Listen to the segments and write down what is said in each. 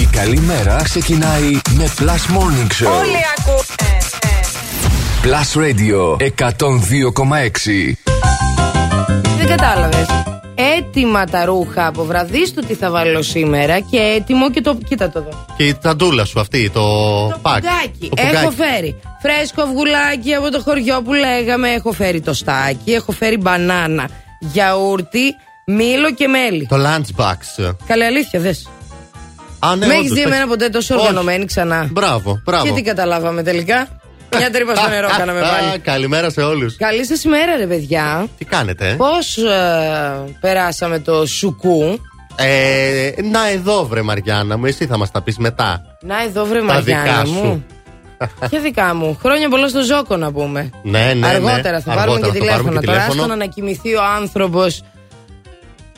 Η καλή μέρα ξεκινάει με Plus Morning Show. Όλοι ακούνε. Plus Radio 102,6. Δεν κατάλαβες. Έτοιμα τα ρούχα από βραδίστου τι θα βάλω σήμερα και έτοιμο και το. Κοίτα το εδώ. Και η ταντούλα σου αυτή, το, Το πακ. πουγκάκι. Το πουγκάκι. Έχω φέρει φρέσκο αυγουλάκι από το χωριό που λέγαμε. Έχω φέρει το στάκι. Έχω φέρει μπανάνα, γιαούρτι, μήλο και μέλι. Το lunchbox. Καλή αλήθεια, δες. Α, ναι, Με έχεις όντως, δει το εμένα έχεις- ποτέ τόσο Όχι. οργανωμένη ξανά; Μπράβο, μπράβο. Και τι καταλάβαμε τελικά; Μια τρύπα στο νερό κάναμε Α, πάλι. Καλημέρα σε όλους. Καλή σας ημέρα, ρε παιδιά. Τι κάνετε, ε; Πώς περάσαμε το σουκού; ε; Να εδώ, βρε Μαριάννα μου, εσύ θα μας τα πεις μετά. Να εδώ βρε Τα Μαριάννα δικά μου. σου. Ποια δικά μου. Χρόνια πολλά στο Ζόκο να πούμε. Ναι, ναι. Αργότερα ναι. θα πάρουμε Αργότερα και θα πάρουμε τηλέφωνα. και Τώρα τηλέφωνο. άστο να ανακοιμηθεί ο άνθρωπος.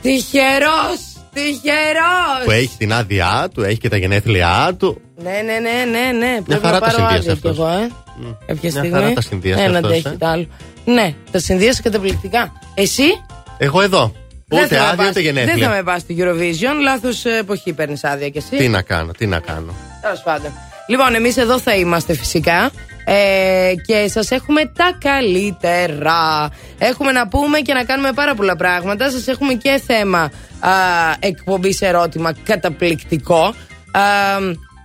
Τυχερός! Τυχερός! Που έχει την άδειά του, έχει και τα γενέθλιά του. Ναι, ναι, ναι, ναι, ναι. Πρέπει χαρά να τα πάρω συνδύασε άδεια κι αυτός. εγώ, ε. Κάποια Μια στιγμή. χαρά τα συνδύασε Ένα αυτός, αντέχει ε. το άλλο. Ναι, τα συνδύασε καταπληκτικά. Εσύ; Εγώ εδώ. δεν Ούτε θα με άδεια πας- ούτε Δεν θα γενέθλια. με πας στη Eurovision. Λάθος εποχή παίρνεις άδεια κι εσύ. Τι να κάνω, τι να κάνω. Τέλος πάντων. Λοιπόν, εμείς εδώ θα είμαστε φυσικά. Ε, και σας έχουμε τα καλύτερα. Έχουμε να πούμε και να κάνουμε πάρα πολλά πράγματα. Σας έχουμε και θέμα α, εκπομπής ερώτημα καταπληκτικό. Α,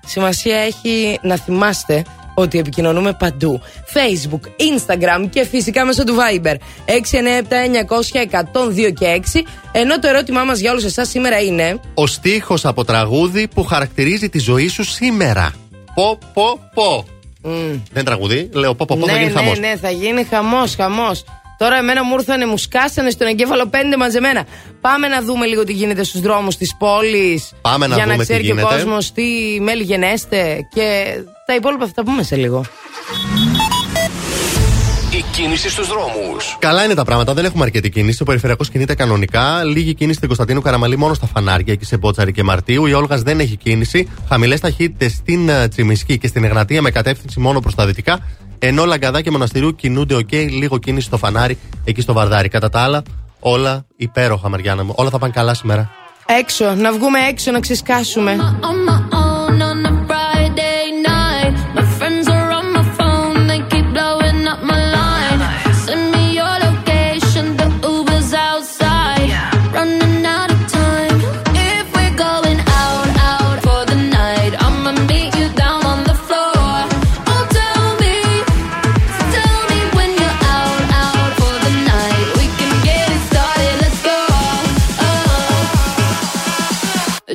σημασία έχει να θυμάστε ότι επικοινωνούμε παντού. Facebook, Instagram και φυσικά μέσω του Viber. 697-900-1026 και 6. Ενώ το ερώτημά μας για όλους εσάς σήμερα είναι... Ο στίχος από τραγούδι που χαρακτηρίζει τη ζωή σου σήμερα. Πω, πω, πω. Δεν τραγουδί, λέω πω, πω, πω, ναι, θα γίνει ναι, χαμός. ναι, θα γίνει χαμός, χαμός. Τώρα εμένα μου ήρθανε, μου σκάσανε στον εγκέφαλο πέντε μαζεμένα. Πάμε να δούμε λίγο τι γίνεται στους δρόμους της πόλης. Πάμε να Για δούμε να τι ξέρει και ο γίνεται. κόσμος τι μέλη γενέστε. Και τα υπόλοιπα θα τα πούμε σε λίγο. Η κίνηση στους δρόμους. Καλά είναι τα πράγματα, δεν έχουμε αρκετή κίνηση. Ο περιφερειακός κινείται κανονικά. Λίγη κίνηση στην Κωνσταντίνου Καραμαλή μόνο στα φανάρια εκεί σε Μπότσαρη και Μαρτίου. Η Όλγας δεν έχει κίνηση. Χαμηλές ταχύτητες στην ε, Τσιμισκή και στην Εγνατία με κατεύθυνση μόνο προς τα δυτικά. Ενώ Λαγκαδά και Μοναστηρίου κινούνται οκ, λίγο κίνηση στο φανάρι εκεί στο Βαρδάρι. Κατά τα άλλα, όλα υπέροχα, Μαριάννα μου. Όλα θα πάνε καλά σήμερα. Έξω, να βγούμε έξω να ξεσκάσουμε.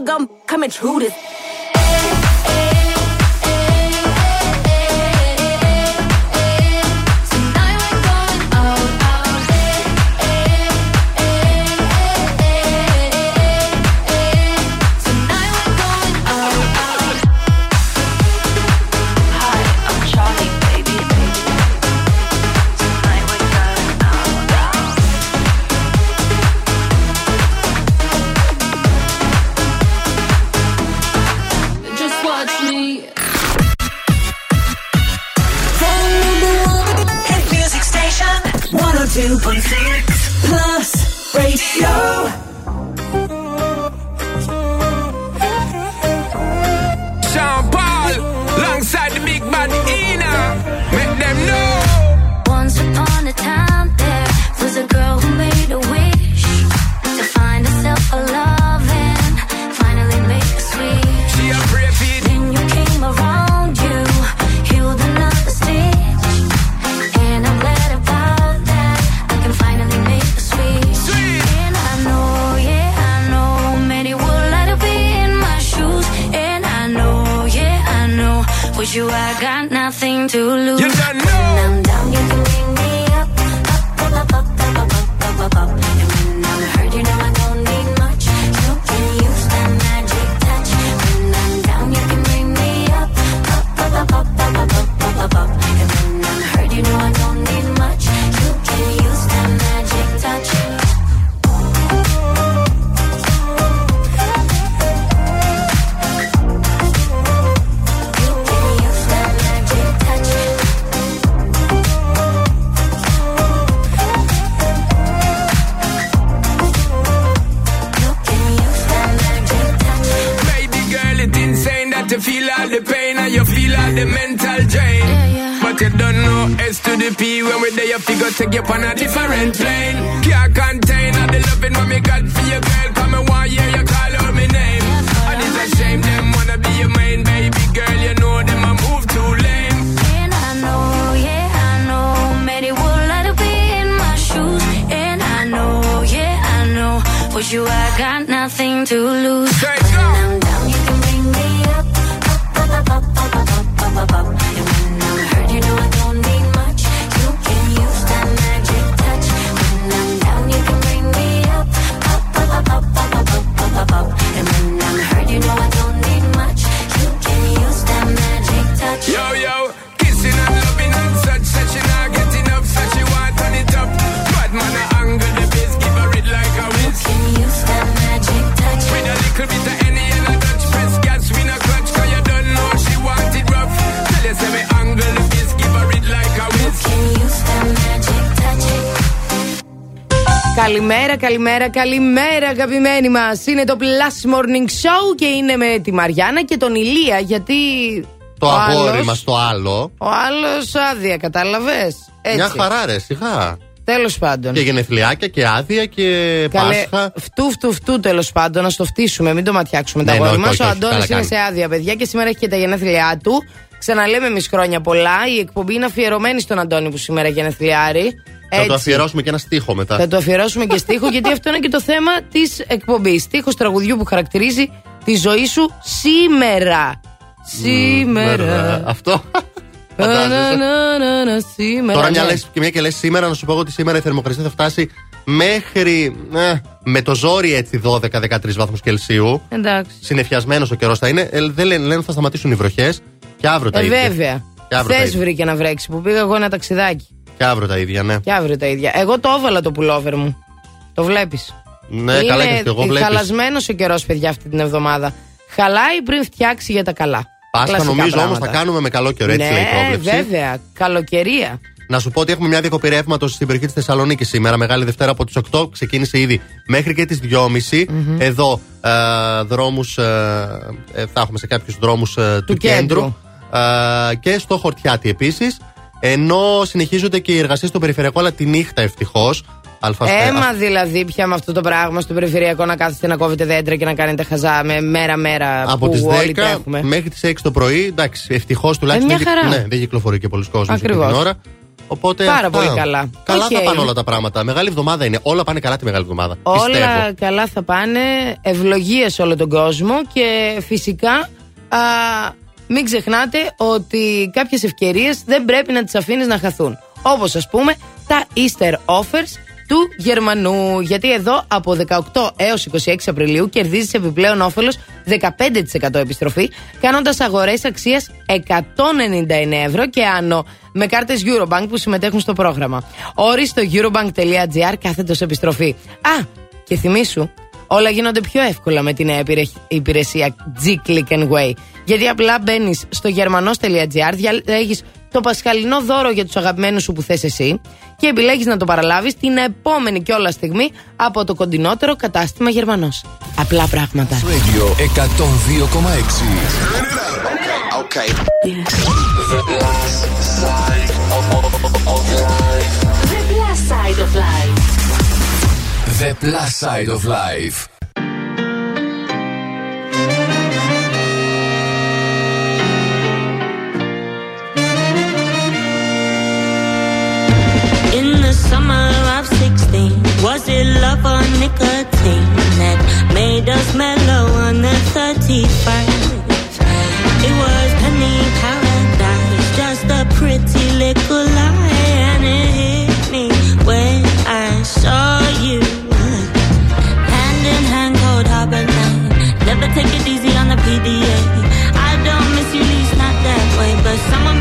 bubblegum coming shoot this. To lose. You know. Take you on Καλημέρα, καλημέρα, καλημέρα, αγαπημένοι μας. Είναι το Plus Morning Show και είναι με τη Μαριάννα και τον Ηλία. Γιατί. Το ο αγόρι άλλος- μας το άλλο. Ο άλλος άδεια, κατάλαβες; Μια χαρά, ρε, σιγά. Τέλος πάντων. Και γενεθλιάκια και άδεια και Καλέ, Πάσχα. φτού, φτού, φτού τέλος πάντων, να στο φτύσουμε, μην το ματιάξουμε Ναι, τα ναι, γόρι όχι, μας. όχι, Ο όχι, Αντώνης καλά είναι κάνει. σε άδεια, παιδιά, και σήμερα έχει και τα γενέθλιά του. Ξαναλέμε εμείς χρόνια πολλά. Η εκπομπή είναι αφιερωμένη στον Αντώνη που σήμερα γενεθλιάρει. Θα το Έτσι. αφιερώσουμε και ένα στίχο μετά. Θα το αφιερώσουμε και στίχο, γιατί αυτό είναι και το θέμα της εκπομπής. Στίχος τραγουδιού που χαρακτηρίζει τη ζωή σου σήμερα. Σήμερα. Αυτό. Να, Φαντάζεσαι. να, να, να, σήμερα. Τώρα μια, ναι. λες, και μια και λες σήμερα να σου πω εγώ ότι σήμερα η θερμοκρασία θα φτάσει μέχρι ε, με το ζόρι έτσι 12-13 βαθμούς Κελσίου. Εντάξει. Συνεφιασμένος ο καιρός θα είναι. Ε, δεν λένε, λένε ότι θα σταματήσουν οι βροχές και αύριο τα Ε, ίδια. βέβαια. Και αύριο τα Χθε ίδια. βρήκε να βρέξει που πήγα εγώ ένα ταξιδάκι. Και αύριο τα ίδια, ναι. Και αύριο τα ίδια. Εγώ το έβαλα το πουλόβερ μου. Το βλέπεις. Ναι, καλά και εγώ βλέπεις. χαλασμένος ο καιρός, παιδιά, αυτή την εβδομάδα. Χαλάει πριν φτιάξει για τα καλά. Πάσχα Κλασικά νομίζω όμως πράγματα. θα κάνουμε με καλό καιρό, έτσι ναι, λέει η πρόβλεψη. βέβαια. Καλοκαιρία. Να σου πω ότι έχουμε μια διακοπή ρεύματος στην περιοχή της Θεσσαλονίκη σήμερα. Μεγάλη Δευτέρα από τις 8. Ξεκίνησε ήδη μέχρι και τις 2.30. Εδώ ε, δρόμους. Ε, ε, θα έχουμε σε κάποιους δρόμους του, κέντρου. κέντρου. Ε, και στο Χορτιάτι επίσης. Ενώ συνεχίζονται και οι εργασίες στο περιφερειακό, αλλά τη νύχτα ευτυχώς. Έμα δηλαδή πια με αυτό το πράγμα στο περιφερειακό να κάθεστε να κόβετε δέντρα και να κάνετε χαζά με μέρα-μέρα από που τις όλοι 10 τρέχουμε. μέχρι τις 6 το πρωί. Εντάξει, ευτυχώς τουλάχιστον. Ε, μια δεν, κυ- χαρά. ναι, δεν κυκλοφορεί και πολλοί κόσμος αυτή την Ακριβώς. ώρα. Οπότε Πάρα αυτά. πολύ καλά. Καλά Οκ. θα πάνε όλα τα πράγματα. Μεγάλη εβδομάδα είναι. Όλα πάνε καλά τη μεγάλη εβδομάδα. Όλα Πιστεύω. καλά θα πάνε. Ευλογία σε όλο τον κόσμο και φυσικά α, μην ξεχνάτε ότι κάποιες ευκαιρίες δεν πρέπει να τις αφήνεις να χαθούν. Όπως ας πούμε τα Easter Offers του Γερμανού. Γιατί εδώ από 18 έως 26 Απριλίου κερδίζεις επιπλέον όφελος 15% επιστροφή κάνοντας αγορές αξίας 199 ευρώ και άνω με κάρτες Eurobank που συμμετέχουν στο πρόγραμμα. Όρι στο eurobank.gr κάθετος επιστροφή. Α, και θυμήσου, όλα γίνονται πιο εύκολα με την νέα υπηρε- υπηρεσία G-Click and Way. Γιατί απλά μπαίνεις στο germanos.gr, διαλέγεις το πασχαλινό δώρο για τους αγαπημένους σου που θες εσύ και επιλέγεις να το παραλάβεις την επόμενη κιόλας στιγμή από το κοντινότερο κατάστημα Γερμανός. Απλά πράγματα. Radio 102,6. The plus side of life. The Plus Side of Life. In 16, was it love or nicotine that made us mellow on the 31st? It was penny paradise, just a pretty little lie, and it hit me when I saw you. Hand in hand, cold harbor night. Never take it easy on the PDA. I don't miss you, least not that way, but someone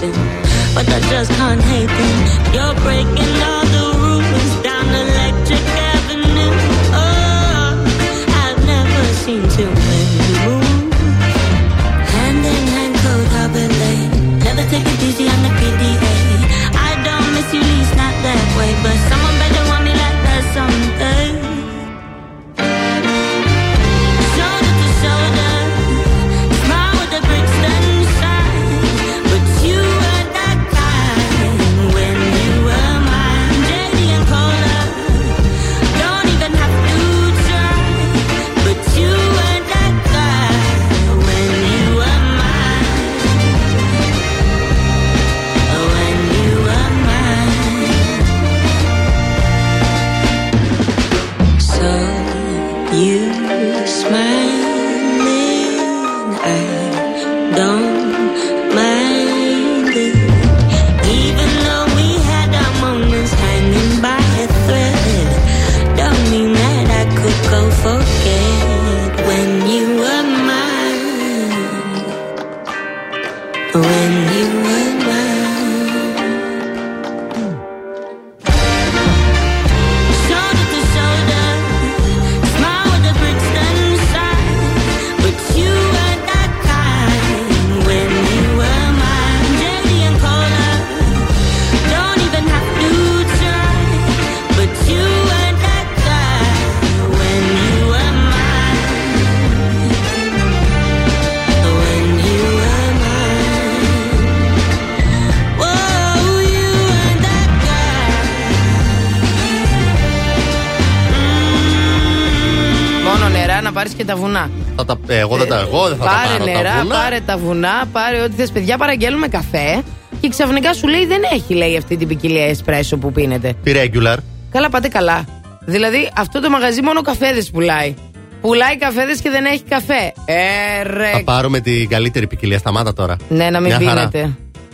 hesitation, but I just can't hate them. You're breaking all the rules down Electric Avenue. Oh, I've never seen too many move. Hand in hand, cold harbor lane. Never take it easy on the PDA. I don't miss you, least not that way, but someone better want me like that someday. Εγώ δεν τα, εγώ δεν θα τα πάρε πάρω νερά, τα βουνά. πάρε τα βουνά, πάρε ό,τι θες. Παιδιά, παραγγέλνουμε καφέ και ξαφνικά σου λέει δεν έχει, λέει αυτή την ποικιλία εσπρέσο που πίνετε. Τη regular. Καλά, πάτε καλά. Δηλαδή, αυτό το μαγαζί μόνο καφέδες πουλάει. Πουλάει καφέδες και δεν έχει καφέ. Ε, ρε. Θα πάρουμε την καλύτερη ποικιλία. Σταμάτα τώρα. Ναι, να μην Μια χαρά.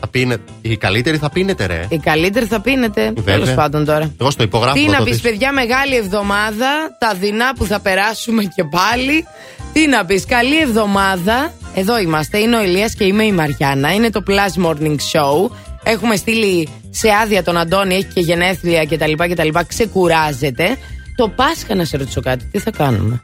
Πίνετε. Θα πίνετε. Η καλύτερη θα πίνετε, ρε. Η καλύτερη θα πίνετε. Βέβαια. Τέλος πάντων τώρα. Εγώ στο υπογράφω. Τι θα να το πεις, δεις. παιδιά, μεγάλη εβδομάδα. Τα δεινά που θα περάσουμε και πάλι. Τι να πεις, καλή εβδομάδα. Εδώ είμαστε. Είναι ο Ηλίας και είμαι η Μαριάννα. Είναι το Plus Morning Show. Έχουμε στείλει σε άδεια τον Αντώνη, έχει και γενέθλια κτλ. κτλ. Ξεκουράζεται. Το Πάσχα να σε ρωτήσω κάτι, τι θα κάνουμε;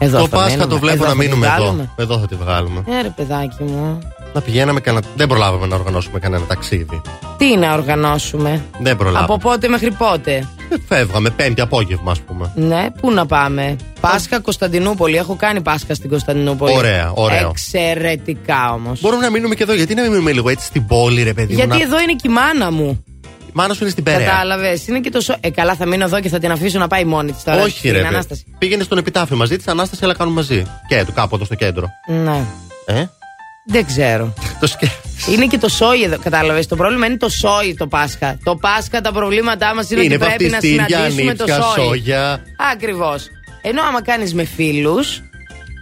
Εδώ Το θα Πάσχα μένουμε. το βλέπω Εδώ να θα τη μείνουμε εδώ. βγάλουμε; Εδώ θα τη βγάλουμε. Ε, ρε παιδάκι μου. Να πηγαίναμε κανένα. Δεν προλάβαμε να οργανώσουμε κανένα ταξίδι. Τι να οργανώσουμε; Δεν προλάβαμε. Από πότε μέχρι πότε; Ε, Φεύγαμε πέμπτη απόγευμα, ας πούμε. Ναι, πού να πάμε; Πάσχα Κωνσταντινούπολη. Έχω κάνει Πάσχα στην Κωνσταντινούπολη. Ωραία, ωραίο. Εξαιρετικά όμως. Μπορούμε να μείνουμε και εδώ. Γιατί να μην μείνουμε λίγο έτσι στην πόλη, ρε παιδί μου. Γιατί να- εδώ είναι και η μάνα μου. Η μάνα σου είναι στην Πέραια. Κατάλαβες. Είναι και το σο... Ε, καλά, θα μείνω εδώ και θα την αφήσω να πάει μόνη της τώρα. Όχι, στην ρε. παιδί. Ανάσταση. Πήγαινε στον επιτάφιο μαζί της, Ανάσταση, αλλά κάνουμε μαζί. Και του κάπου εδώ στο κέντρο. Ναι. Ε; Δεν ξέρω. Το σκέφτεσαι. Είναι και το σόι εδώ, κατάλαβες. Το πρόβλημα είναι το σόι το Πάσχα. Το Πάσχα τα προβλήματά μας είναι, Είναι ότι πρέπει να βαφτιστήρια, συναντήσουμε το ανήψια, σόι. σόγια. Ακριβώς. Ενώ άμα κάνεις με φίλους,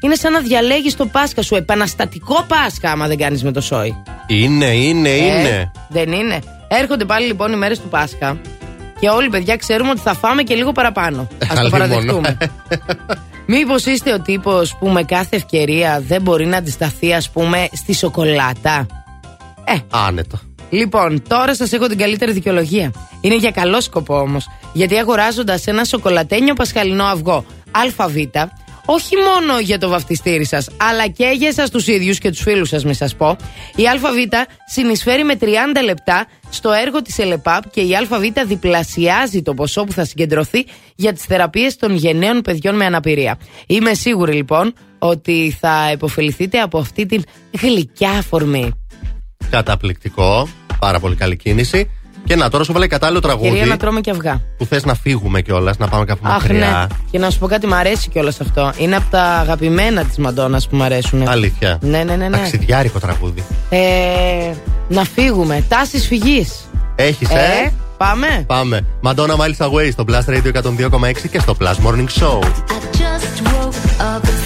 είναι σαν να διαλέγεις το Πάσχα σου. Επαναστατικό Πάσχα, άμα δεν κάνεις με το σόι. Είναι, είναι, Ε, είναι. δεν είναι. Έρχονται πάλι λοιπόν οι μέρες του Πάσχα. Και όλοι, παιδιά, ξέρουμε ότι θα φάμε και λίγο παραπάνω. Α το Αλλήμον. παραδεχτούμε. Μήπως είστε ο τύπος που με κάθε ευκαιρία δεν μπορεί να αντισταθεί, ας πούμε, στη σοκολάτα; Ε, Άνετα. Λοιπόν, τώρα σας έχω την καλύτερη δικαιολογία. Είναι για καλό σκοπό όμως. Γιατί αγοράζοντας ένα σοκολατένιο πασχαλινό αυγό ΑΒ, όχι μόνο για το βαφτιστήρι σας, αλλά και για εσά τους ίδιους και τους φίλους σας, μη σας πω, η ΑΒ συνεισφέρει με 30 λεπτά στο έργο της ΕΛΕΠΑΠ και η ΑΒ διπλασιάζει το ποσό που θα συγκεντρωθεί για τις θεραπείες των γενναίων παιδιών με αναπηρία. Είμαι σίγουρη λοιπόν ότι θα υποφεληθείτε από αυτή την γλυκιά αφορμή. Καταπληκτικό. Πάρα πολύ καλή κίνηση. Και να τώρα σου βάλε κατάλληλο τραγούδι Κυρία να τρώμε και αυγά. που θες να φύγουμε κιόλας, να πάμε κάπου Αχ, ναι. μακριά. Και να σου πω κάτι, μου αρέσει κιόλας αυτό. Είναι από τα αγαπημένα της Μαντόνα που μου αρέσουν. Αλήθεια. Ναι, ναι, ναι. ναι. Ταξιδιάρικο τραγούδι. Ε, να φύγουμε. Τάσεις φυγής. Έχεις, ε; Ε, πάμε. Πάμε. Madonna Miles Away στο Blast Radio 102,6 και στο Plus Morning Show. I just woke up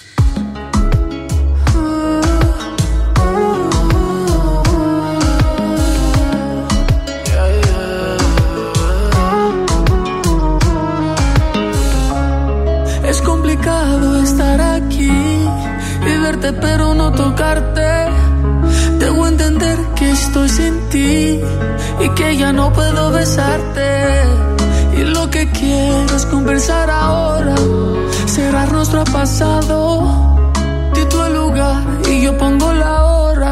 Ya no puedo besarte. Y lo que quiero es conversar ahora, cerrar nuestro pasado. Di tu lugar y yo pongo la hora.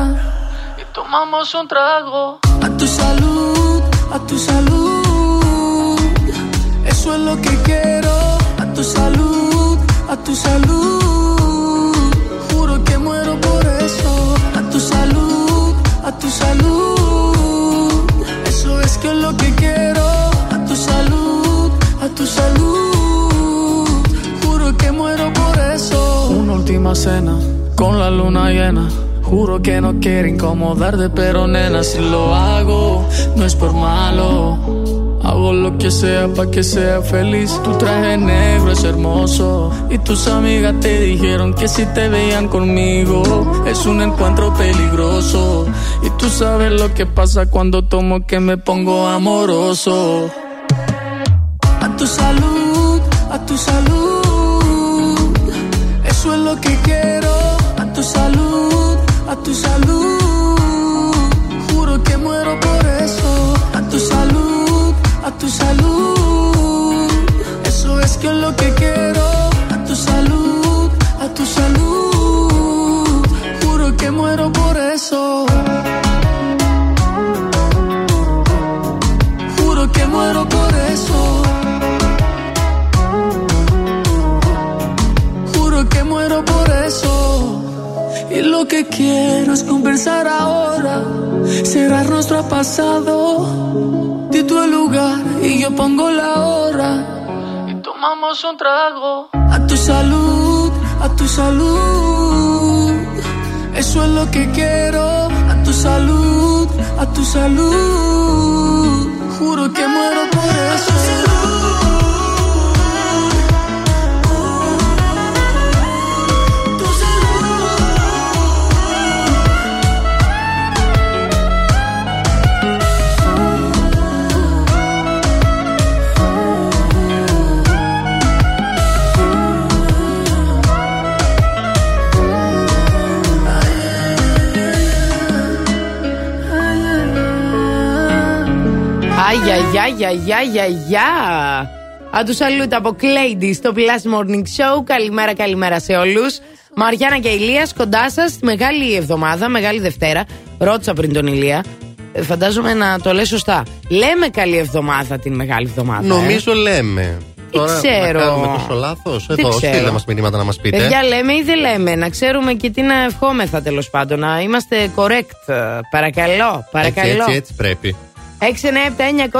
Y tomamos un trago. A tu salud, a tu salud. Eso es lo que quiero. A tu salud, a tu salud. Juro que muero por eso. A tu salud, a tu salud. Eso es que es lo que quiero. A tu salud, a tu salud. Juro que muero por eso. Una última cena con la luna llena. Juro que no quiero incomodarte, pero nena, si lo hago, no es por malo. Lo que sea para que sea feliz. Tu traje negro es hermoso. Y tus amigas te dijeron que si te veían conmigo es un encuentro peligroso. Y tú sabes lo que pasa cuando tomo que me pongo amoroso. A tu salud, a tu salud. Eso es lo que quiero. A tu salud, a tu salud. Juro que muero por eso. A tu salud, tu salud. Eso es que lo que quiero. A tu salud, a tu salud. Juro que muero por eso. Juro que muero por eso. Juro que muero por eso. Y lo que quiero es conversar ahora, cerrar nuestro pasado, de tu lugar y yo pongo la hora. Y tomamos un trago. A tu salud, a tu salud. Eso es lo que quiero. A tu salud, a tu salud. Juro que muero por eso. Αγιαγιαγιαγιαγιά. Αν του σαλούτα από Κλέιντι στο Plus Morning Show. Καλημέρα, καλημέρα σε όλους. Μαριάννα και Ηλίας κοντά σας τη μεγάλη εβδομάδα, μεγάλη Δευτέρα. Ρώτησα πριν τον Ηλία. Ε, Φαντάζομαι να το λες σωστά. Λέμε καλή εβδομάδα την μεγάλη εβδομάδα. ε; Νομίζω λέμε. Τώρα ξέρω. να κάνουμε τόσο λάθος; Εδώ, ξέρω. στείλτε μας μηνύματα να μας πείτε. Παιδιά, λέμε ή δεν λέμε. Να ξέρουμε και τι να ευχόμεθα τέλος πάντων. Να είμαστε correct. Παρακαλώ, παρακαλώ. Έτσι, έτσι, έτσι πρέπει. 697-900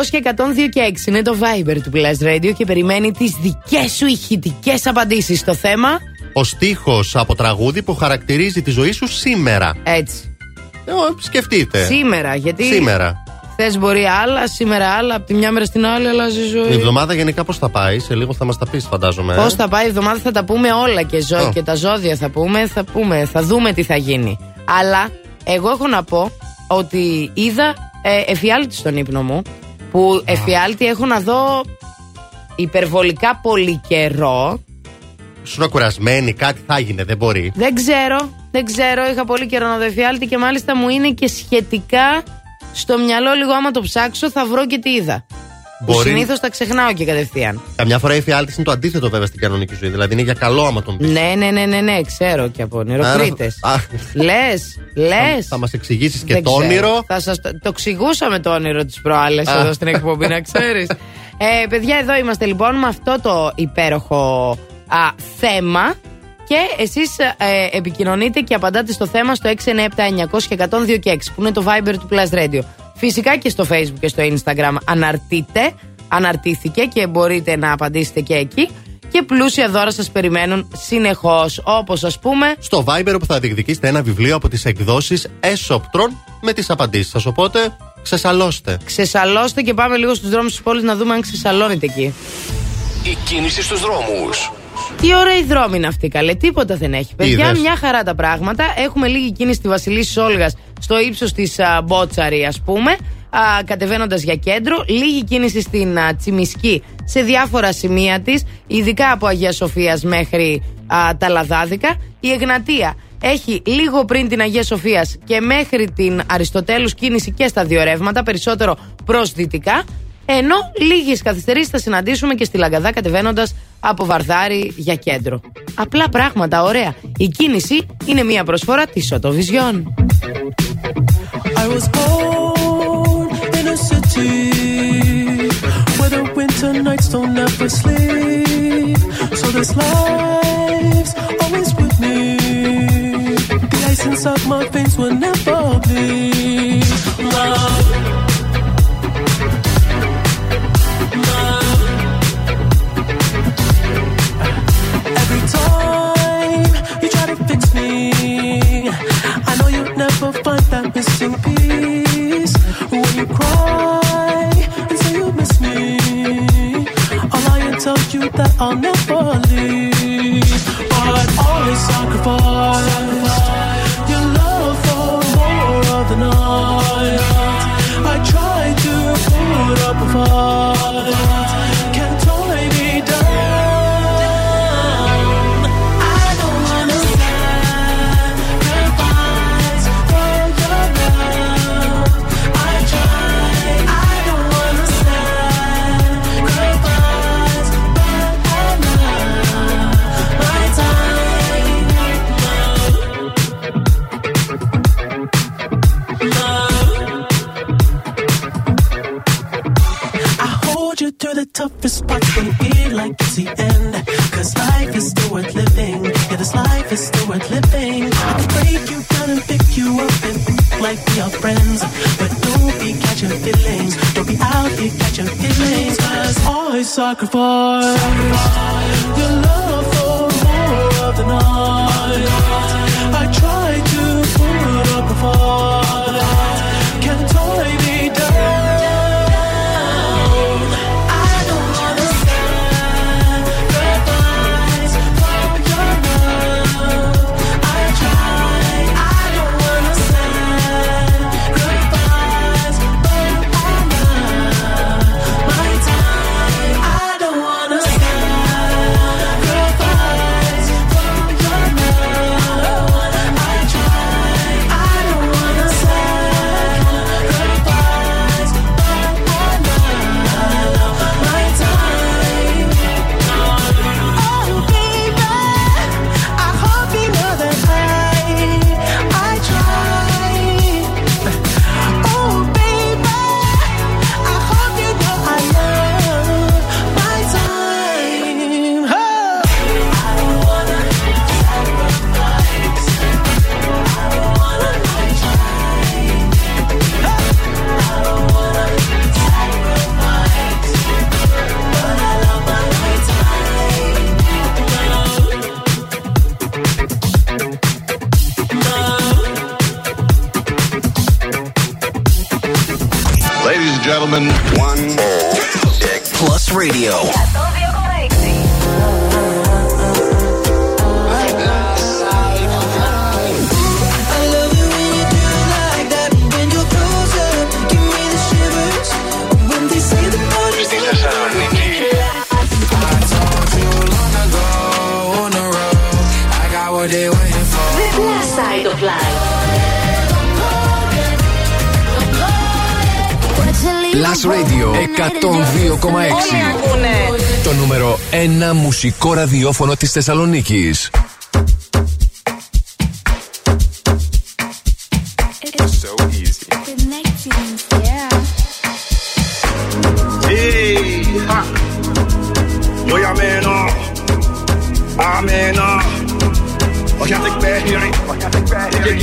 και 102 και 6 είναι το Viber του Plus Radio και περιμένει τις δικές σου ηχητικές απαντήσεις στο θέμα. Ο στίχος από τραγούδι που χαρακτηρίζει τη ζωή σου σήμερα. Έτσι. Ε, ο, σκεφτείτε. Σήμερα, γιατί Σήμερα. χθε μπορεί άλλα, σήμερα άλλα, από τη μια μέρα στην άλλη αλλάζει η ζωή. Η εβδομάδα γενικά πώς θα πάει, σε λίγο θα μας τα πεις, φαντάζομαι. ε. Πώς θα πάει η εβδομάδα θα τα πούμε όλα και ζωή Ω. και τα ζώδια θα πούμε, θα πούμε, θα δούμε τι θα γίνει. Αλλά εγώ έχω να πω ότι είδα ε, εφιάλτη στον ύπνο μου που εφιάλτη έχω να δω υπερβολικά πολύ καιρό. Σου είναι κουρασμένη, κάτι θα γίνει, δεν μπορεί. Δεν ξέρω, δεν ξέρω. Είχα πολύ καιρό να δω εφιάλτη και μάλιστα μου είναι και σχετικά στο μυαλό λίγο άμα το ψάξω θα βρω και τι είδα. Που Μπορεί- συνήθως τα ξεχνάω και κατευθείαν. Καμιά φορά η φιάλτη είναι το αντίθετο βέβαια στην κανονική ζωή. Δηλαδή είναι για καλό άμα τον πεις. Ναι, ναι, ναι, ναι, ναι, ξέρω και από νεροκρίτε. Α, Λες, λες. Θα μας εξηγήσεις και το όνειρο. Θα σας το, το εξηγούσαμε το όνειρο της προάλλες Α. εδώ στην εκπομπή, να ξέρεις. ε, παιδιά, εδώ είμαστε λοιπόν με αυτό το υπέροχο α, θέμα. Και εσείς ε, επικοινωνείτε και απαντάτε στο θέμα στο 697-900 και 102 και 6, που είναι το Viber του Plus Radio. Φυσικά και στο Facebook και στο Instagram αναρτείτε. Αναρτήθηκε και μπορείτε να απαντήσετε και εκεί. Και πλούσια δώρα σας περιμένουν συνεχώς. Όπως ας πούμε. Στο Viber που θα διεκδικήσετε ένα βιβλίο από τις εκδόσεις Έσοπτρον με τις απαντήσεις σας. Οπότε ξεσαλώστε. Ξεσαλώστε και πάμε λίγο στους δρόμους της πόλης να δούμε αν ξεσαλώνεται εκεί. Η κίνηση στους δρόμους. Τι ωραία η δρόμη είναι αυτή, καλέ. Τίποτα δεν έχει. Παιδιά, Είδες. μια χαρά τα πράγματα. Έχουμε λίγη κίνηση στη Βασιλή Σόλγα στο ύψος της Μπότσαρη, ας πούμε. Κατεβαίνοντας για κέντρο. Λίγη κίνηση στην α, Τσιμισκή σε διάφορα σημεία της, ειδικά από Αγία Σοφίας μέχρι α, τα Λαδάδικα. Η Εγνατία έχει λίγο πριν την Αγία Σοφίας και μέχρι την Αριστοτέλους κίνηση και στα δύο ρεύματα, περισσότερο προς δυτικά. Ενώ λίγες καθυστερήσεις θα συναντήσουμε και στη Λαγκαδά κατεβαίνοντας από Βαρδάρι για κέντρο. Απλά πράγματα, ωραία. Η κίνηση είναι μια προσφορά της Σοτοβιζιόν. I was born in a city where the winter nights don't ever sleep. So this life's always with me. The ice inside my veins will never bleed. Love. Missing piece. When you cry and say you miss me, I'll tell you that I'll never leave. But always sacrifice sacrifice. sacrifice.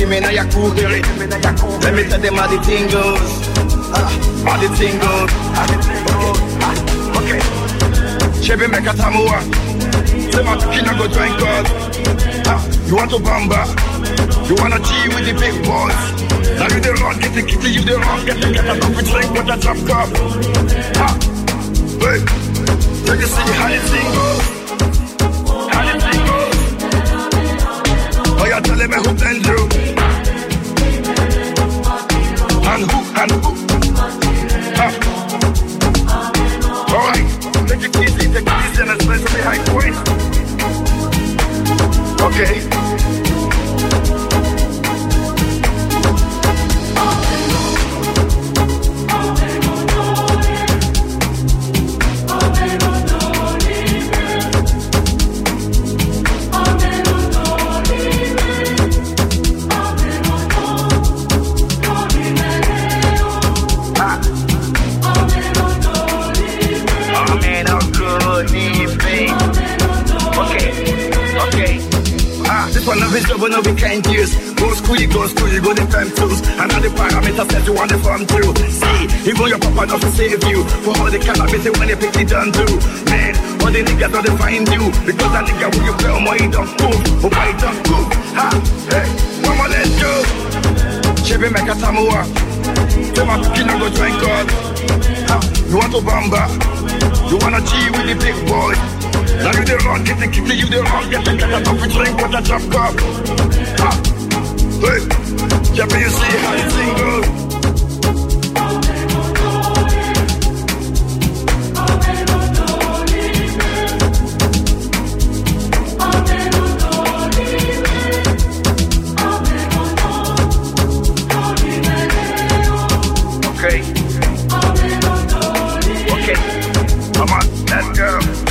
Me na jag hyri. Let me tell them how the thing goes. Ah, How the thing goes. Ah, Okay. Chebe meka tamua. Say my kina go join God. Ah, You want to bamba? You wanna G with the big boys? Now you the wrong, get the kitty, you the wrong, get the get a coffee drink with a drop cup. Ah, Hey, take a see how the thing goes. How the thing goes. Oh, you're telling me who been through. Okay. Go the fam tools. And all the parameters that you want to farm through. See, even your papa not save you. For all the cannabis when they pick it done do. Man, all the niggas don't find you. Because that nigga when you play on my don't move. Oh my don't. Ha, hey, mama let's go. Chebe meka tamua. Tell my kid go join God. Ha, you want to bamba? You wanna G with the big boy? Now you the wrong, get the kitty, you the wrong, get the get a coffee drink with a drop cup. Ha, hey, you how thing goes. Okay. Okay. Come on, let's go.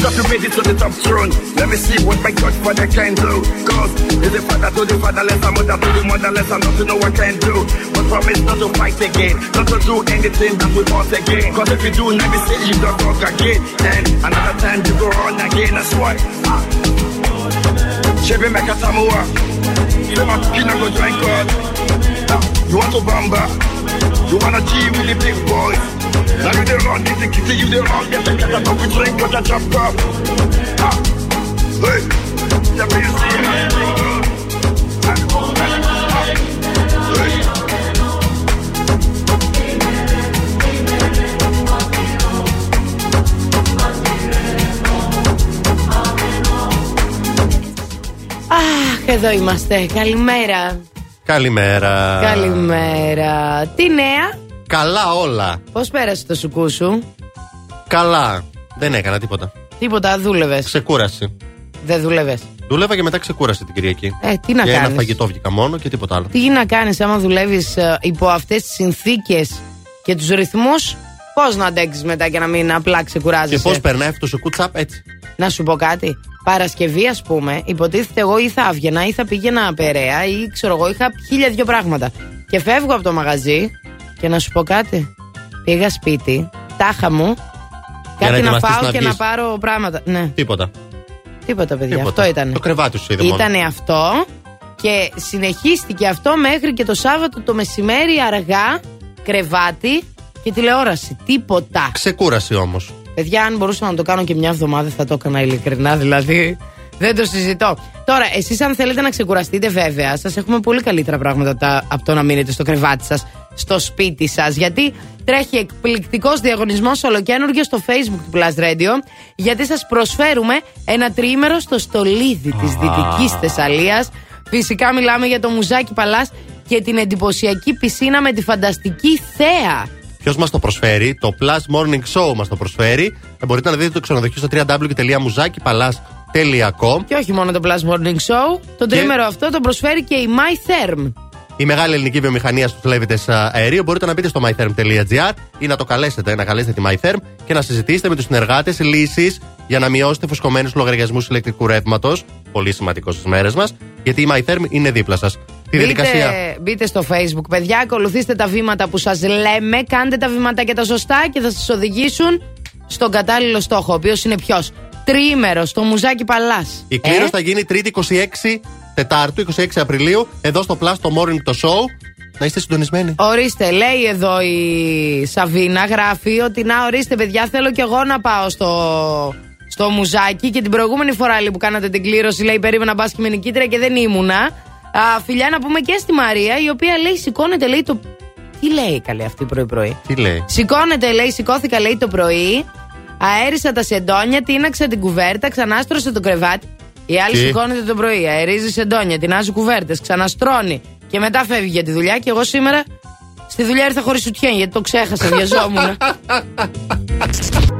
Because you made it to the top throne. Let me see what my Godfather can do. Cause is the father to the fatherless, a mother to the motherless, and not to know what can do. But promise not to fight again, not to do anything that we want again. Cause if you do, let me see you don't talk again. And another time you go on again, that's why. Ah. Chebe Meka Samoa. You want Kina go join God. Now, You want to bamba. You wanna G with the big boys. Now you the run, get the kitty, you the run, get the cat up, we drink, got a chop cup. Ah, hey, let me see how you do. Αχ, εδώ είμαστε. Καλημέρα. Καλημέρα. Καλημέρα. Τι νέα, Καλά όλα. πώς πέρασε το σουκού σου, Καλά. Δεν έκανα τίποτα. Τίποτα, δούλευες. Ξεκούραση. Δεν δούλευες. Δούλευα και μετά ξεκούρασε την Κυριακή. Ε, τι να και ένα κάνεις. φαγητό βγήκα μόνο και τίποτα άλλο. Τι να κάνεις άμα δουλεύεις υπό αυτές τις συνθήκες και τους ρυθμούς, πώς να αντέξεις μετά και να μην απλά Και ξεκουράζεσαι. πώς περνάει αυτό το κουτσάπ έτσι. Να σου πω κάτι. Παρασκευή, ας πούμε, υποτίθεται εγώ ή θα άβγαινα ή θα πήγαινα Περαία ή ξέρω εγώ, είχα χίλια δυο πράγματα. Και φεύγω από το μαγαζί και να σου πω κάτι. Πήγα σπίτι, τάχα μου, Για να κάτι να, ετοιμαστείς φάω να και βγεις. να πάρω πράγματα. Ναι, Τίποτα. τίποτα, παιδιά. τίποτα. Αυτό ήταν. Το κρεβάτι σου είδε μόνο. Ήτανε αυτό και συνεχίστηκε αυτό μέχρι και το Σάββατο το μεσημέρι αργά, κρεβάτι και τηλεόραση. Τίποτα. Ξεκούρασε όμως. Παιδιά, αν μπορούσα να το κάνω και μια εβδομάδα, θα το έκανα ειλικρινά, δηλαδή. Δεν το συζητώ. Τώρα, εσείς, αν θέλετε να ξεκουραστείτε, βέβαια, σας έχουμε πολύ καλύτερα πράγματα τα- από το να μείνετε στο κρεβάτι σας, στο σπίτι σας. Γιατί τρέχει εκπληκτικός διαγωνισμός ολοκένουργιος στο Facebook του Plus Radio. Γιατί σας προσφέρουμε ένα τριήμερο στο στολίδι της Δυτικής Θεσσαλίας. Φυσικά μιλάμε για το Μουζάκι Παλάς και την εντυπωσιακή πισίνα με τη φανταστική θέα. Ποιος μας το προσφέρει, το Plus Morning Show μας το προσφέρει. Ε, μπορείτε να δείτε το ξενοδοχείο στο www.muzakipallas.com. Και όχι μόνο το Plus Morning Show, το τρίμερο αυτό το προσφέρει και η My Therm. Η μεγάλη ελληνική βιομηχανία στους λέβητε αερίου. Μπορείτε να μπείτε στο mytherm.gr ή να το καλέσετε, να καλέσετε τη MyTherm και να συζητήσετε με τους συνεργάτες λύσεις για να μειώσετε φουσκωμένους λογαριασμούς ηλεκτρικού ρεύματος. Πολύ σημαντικό στις μέρες μας, γιατί η MyTherm είναι δίπλα σας. Τη διαδικασία. Μπείτε, μπείτε στο Facebook, παιδιά, ακολουθήστε τα βήματα που σας λέμε, κάντε τα βήματα τα σωστά και θα σας οδηγήσουν στον κατάλληλο στόχο, ο οποίος είναι ποιος; Τριήμερος στο Μουζάκι Παλάς. Η κλήρωση θα γίνει 3η 26 Τετάρτου, 26 Απριλίου, εδώ στο Plus το Morning το Show. Να είστε συντονισμένοι. Ορίστε, λέει εδώ η Σαβίνα, γράφει ότι να ορίστε, παιδιά, θέλω κι εγώ να πάω στο, στο μουζάκι. Και την προηγούμενη φορά λέει, που κάνατε την κλήρωση, λέει, περίμενα μπα και με νικήτρια και δεν ήμουνα. Α, φιλιά να πούμε και στη Μαρία, η οποία λέει, σηκώνεται, λέει το. Τι λέει καλή αυτή πρωί-πρωί; Τι λέει; Σηκώνεται, λέει, σηκώθηκα, λέει το πρωί. Αέρισα τα σεντόνια, τίναξα την κουβέρτα, ξανάστρωσε το κρεβάτι. Η άλλη Τι; σηκώνεται το πρωί, αερίζει σεντόνια, τεινάζει κουβέρτες, ξαναστρώνει και μετά φεύγει για τη δουλειά. Και εγώ σήμερα στη δουλειά ήρθα χωρίς σουτιέν γιατί το ξέχασα, βιαζόμουν.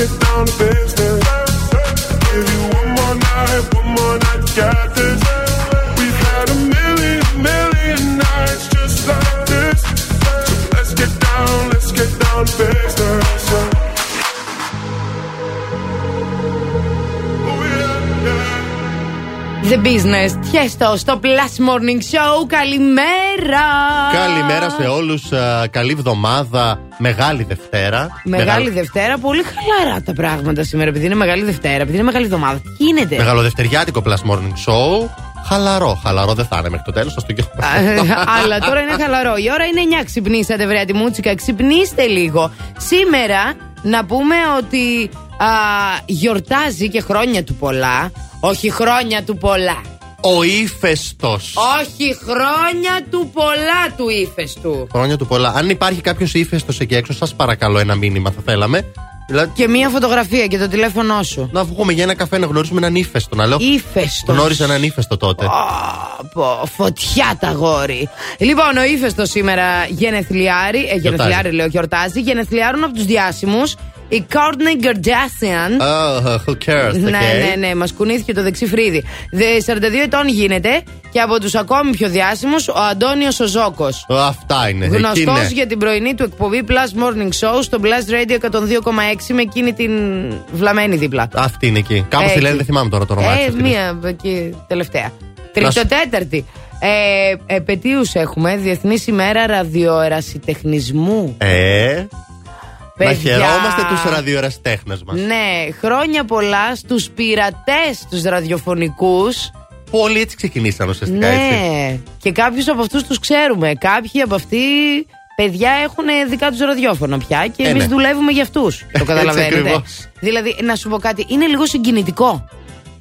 Get down to business. Give you one more night, one more night to get this. We've had a million, million nights just like this. So let's get down, let's get down to business. The Business. Τιέστο στο Plus Morning Show. Καλημέρα. Καλημέρα σε όλους. Καλή εβδομάδα. Μεγάλη Δευτέρα. Μεγάλη Δευτέρα. Πολύ χαλαρά τα πράγματα σήμερα. Επειδή είναι Μεγάλη Δευτέρα, επειδή είναι Μεγάλη Εβδομάδα. Τι γίνεται; Μεγαλοδευτεριάτικο Plus Morning Show. Χαλαρό, χαλαρό δεν θα είναι μέχρι το τέλος. Θα το Αλλά τώρα είναι χαλαρό. Η ώρα είναι 9. Ξυπνήσατε, βρέα τη μούτσικα. Ξυπνήστε λίγο. Σήμερα να πούμε ότι α, γιορτάζει και χρόνια του πολλά. Όχι χρόνια του πολλά. Ο ύφεστος. Όχι χρόνια του πολλά του ύφεστου. Χρόνια του πολλά. Αν υπάρχει κάποιος ύφεστος εκεί έξω, σας παρακαλώ ένα μήνυμα θα θέλαμε. Δηλαδή, Και μία φωτογραφία και το τηλέφωνό σου. να βγούμε για ένα καφέ να γνωρίσουμε έναν ύφεστο. Να λέω. Ήφεστο. Γνώρισα έναν ύφεστο τότε. Πω, φωτιά τα γόρι. Λοιπόν, ο ύφεστος σήμερα γενεθλιάρη. Ε, γενεθλιάρη λέω, γιορτάζει. Γενεθλιάρουν από τους διάσημους. Η Courtney Kardashian. Oh, who cares, Ναι, okay. ναι, ναι, μας κουνήθηκε το δεξί φρύδι. Δε 42 ετών γίνεται και από τους ακόμη πιο διάσημους ο Αντώνιος ο Ζώκο. Ω, Αυτά είναι. Εκεί Γνωστός ναι. για την πρωινή του εκπομπή Plus Morning Show στο Plus Radio 102,6 με εκείνη την βλαμμένη δίπλα. Αυτή είναι εκεί. Κάπω τη Εκεί. λένε, δεν θυμάμαι τώρα το όνομά της Ε, αυτής. μία εκεί τελευταία. Να Τρίτο σου- τέταρτη. Ε, Επαιτίους έχουμε, Διεθνής ημέρα ραδιοερασιτεχνισμού. Ε. Να Παιδιά. χαιρόμαστε τους ραδιοεραστέχνε μας. Ναι, χρόνια πολλά στους πειρατές τους ραδιοφωνικούς. Πολύ έτσι ξεκινήσαν ουσιαστικά έτσι. Ναι, και κάποιους από αυτούς τους ξέρουμε. Κάποιοι από αυτοί παιδιά έχουν δικά τους ραδιόφωνα πια και Ε, εμείς ναι. δουλεύουμε για αυτούς. Το Έτσι καταλαβαίνετε. ακριβώς. δηλαδή, να σου πω κάτι, είναι λίγο συγκινητικό.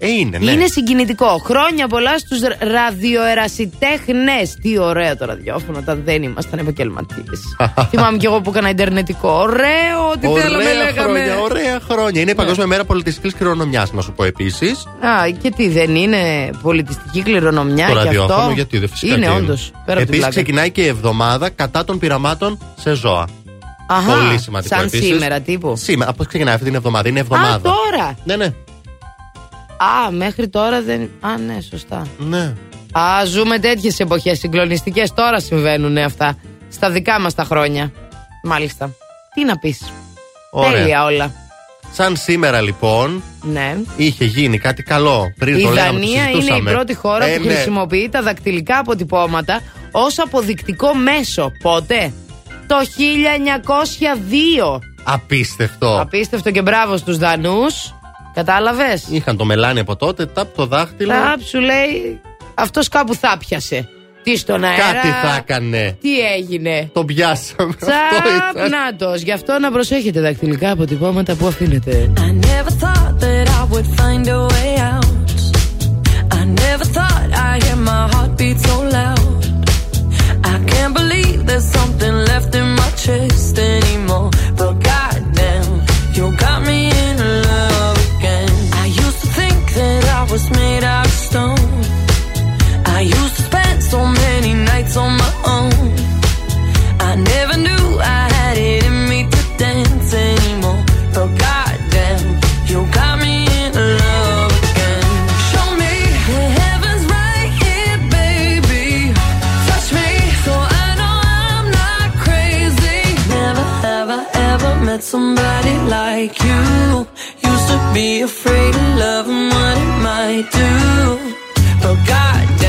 Ε, είναι, ναι. Είναι συγκινητικό. Χρόνια πολλά στους ραδιοερασιτέχνες. Τι ωραίο το ραδιόφωνο όταν δεν ήμασταν επαγγελματίες. Θυμάμαι κι εγώ που έκανα Ιντερνετικό. Ωραίο, ό,τι θέλαμε Ωραία λέγαμε. χρόνια, ωραία χρόνια. Είναι η Παγκόσμια Μέρα Πολιτιστικής Κληρονομιάς, να σου πω επίσης. Α, και τι δεν είναι πολιτιστική κληρονομιά Το και ραδιόφωνο, αυτό. γιατί δεν φυσικά. Είναι και όντως. Πέρα από την Επίσης πλάκα. ξεκινάει και η εβδομάδα κατά των πειραμάτων σε ζώα. Αχα, Πολύ σημαντικό σαν επίσης. σήμερα τύπου. Σήμερα, πώς ξεκινάει αυτή την εβδομάδα, είναι εβδομάδα. Α, τώρα. Ναι, ναι. Α, μέχρι τώρα δεν. Α, ναι, σωστά. ναι. Α, ζούμε τέτοιες εποχές συγκλονιστικές. Τώρα συμβαίνουν αυτά. Στα δικά μας τα χρόνια. Μάλιστα. Τι να πεις. Ωραία. Τέλεια όλα. Σαν σήμερα λοιπόν Ναι. είχε γίνει κάτι καλό. Πριν Η το λέγαμε, το Δανία είναι η συζητούσαμε. πρώτη χώρα Ε, που ναι. χρησιμοποιεί τα δακτυλικά αποτυπώματα ως αποδεικτικό μέσο. Πότε; Το 1902. Απίστευτο. Απίστευτο και μπράβο στους Δανούς. Κατάλαβες; Είχαν το μελάνι από τότε, τάπ το δάχτυλο. Τάπ σου λέει αυτός κάπου θα πιασε. Τι στον αέρα; Κάτι θα έκανε. Τι έγινε; Το πιάσαμε. Αυτό ήταν. Τσαπνάτος. Γι' αυτό να προσέχετε δακτυλικά αποτυπώματα που αφήνετε. I never thought that I would find a way out. I never thought I'd hear my heartbeat so loud. I can't believe there's something left in my chest anymore. Stone. I used to spend so many nights on my own. I never knew I had it in me to dance anymore. But goddamn, you got me in love again. Show me the heavens right here, baby. Touch me so I know I'm not crazy. Never I ever met somebody like you. Be afraid of love and what it might do. Oh, but goddamn,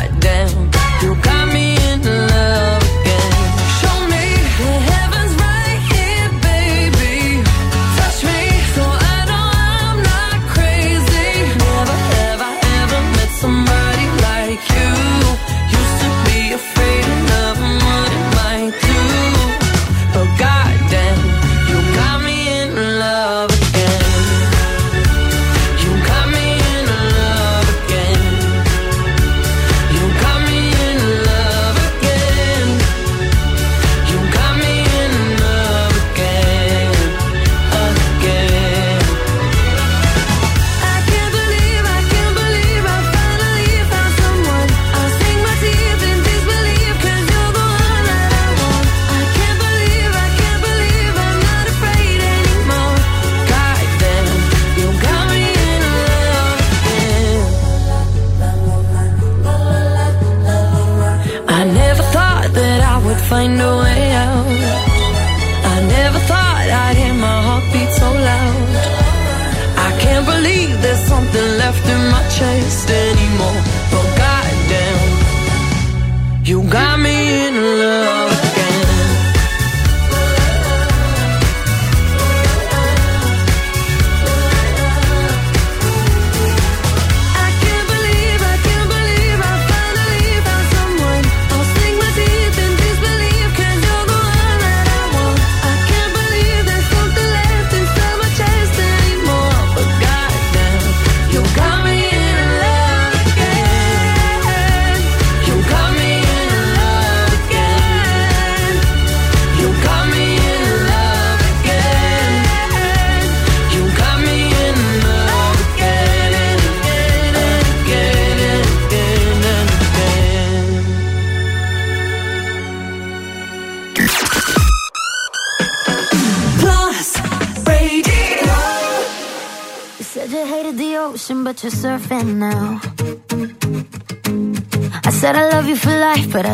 wasted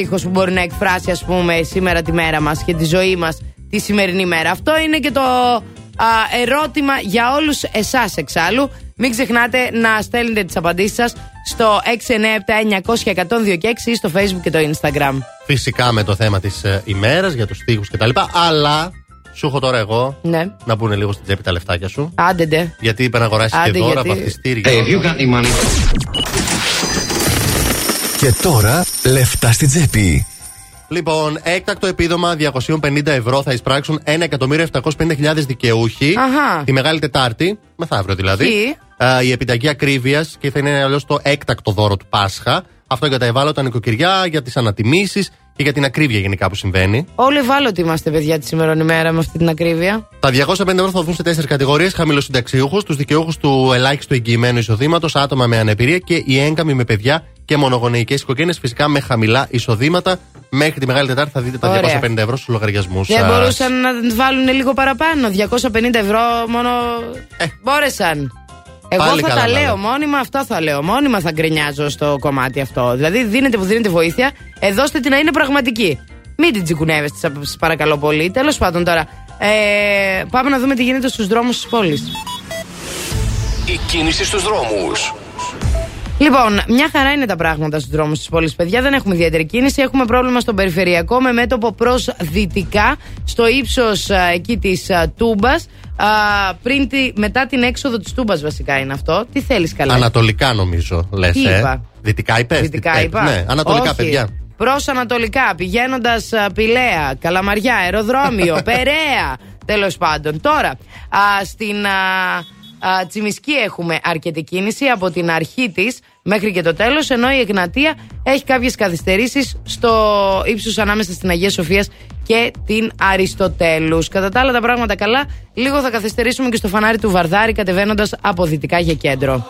Στίχο που μπορεί να εκφράσει, ας πούμε, σήμερα τη μέρα μας και τη ζωή μας τη σημερινή μέρα. Αυτό είναι και το α, ερώτημα για όλους εσάς εξάλλου. Μην ξεχνάτε να στέλνετε τις απαντήσεις σας στο 697-900-1026 ή στο Facebook και το Instagram. Φυσικά με το θέμα της ημέρας για τους τείχους κτλ. Αλλά σου έχω τώρα εγώ Ναι. να πούνε λίγο στην τσέπη τα λεφτάκια σου. Άντε, Γιατί είπε να αγοράσεις και Άντε, δώρα, γιατί- βαφτιστήρια. Hey, Και τώρα λεφτά στην τσέπη. Λοιπόν, έκτακτο επίδομα 250 ευρώ θα εισπράξουν 1.750.000 δικαιούχοι. Αχα. Τη Μεγάλη Τετάρτη, μεθαύριο δηλαδή. Ποιοι; Α, η επιταγή ακρίβειας και θα είναι αλλιώς το έκτακτο δώρο του Πάσχα. Αυτό για τα ευάλωτα νοικοκυριά, για τις ανατιμήσεις και για την ακρίβεια γενικά που συμβαίνει. Όλοι ευάλωτοι είμαστε, παιδιά, τη σημερινή ημέρα με αυτή την ακρίβεια. Τα 250 ευρώ θα δοθούν σε τέσσερις κατηγορίες: χαμηλοσυνταξιούχου, τους δικαιούχους του ελάχιστου εγγυημένου εισοδήματος, άτομα με αναπηρία και οι έγκαμοι με παιδιά και μονογονεϊκές οικογένειες, φυσικά με χαμηλά εισοδήματα. Μέχρι τη Μεγάλη Τετάρτη θα δείτε τα Ωραία. 250 ευρώ στους λογαριασμούς Δεν μπορούσαν να βάλουν λίγο παραπάνω. 250 ευρώ μόνο. Μπόρεσαν. Εγώ Ε. Πάλι θα καλά τα να λέω λέω. μόνιμα, αυτό θα λέω. Μόνιμα θα γκρινιάζω στο κομμάτι αυτό. Δηλαδή, δίνετε που δίνετε βοήθεια, ε, δώστε την να είναι πραγματική. Μην την τσικουνεύεστε, σας παρακαλώ πολύ. Τέλος πάντων τώρα, ε, πάμε να δούμε τι γίνεται στους δρόμους της πόλης. Η κίνηση στους δρόμους. Λοιπόν, μια χαρά είναι τα πράγματα στους δρόμους της πόλης, παιδιά. Δεν έχουμε ιδιαίτερη κίνηση. Έχουμε πρόβλημα στον περιφερειακό με μέτωπο προς δυτικά, στο ύψος εκεί της Τούμπας. Πριν τη, μετά την έξοδο της Τούμπας, βασικά είναι αυτό. Τι θέλεις καλά; Ανατολικά νομίζω, λες. Τι Ε. είπα; Δυτικά είπες. Δυτικά είπα; Ναι, ανατολικά, Όχι. παιδιά. Προς Ανατολικά, πηγαίνοντας Πηλαία, Καλαμαριά, Αεροδρόμιο, Περαία. Τέλος πάντων. Τώρα, α, στην α, α, Τσιμισκή έχουμε αρκετή κίνηση από την αρχή της μέχρι και το τέλος, ενώ η Εγνατία έχει κάποιες καθυστερήσεις στο ύψος ανάμεσα στην Αγία Σοφία και την Αριστοτέλους. Κατά τα άλλα τα πράγματα καλά, λίγο θα καθυστερήσουμε και στο φανάρι του Βαρδάρη κατεβαίνοντας από δυτικά για κέντρο.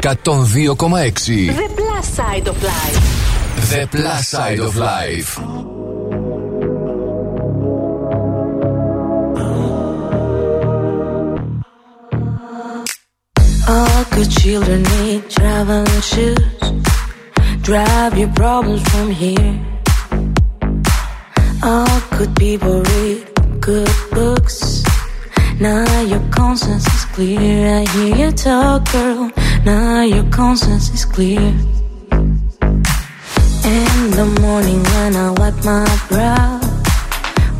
102,6. The Plus Side of Life. The Plus Side of Life. All good children need traveling shoes. Drive your problems from here. All good people read good books. Now your conscience is clear. I hear you talk, girl. Now your conscience is clear. In the morning when I wipe my brow,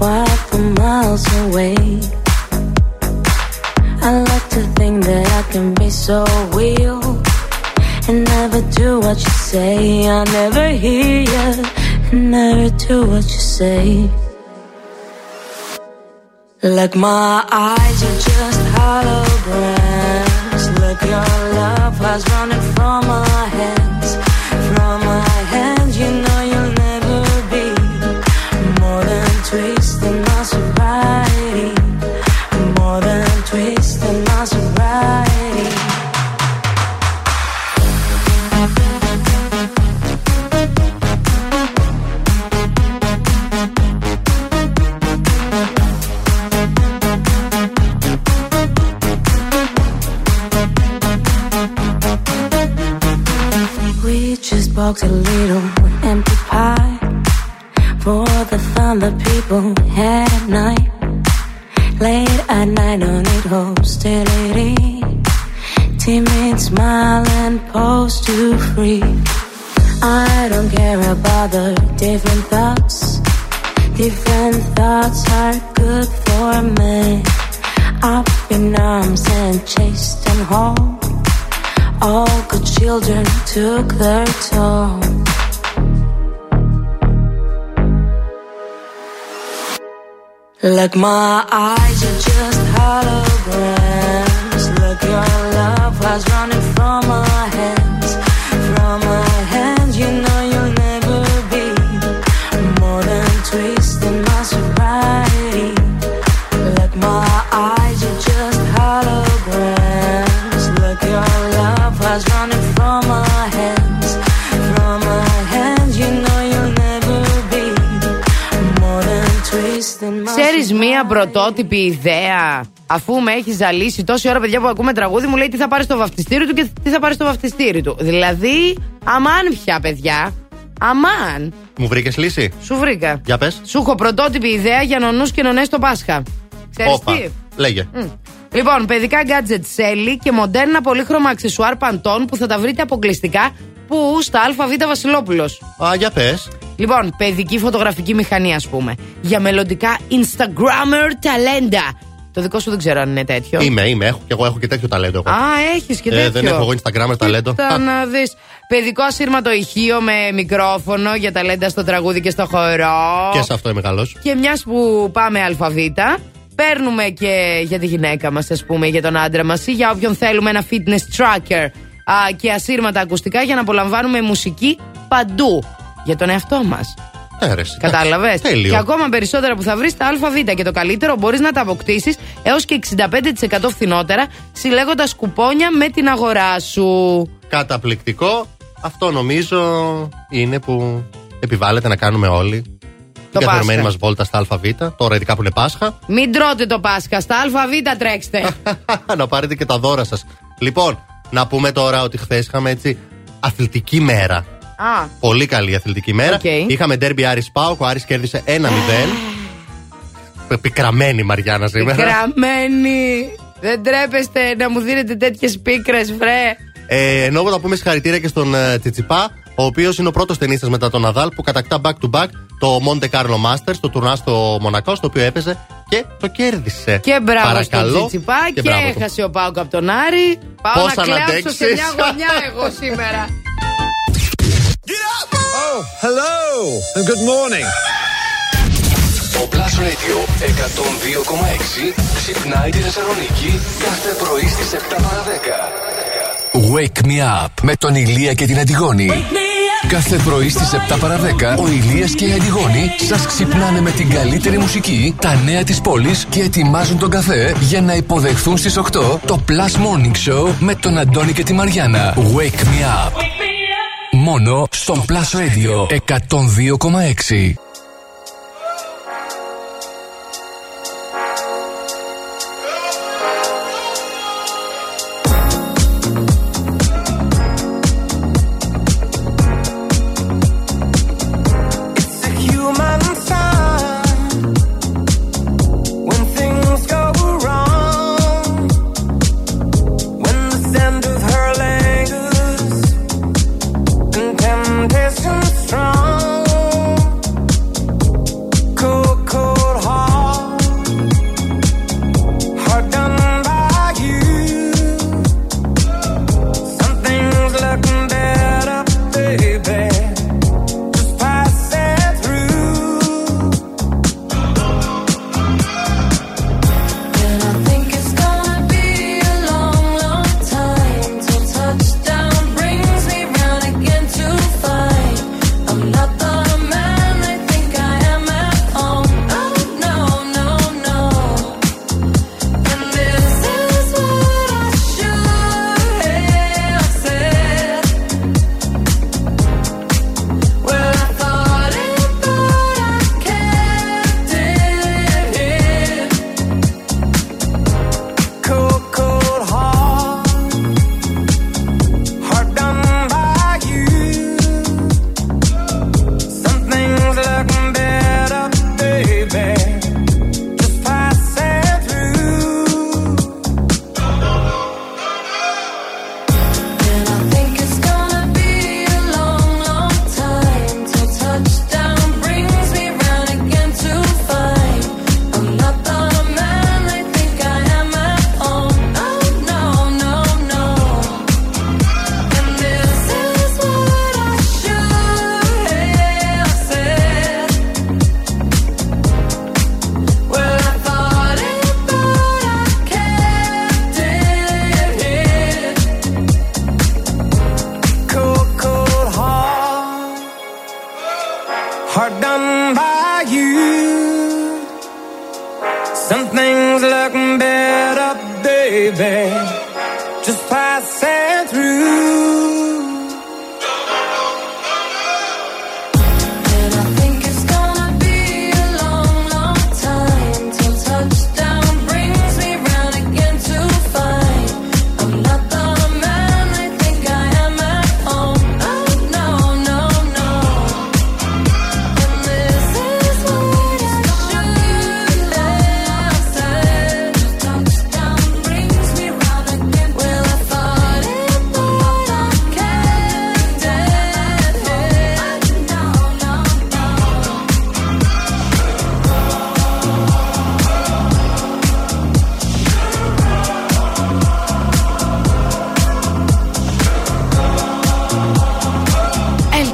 wipe the miles away. I like to think that I can be so real and never do what you say. I never hear you and never do what you say. Like my eyes are just holograms. Your love was running from my hands, Ξέρει μία πρωτότυπη ιδέα, αφού με έχει ζαλίσει τόση ώρα, παιδιά που ακούμε τραγούδι, μου λέει τι θα πάρει στο βαφτιστήρι του και τι θα πάρει στο βαφτιστήρι του. Δηλαδή, αμάν πια, παιδιά. Αμάν. Μου βρήκες λύση; Σου βρήκα. Για πες. Σου έχω πρωτότυπη ιδέα για νονούς και νονές στο Πάσχα. Ξέρεις τι; Λέγε. Λοιπόν, παιδικά gadget σέλι και μοντέρνα πολύχρωμα αξεσουάρ παντών που θα τα βρείτε αποκλειστικά που στα ΑΒ Βασιλόπουλος. Α, για πες. Λοιπόν, παιδική φωτογραφική μηχανή, ας πούμε. Για μελλοντικά Instagrammer ταλέντα. Το δικό σου δεν ξέρω αν είναι τέτοιο. Είμαι, είμαι. Έχω, και εγώ έχω και τέτοιο ταλέντο. Εγώ. Α, έχεις και τέτοιο. Ε, δεν έχω εγώ Instagram ταλέντο. Κοίτα να δεις. Παιδικό ασύρματο ηχείο με μικρόφωνο για ταλέντα στο τραγούδι και στο χορό. Και σε αυτό είμαι καλός. Και μιας που πάμε αλφαβήτα, παίρνουμε και για τη γυναίκα μας, ας πούμε, για τον άντρα μας ή για όποιον θέλουμε ένα fitness tracker α, και ασύρματα ακουστικά για να απολαμβάνουμε μουσική παντού. Για τον εαυτό μας. Κατάλαβες; Τέλειο. Και ακόμα περισσότερα που θα βρεις στα ΑΒ. Και το καλύτερο μπορείς να τα αποκτήσεις έως και 65% φθηνότερα, συλλέγοντας κουπόνια με την αγορά σου. Καταπληκτικό. Αυτό νομίζω είναι που επιβάλλεται να κάνουμε όλοι. Το Την καθημερινή Πάσχα. μας βόλτα στα ΑΒ. Τώρα, ειδικά που είναι Πάσχα. Μην τρώτε το Πάσχα, στα ΑΒ τρέξτε. να πάρετε και τα δώρα σας. Λοιπόν, να πούμε τώρα ότι χθες είχαμε έτσι αθλητική μέρα. Α, Πολύ καλή αθλητική μέρα. Οκ. Είχαμε ντέρμπι Άρης ΠΑΟΚ. Ο Άρης κέρδισε 1-0. Πικραμένη η Μαριάννα σήμερα. Γραμμένη. Δεν τρέπεστε να μου δίνετε τέτοιες πίκρες, βρε. Ε, ενώ να πούμε συγχαρητήρια και στον ε, Τσιτσιπά, ο οποίος είναι ο πρώτος τενίστας μετά τον Ναδάλ που κατακτά back to back το Monte Carlo Masters, το τουρνουά στο Μονακό, στο οποίο έπαιζε και το κέρδισε. Και μπράβο Παρακαλώ. στον Τσιτσιπά και, μπράβο του. έχασε ο Πάουκ από τον Άρη. Πάω Πώς να αν κλάψω σε αντέξεις. μια γωνιά εγώ σήμερα. Oh, hello and good morning. Το Plus Radio 102,6 ξυπνάει τη Θεσσαλονίκη κάθε πρωί στις 7 παρα 10. Wake me up με τον Ηλία και την Αντιγόνη. Κάθε πρωί στις 7 παρα 10 ο Ηλίας και η Αντιγόνη σας ξυπνάνε με την καλύτερη μουσική, τα νέα της πόλης και ετοιμάζουν τον καφέ για να υποδεχθούν στις 8 το Plus Morning Show με τον Αντώνη και τη Μαριάνα. Wake me up. Μόνο στον Plus Radio 102,6.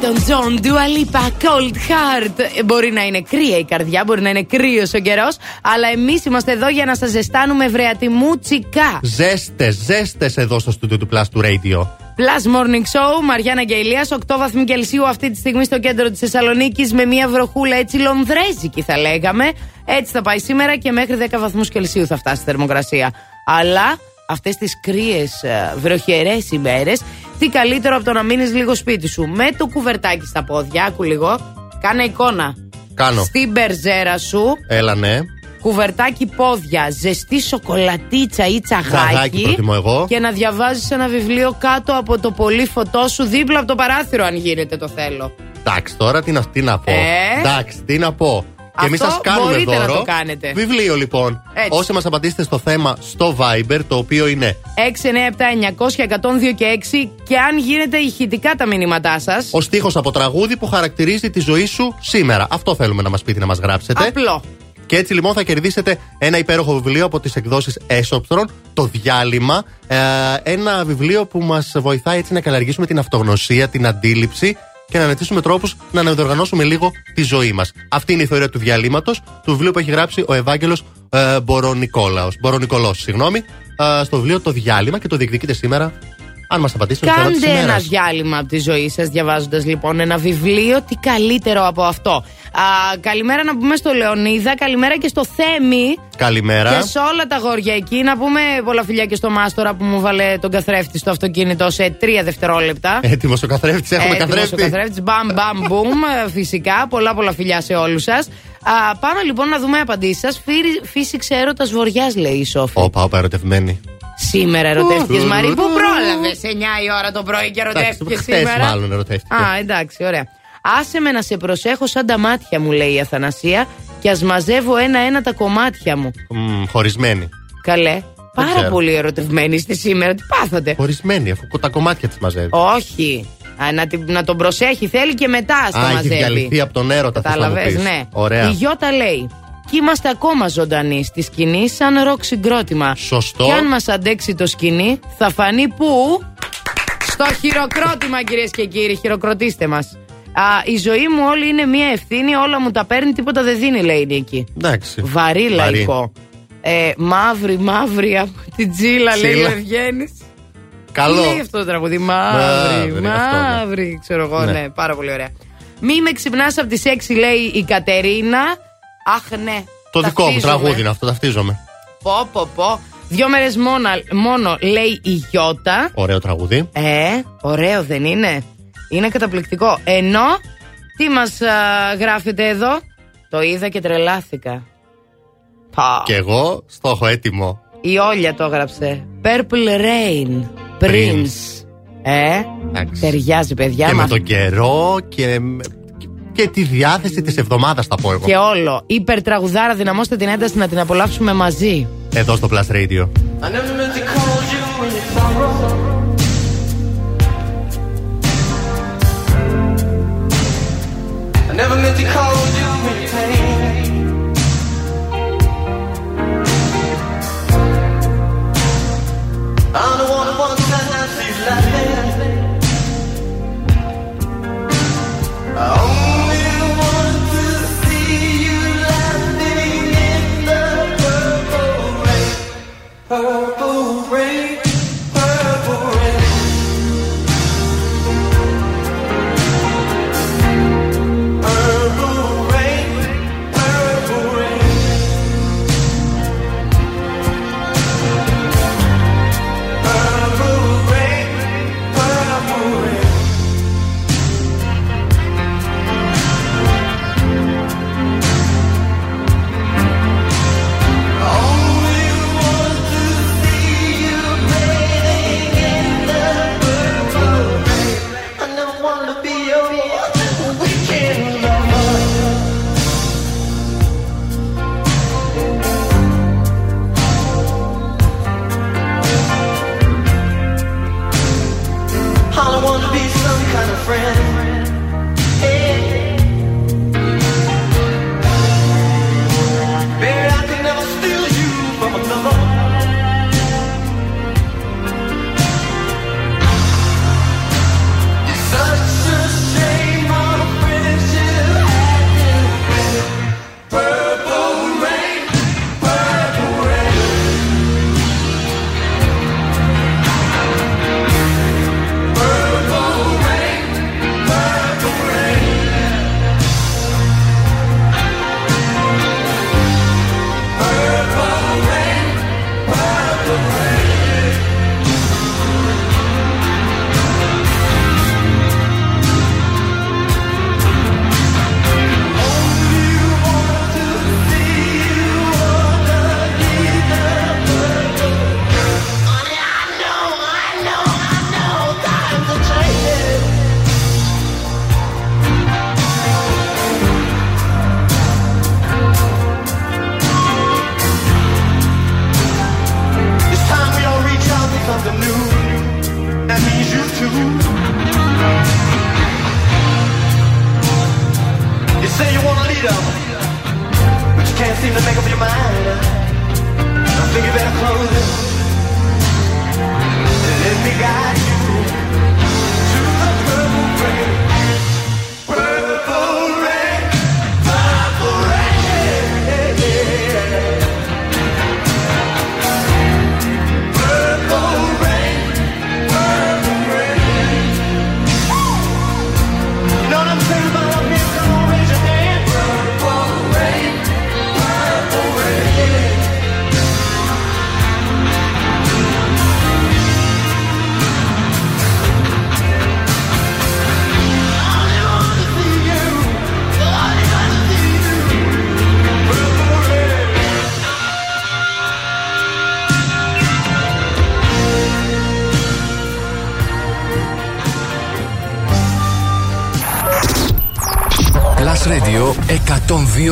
Elton John, Dua Lipa, Cold Heart. Ε, Μπορεί να είναι κρύα η καρδιά, μπορεί να είναι κρύος ο καιρός, αλλά εμείς είμαστε εδώ για να σας ζεστάνουμε βρεατιμούτσικα. Ζέστε, ζέστε εδώ στο στούντιο του Plus του Radio. Plus Morning Show, Μαριάννα και Ηλίας, 8 βαθμοί Κελσίου αυτή τη στιγμή στο κέντρο της Θεσσαλονίκης με μια βροχούλα έτσι λονδρέζικη θα λέγαμε. Έτσι θα πάει σήμερα και μέχρι 10 βαθμούς Κελσίου θα φτάσει η θερμοκρασία. Αλλά αυτές τις κρύες, βροχερές ημέρες, τι καλύτερο από το να μείνεις λίγο σπίτι σου με το κουβερτάκι στα πόδια, άκου λίγο, κάνε εικόνα. Κάνω. Στην μπερζέρα σου, Έλα, ναι. κουβερτάκι πόδια, ζεστή σοκολατίτσα ή τσαγάκι. Τσαγάκι προτιμώ εγώ. Και να διαβάζεις ένα βιβλίο κάτω από το πολύ φωτό σου, δίπλα από το παράθυρο, αν γίνεται το θέλω. Εντάξει, τώρα τι να, τι να πω. Ε; Εντάξει, τι να πω. Και εμείς Αυτό σα κάνουμε μπορείτε να δώρο. το κάνετε. Βιβλίο λοιπόν. Έτσι. Όσοι μας απαντήσετε στο θέμα στο Viber, το οποίο είναι 697-900-102 και 6 και αν γίνεται ηχητικά τα μηνύματά σας. ο στίχος από τραγούδι που χαρακτηρίζει τη ζωή σου σήμερα. Αυτό θέλουμε να μας πείτε να μας γράψετε. Απλό. Και έτσι λοιπόν θα κερδίσετε ένα υπέροχο βιβλίο από τις εκδόσεις Έσοπτρον, το διάλειμμα. Ε, ένα βιβλίο που μας βοηθάει έτσι να καλλιεργήσουμε την αυτογνωσία, την αντίληψη και να αναζητήσουμε τρόπους να αναδιοργανώσουμε λίγο τη ζωή μας. Αυτή είναι η θεωρία του διαλύματος, του βιβλίου που έχει γράψει ο Ευάγγελος ε, Μπορονικόλαος, Μπορονικολός, συγγνώμη, ε, στο βιβλίο Το Διάλειμμα και το διεκδικείτε σήμερα Αν μας απαντήσετε, Κάντε ένα διάλειμμα από τη ζωή σας διαβάζοντας λοιπόν ένα βιβλίο. Τι καλύτερο από αυτό. Α, καλημέρα να πούμε στο Λεωνίδα, καλημέρα και στο Θέμη. Καλημέρα. Και σε όλα τα γόρια εκεί. Να πούμε πολλά φιλιά και στο Μάστορα που μου βάλε τον καθρέφτη στο αυτοκίνητο σε τρία δευτερόλεπτα. Έτοιμος ο καθρέφτης, έχουμε Έτοιμος καθρέφτη. ο καθρέφτης, μπαμ, μπαμ, μπουμ. ε, Φυσικά. Πολλά, πολλά φιλιά σε όλους σας. Πάμε λοιπόν να δούμε απαντήσεις σας. Φύσηξε έρωτα βοριάς, λέει η Σόφη. Όπα, όπα, ερωτευμένη. Σήμερα ερωτεύτηκες, Μαρή. Πού πρόλαβες 9 η ώρα το πρωί και ερωτεύτηκες Χθες σήμερα; μάλλον ερωτεύτηκε. Α, εντάξει, ωραία. Άσε με να σε προσέχω σαν τα μάτια μου, λέει η Αθανασία, και ας μαζεύω ένα-ένα τα κομμάτια μου. Μμ, χωρισμένη. Καλέ. Πάρα ξέρω. πολύ ερωτευμένη είστε σήμερα. Τι πάθατε; Χωρισμένη, αφού τα κομμάτια τη μαζεύει. Όχι. Α, να, την- να τον προσέχει θέλει και μετά στο Α, έχει μαζεύει. διαλυθεί από τον έρωτα, θες να μου Κατάλαβες, πεις. ναι. Ωραία. Η Γιώτα λέει. Και είμαστε ακόμα ζωντανοί στη σκηνή σαν ροκ συγκρότημα. Σωστό. Και αν μας αντέξει το σκηνή, θα φανεί πού. Στο χειροκρότημα, κυρίες και κύριοι. Χειροκροτήστε μας. Η ζωή μου όλη είναι μία ευθύνη, όλα μου τα παίρνει, τίποτα δεν δίνει, λέει η Νίκη. Εντάξει. Βαρύ λαϊκό. Ε, μαύρη, μαύρη από την τζίλα, λέει ο Τζίλα. Ευγένης. Καλό. Τι λέει αυτό το τραγούδι, μαύρη, Μαύρη, αυτό, ναι. μαύρη, ξέρω εγώ, ναι. Ναι. πάρα πολύ ωραία. Μη με ξυπνάς από τις 6, λέει η Κατερίνα. Αχ, ναι. Το δικό μου ταυτίζομαι. τραγούδι είναι αυτό, ταυτίζομαι. Πω, πω, πω. Δύο μέρες μόνο, μόνο, λέει η Γιώτα. Ωραίο τραγούδι. Ε, ωραίο δεν είναι. Είναι καταπληκτικό. Ενώ, τι μας γράφετε εδώ; Το είδα και τρελάθηκα. Πα. Και εγώ στο έχω έτοιμο. Η Όλια το έγραψε. Purple Rain. Prince. Ε, ταιριάζει, παιδιά. Και μα- με τον καιρό και, και τη διάθεση της εβδομάδας τα εγώ. Και όλο, υπερτραγουδάρα δυναμώστε την ένταση να την απολαύσουμε μαζί. Εδώ στο πλαστρίτιο. You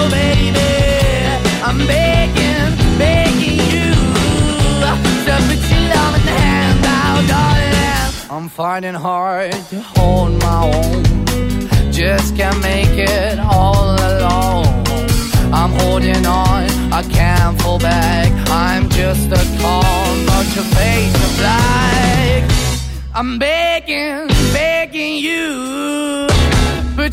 now, baby. I'm begging, begging you to put your darling. I'm finding hard to hold my own, just can't make it all alone. I'm holding on, I can't fall back. I'm just a call, but your face. I'm begging, begging you.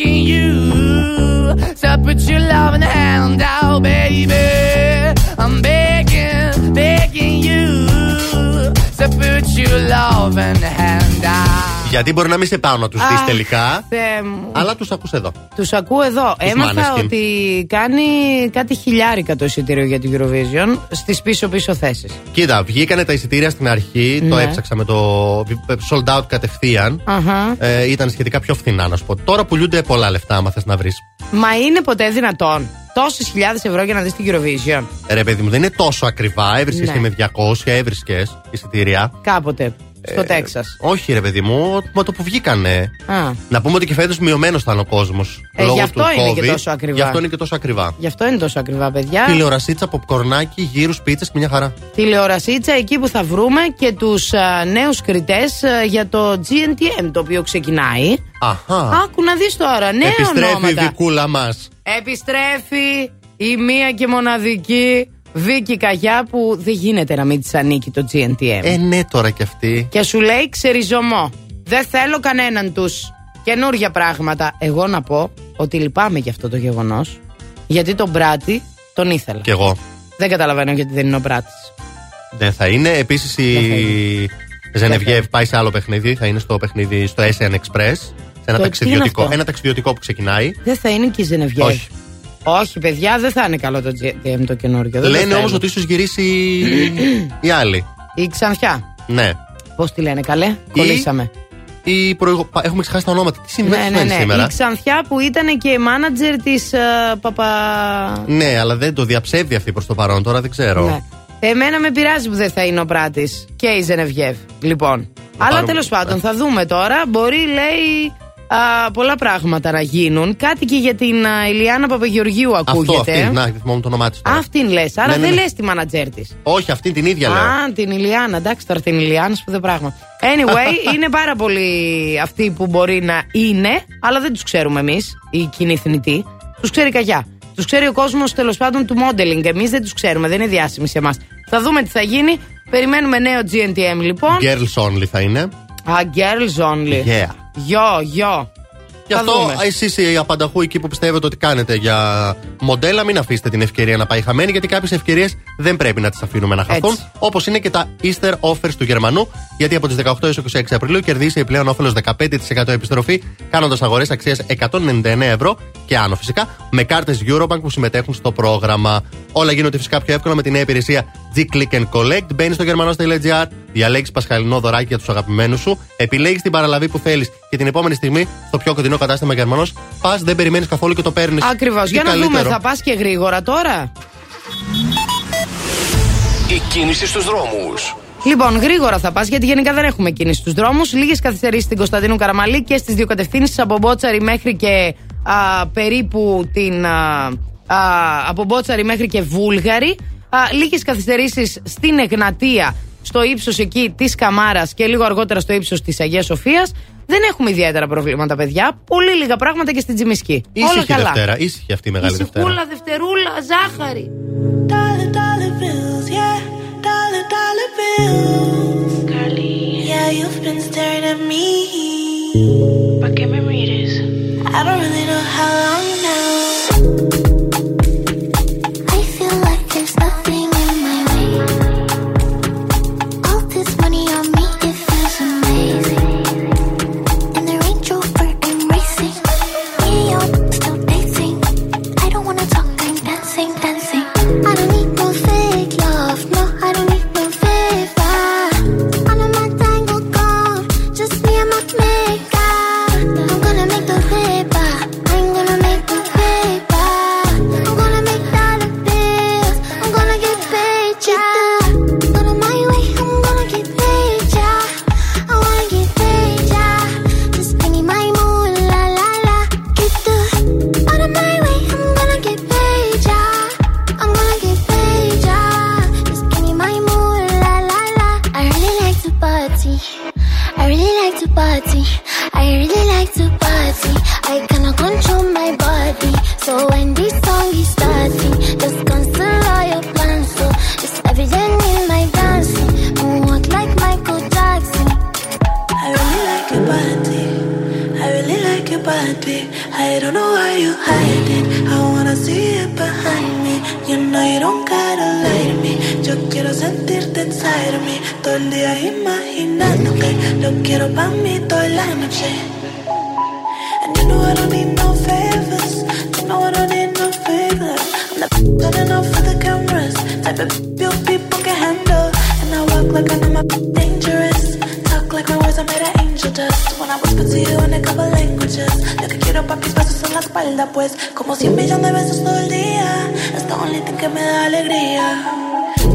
begging you to put your love in the hand out, baby. I'm begging, begging you to put your love in the hand out. Γιατί μπορεί να μην σε πάω να τους δεις Αχ, τελικά. Θεέ μου. Αλλά τους ακούς εδώ. Τους ακούω εδώ. Τους Έμαθα Maneskin. ότι κάνει κάτι χιλιάρικα το εισιτήριο για την Eurovision στις πίσω-πίσω θέσεις. Κοίτα, βγήκανε τα εισιτήρια στην αρχή. Το Ναι. έψαξα με το sold out κατευθείαν. Αχα. Ε, ήταν σχετικά πιο φθηνά, να σου πω. Τώρα πουλούνται πολλά λεφτά, άμα θες να βρεις. Μα είναι ποτέ δυνατόν τόσες χιλιάδες ευρώ για να δεις την Eurovision; Ρε, παιδί μου, δεν είναι τόσο ακριβά. Έβρισκες Ναι. και με 200, έβρισκες εισιτήρια. Κάποτε. Στο Ε, Τέξας. Όχι, ρε, παιδί μου, με το που βγήκανε. Α. Να πούμε ότι και φέτος μειωμένος ήταν ο κόσμος. Ε, γι' αυτό είναι και τόσο ακριβά. Γι' αυτό είναι και τόσο ακριβά. Γι' αυτό είναι τόσο ακριβά, παιδιά. Τηλεορασίτσα, ποπκορνάκι, γύρους, πίτσες και μια χαρά. Τηλεορασίτσα εκεί που θα βρούμε και τους νέους κριτές για το GNTM το οποίο ξεκινάει. Αχά. Άκου να δεις τώρα, νέα Επιστρέφει η ονόματα. δικούλα μας. Επιστρέφει η μία και μοναδική Βίκη Καγιά που δεν γίνεται να μην της ανήκει το GNTM. Ε, ναι, τώρα κι αυτή. Και σου λέει ξεριζωμό. Δεν θέλω κανέναν τους. Καινούργια πράγματα. Εγώ να πω ότι λυπάμαι για αυτό το γεγονός. Γιατί τον Μπράτη τον ήθελα. Κι εγώ. Δεν καταλαβαίνω γιατί δεν είναι ο Μπράτη. Δεν θα είναι. Επίσης η Ζενεβιέβ πάει σε άλλο παιχνίδι. Θα είναι στο παιχνίδι στο SN Express. Σε ένα Το- ταξιδιωτικό, τι είναι αυτό; ένα ταξιδιωτικό που ξεκινάει. Δεν θα είναι και η Ζενεβιέ. Όχι. Όχι, παιδιά, δεν θα είναι καλό το GNTM το καινούργιο. Δεν το Λένε όμως θέλω. ότι ίσως γυρίσει η άλλη. Η Ξανθιά. Ναι. Πώς τη λένε, καλέ; Κολλήσαμε. Η προηγου... πα- Έχουμε ξεχάσει τα ονόματα. Τι σημαίνει, Ναι, τι ναι, σημαίνει ναι. σήμερα. Η Ξανθιά που ήταν και μάνατζερ της Παπα. Ναι, αλλά δεν το διαψεύδει αυτή προς το παρόν. Τώρα δεν ξέρω. Ναι. Εμένα με πειράζει που δεν θα είναι ο πράτης και η Ζενεβιέβ. Λοιπόν. Αλλά πάρουμε- τέλος πάντων, θα δούμε τώρα. Μπορεί, λέει, α, πολλά πράγματα να γίνουν. Κάτι και για την α, Ηλιάνα Παπαγεωργίου Αυτό, ακούγεται. αυτή. Να, θυμόμουν το όνομά της. Αυτήν λες. Άρα Ναι, ναι, δεν ναι. λες τη μάνατζέρ της. Όχι, αυτή την ίδια λέω. Α, την Ηλιάνα. Εντάξει, τώρα την Ηλιάνα, σπουδαίο πράγμα. Anyway, είναι πάρα πολλοί αυτοί που μπορεί να είναι, αλλά δεν τους ξέρουμε εμείς, οι κοινοί θνητοί. Τους ξέρει η καγιά. Τους ξέρει ο κόσμος τέλος πάντων του modeling. Εμείς δεν τους ξέρουμε, δεν είναι διάσημοι σε εμάς. Θα δούμε τι θα γίνει. Περιμένουμε νέο GNTM λοιπόν. Girls only θα είναι. Α, girls only. Yeah. Γιο, γιο. Γι' Θα αυτό δούμε. εσείς οι απανταχού εκεί που πιστεύετε ότι κάνετε για μοντέλα, μην αφήσετε την ευκαιρία να πάει χαμένη, γιατί κάποιες ευκαιρίες δεν πρέπει να τις αφήνουμε να χαθούν. Έτσι. Όπως είναι και τα Easter offers του Γερμανού, γιατί από τις 18 έως 26 Απριλίου κερδίσει επιπλέον όφελος 15% επιστροφή, κάνοντας αγορές αξίας 199 ευρώ και άνω φυσικά, με κάρτες Eurobank που συμμετέχουν στο πρόγραμμα. Όλα γίνονται φυσικά πιο εύκολα με την νέα υπηρεσία G-Click and Collect. Μπαίνεις στο γερμανό.gr, διαλέγεις πασχαλινό δωράκι για τους αγαπημένους σου, επιλέγεις την παραλαβή που θέλεις και την επόμενη στιγμή στο πιο κοντινό κατάστημα Γερμανός πας, δεν περιμένεις καθόλου και το παίρνεις. Ακριβώς. Για να δούμε, θα πας και γρήγορα τώρα; Η κίνηση στους δρόμους. Λοιπόν, γρήγορα θα πας, γιατί γενικά δεν έχουμε κίνηση στους δρόμους. Λίγες καθυστερήσεις στην Κωνσταντίνου Καραμαλή και στις δύο κατευθύνσεις από Μπότσαρη μέχρι και α, περίπου την. Α, α, από Μπότσαρη μέχρι και Βούλγαρη. Λίγες καθυστερήσεις στην Εγνατία, στο ύψος εκεί της Καμάρας και λίγο αργότερα στο ύψος της Αγίας Σοφίας. Δεν έχουμε ιδιαίτερα προβλήματα, παιδιά. Πολύ λίγα πράγματα και στην Τζιμισκή. Όλα Ήσυχη καλά. Δευτέρα, ήσυχη αυτή η μεγάλη Δευτέρα. Ησυχούλα, Δευτερούλα, ζάχαρη. Dollar, dollar bills, yeah. Dollar, dollar bills. Girlie, yeah, you've been staring at me. ¿Pa' qué me mires? I don't really know how long now. So when this song is starting, just cancel all your plans. So just evident in my dancing. Moonwalk like Michael Jackson. I really like your body. I really like your body. I don't know why you hide it. I wanna see it behind me. You know you don't gotta lie to me. Yo quiero sentirte inside of me. Todo el día imaginándote. Lo quiero pa' mí toda la noche. And you know I don't need know I don't need no favors. I'm not turning off for the cameras. Type of you people can handle. And I walk like I know my dangerous. Talk like my words are made of angel dust. When I whisper to you in a couple languages. Lo que quiero pa' mis besos en la espalda, pues. Como cien millones de besos todo el día. Es the only thing que me da alegría.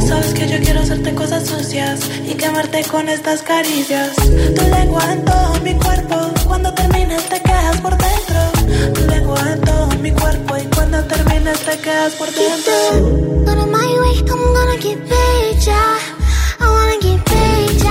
Sabes que yo quiero hacerte cosas sucias y quemarte con estas caricias. Tu lengua en todo mi cuerpo, cuando termines te quedas por dentro. Tu lengua en todo mi cuerpo y cuando termines te quedas por dentro. Of my way, I'm gonna get paid, yeah. I wanna get paid,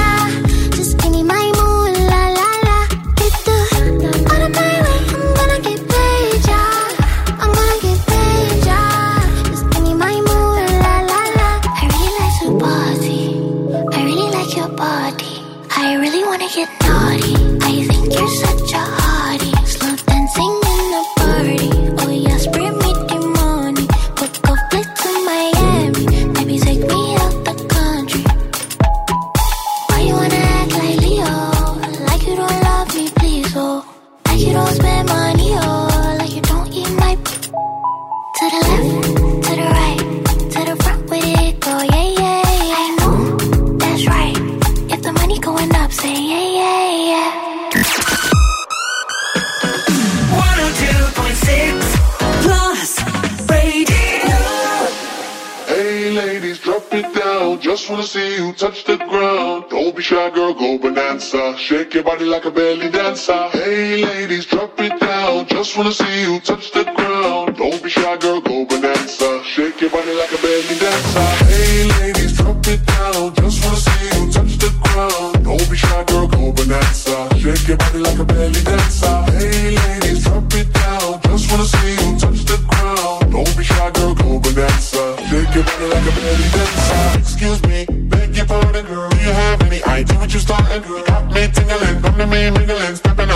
body like a belly dancer. Hey, ladies, drop it down. Just wanna see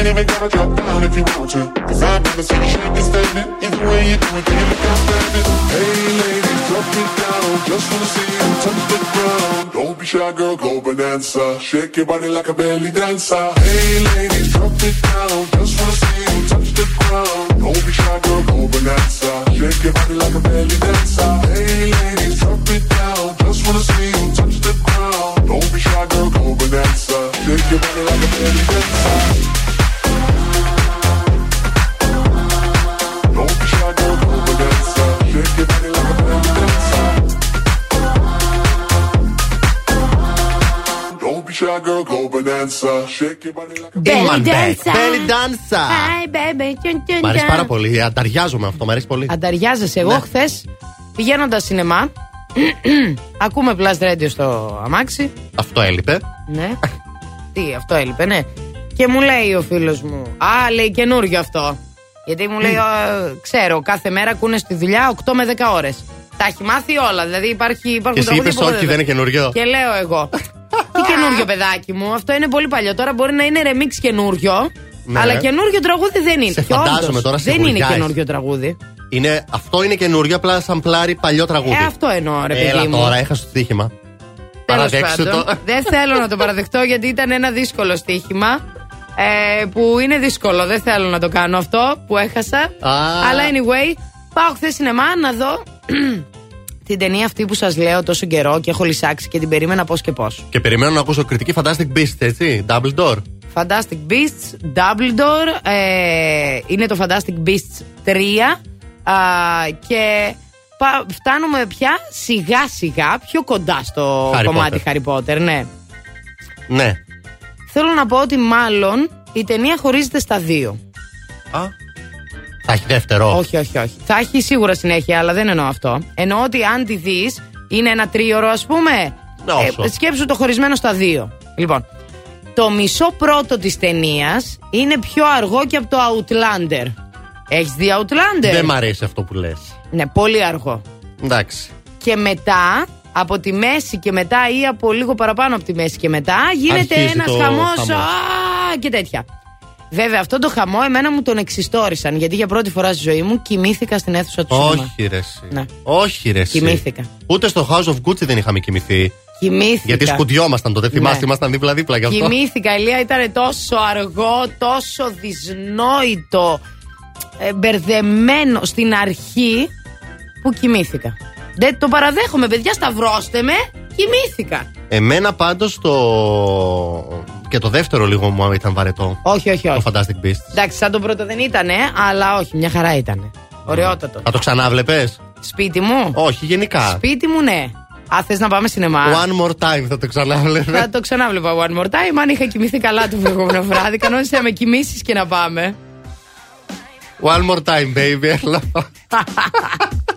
Ain't even gotta drop down if you want to. Cause I've never seen you shake stand it. Either way you do it, can't stand it. Hey ladies, drop it down. Just wanna see you touch the ground. Don't be shy, girl, go bonanza. Shake your body like a belly dancer. Hey ladies, drop it down. Just wanna see you touch the ground. Don't be shy, girl, go bonanza. Shake your body like a belly dancer. Hey ladies, drop it down. Just wanna see you touch the ground. Don't be shy, girl, go bonanza. Shake your body like a belly dancer. Girl, go bonanza. Shake your body like a Belly dancer. Belly dancer. Hi, baby. Τιον, τιον, Μ' αρέσει τιον. πάρα πολύ. Ανταριάζω με αυτό, μ' αρέσει πολύ. Ανταριάζεσαι. Εγώ Ναι. χθες πηγαίνοντας σινεμά. ακούμε Plus Radio στο αμάξι. Αυτό έλειπε. Ναι. Τι, αυτό έλειπε, ναι. Και μου λέει ο φίλος μου, Α, λέει καινούριο αυτό. Γιατί μου λέει, «Α, ξέρω, κάθε μέρα ακούνε στη δουλειά 8 με 10 ώρες. Τα έχει μάθει όλα. Δηλαδή υπάρχει, Και υπάρχουν εσύ τραγούδια είπες που όχι, δεν είναι καινούριο. Και λέω εγώ. Τι καινούριο παιδάκι μου, αυτό είναι πολύ παλιό. Τώρα μπορεί να είναι remix καινούριο. Ναι. Αλλά καινούριο τραγούδι δεν είναι. Σε Και φαντάζομαι όντως, τώρα, Δεν είναι σιγουριάζεις. καινούριο τραγούδι. Είναι, αυτό είναι καινούριο, απλά σαν πλάρι παλιό τραγούδι. Ε, αυτό εννοώ, ρε παιδί Έλα μου. τώρα, έχασε το στοίχημα. Τέλος Παραδέξου πάντων, το. Δεν θέλω να το παραδεχτώ γιατί ήταν ένα δύσκολο στοίχημα. Ε, που είναι δύσκολο. Δεν θέλω να το κάνω αυτό που έχασα. Α. Αλλά anyway, πάω χθες σινεμά να δω την ταινία αυτή που σας λέω τόσο καιρό και έχω λυσάξει και την περίμενα πώς και πώς. Και περιμένω να ακούσω κριτική Fantastic Beasts, έτσι. Double door. Fantastic Beasts, Dumbledore, ε, είναι το Fantastic Beasts 3 α, και πα- φτάνουμε πια σιγά σιγά πιο κοντά στο Harry κομμάτι Potter. Harry Potter, ναι. Ναι. Θέλω να πω ότι μάλλον η ταινία χωρίζεται στα δύο. Θα έχει δεύτερο. Όχι, όχι, όχι. Θα έχει σίγουρα συνέχεια, αλλά δεν εννοώ αυτό. Εννοώ ότι αν τη δεις, είναι ένα τρίωρο, ας πούμε. Ναι, όσο. σκέψου το χωρισμένο στα δύο. Λοιπόν, το μισό πρώτο της ταινίας είναι πιο αργό και από το Outlander. Έχεις δει Outlander? Δεν μ' αρέσει αυτό που λες. Ναι, πολύ αργό. Εντάξει. Και μετά, από τη μέση και μετά ή από λίγο παραπάνω από τη μέση και μετά, γίνεται Αρχίζει ένας το χαμός χαμός. και τέτοια. Βέβαια, αυτό το χαμό εμένα μου τον εξιστόρισαν γιατί για πρώτη φορά στη ζωή μου κοιμήθηκα στην αίθουσα του σινεμά. Όχι, ρε. εσύ. Ναι. Όχι, ρε. εσύ. Κοιμήθηκα. Ούτε στο House of Gucci δεν είχαμε κοιμηθεί. Κοιμήθηκα. Γιατί σκουντιόμασταν τότε, θυμάστε, Ναι. ήμασταν δίπλα-δίπλα γι' αυτό. Κοιμήθηκα, Ηλία, ήταν τόσο αργό, τόσο δυσνόητο, ε, μπερδεμένο στην αρχή που κοιμήθηκα. Δεν το παραδέχομαι, παιδιά, σταυρώστε με, κοιμήθηκα. Εμένα πάντως το. και το δεύτερο λίγο μου ήταν βαρετό. Όχι, όχι, όχι. Το Fantastic Beasts. Εντάξει, σαν τον πρώτο δεν ήτανε, αλλά όχι, μια χαρά ήτανε. Ωραιότατο. Θα το ξανάβλεπες; Σπίτι μου; Όχι, γενικά. Σπίτι μου, ναι. Α, θες να πάμε σινεμά; One more time θα το ξανάβλεπες. Θα το ξανάβλεπα one more time. Αν είχα κοιμηθεί καλά το προηγούμενο βράδυ, κανόνισε να με κοιμήσεις και να πάμε. One more time, baby.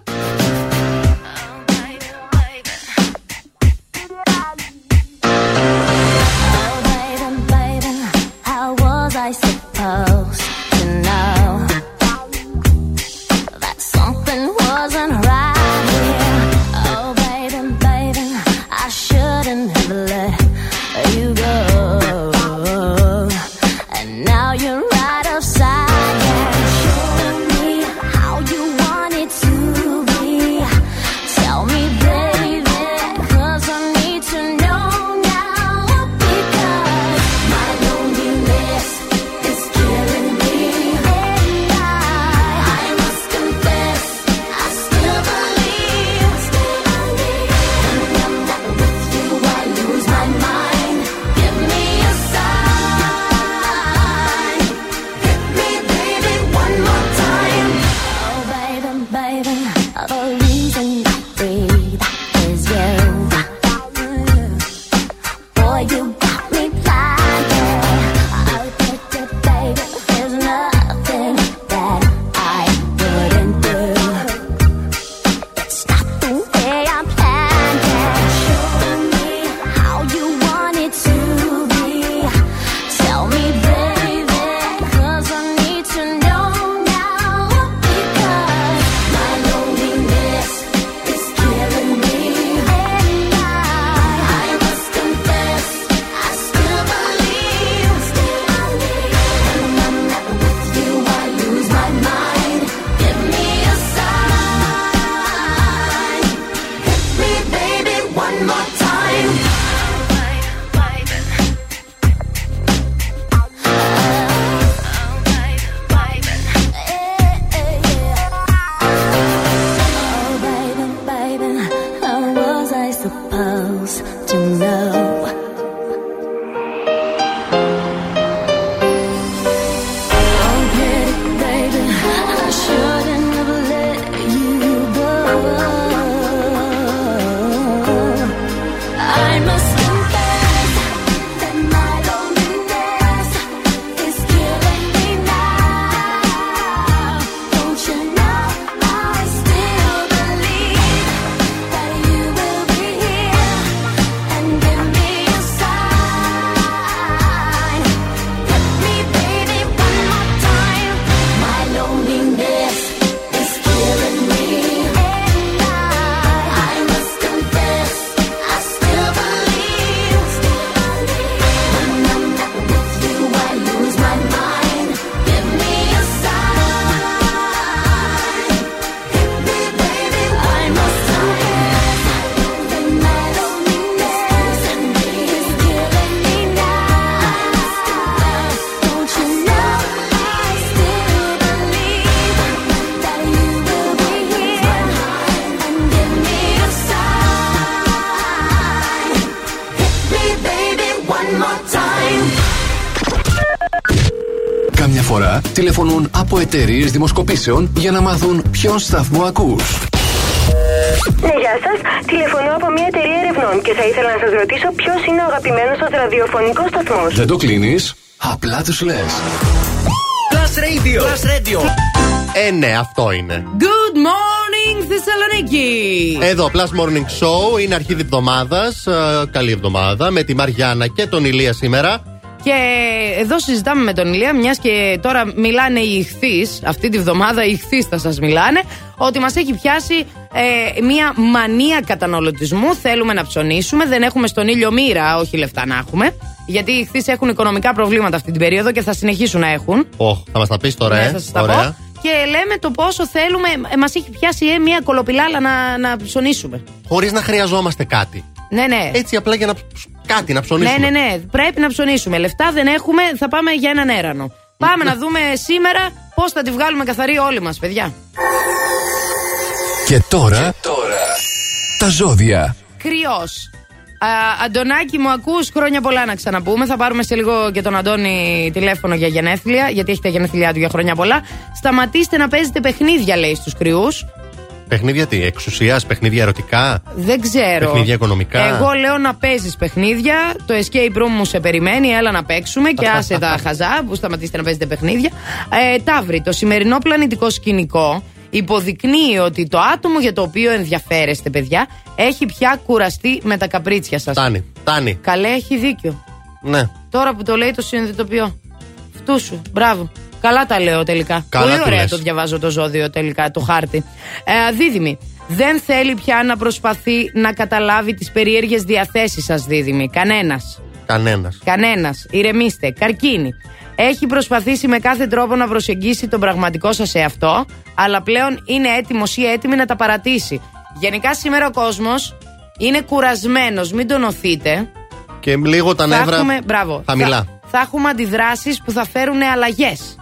εταιρείες δημοσκοπήσεων για να μάθουν ποιον σταθμό ακούς. Ναι, γεια σας. Τηλεφωνώ από μια εταιρεία ερευνών και θα ήθελα να σας ρωτήσω ποιος είναι ο αγαπημένος σας ραδιοφωνικός σταθμός. Δεν το κλείνεις, απλά τους λες. Plus Radio. Plus Radio. Ε, ναι, αυτό είναι. Good morning, Θεσσαλονίκη! Εδώ, Plus Morning Show, είναι αρχή εβδομάδας. Καλή εβδομάδα. Με τη Μαριάννα και τον Ηλία σήμερα. Και εδώ συζητάμε με τον Ηλία, μιας και τώρα μιλάνε οι ηχθείς, αυτή τη βδομάδα οι ηχθείς θα σας μιλάνε, ότι μας έχει πιάσει ε, μια μανία καταναλωτισμού. Θέλουμε να ψωνίσουμε, δεν έχουμε στον ήλιο μοίρα, όχι λεφτά να έχουμε. Γιατί οι ηχθείς έχουν οικονομικά προβλήματα αυτή την περίοδο και θα συνεχίσουν να έχουν. Οχ, θα μας τα πεις τώρα, Ναι, ε. θα σας τα Ωραία. πω. Και λέμε το πόσο θέλουμε, ε, μας έχει πιάσει ε, μια κολοπηλάλα να, να ψωνίσουμε. Χωρίς να χρειαζόμαστε κάτι. Ναι, ναι. Έτσι απλά για να. Κάτι να ψωνίσουμε. Ναι, ναι, ναι. Πρέπει να ψωνίσουμε. Λεφτά δεν έχουμε, θα πάμε για έναν έρανο. Πάμε να δούμε σήμερα πώς θα τη βγάλουμε καθαρή όλοι μας, παιδιά. Και τώρα, τα ζώδια. Κρυός. Αντωνάκη, μου ακούς χρόνια πολλά να ξαναπούμε. Θα πάρουμε σε λίγο και τον Αντώνη τηλέφωνο για γενέθλια, γιατί έχει τα γενέθλιά του για χρόνια πολλά. Σταματήστε να παίζετε παιχνίδια, λέει στους κρυούς. Παιχνίδια τι, εξουσίας, παιχνίδια ερωτικά, Δεν ξέρω. παιχνίδια οικονομικά. Εγώ λέω να παίζεις παιχνίδια. Το escape room μου σε περιμένει. Έλα να παίξουμε και άσε τα χαζά που σταματήσετε να παίζετε παιχνίδια. Ε, Ταύρη, το σημερινό πλανητικό σκηνικό υποδεικνύει ότι το άτομο για το οποίο ενδιαφέρεστε, παιδιά, έχει πια κουραστεί με τα καπρίτσια σας. Τάνει, τάνει. Καλέ, έχει δίκιο. Ναι. Τώρα που το λέει το συνειδητοποιώ. Φτού σου. Μπράβο. Καλά τα λέω τελικά. Καλά Πολύ του ωραία λες. το διαβάζω το ζώδιο τελικά, το χάρτη. Ε, δίδυμη. Δεν θέλει πια να προσπαθεί να καταλάβει τις περίεργε διαθέσεις σας, Δίδυμη. Κανένας. Κανένας. Κανένας. Ηρεμήστε. Καρκίνη. Έχει προσπαθήσει με κάθε τρόπο να προσεγγίσει τον πραγματικό σας εαυτό, αλλά πλέον είναι έτοιμος ή έτοιμη να τα παρατήσει. Γενικά σήμερα ο κόσμος είναι κουρασμένος. Μην τον οθείτε. Και λίγο τα Θα νεύρα έχουμε- μπράβο. χαμηλά. Θα, θα έχουμε αντιδράσεις που θα φέρουν αλλαγές.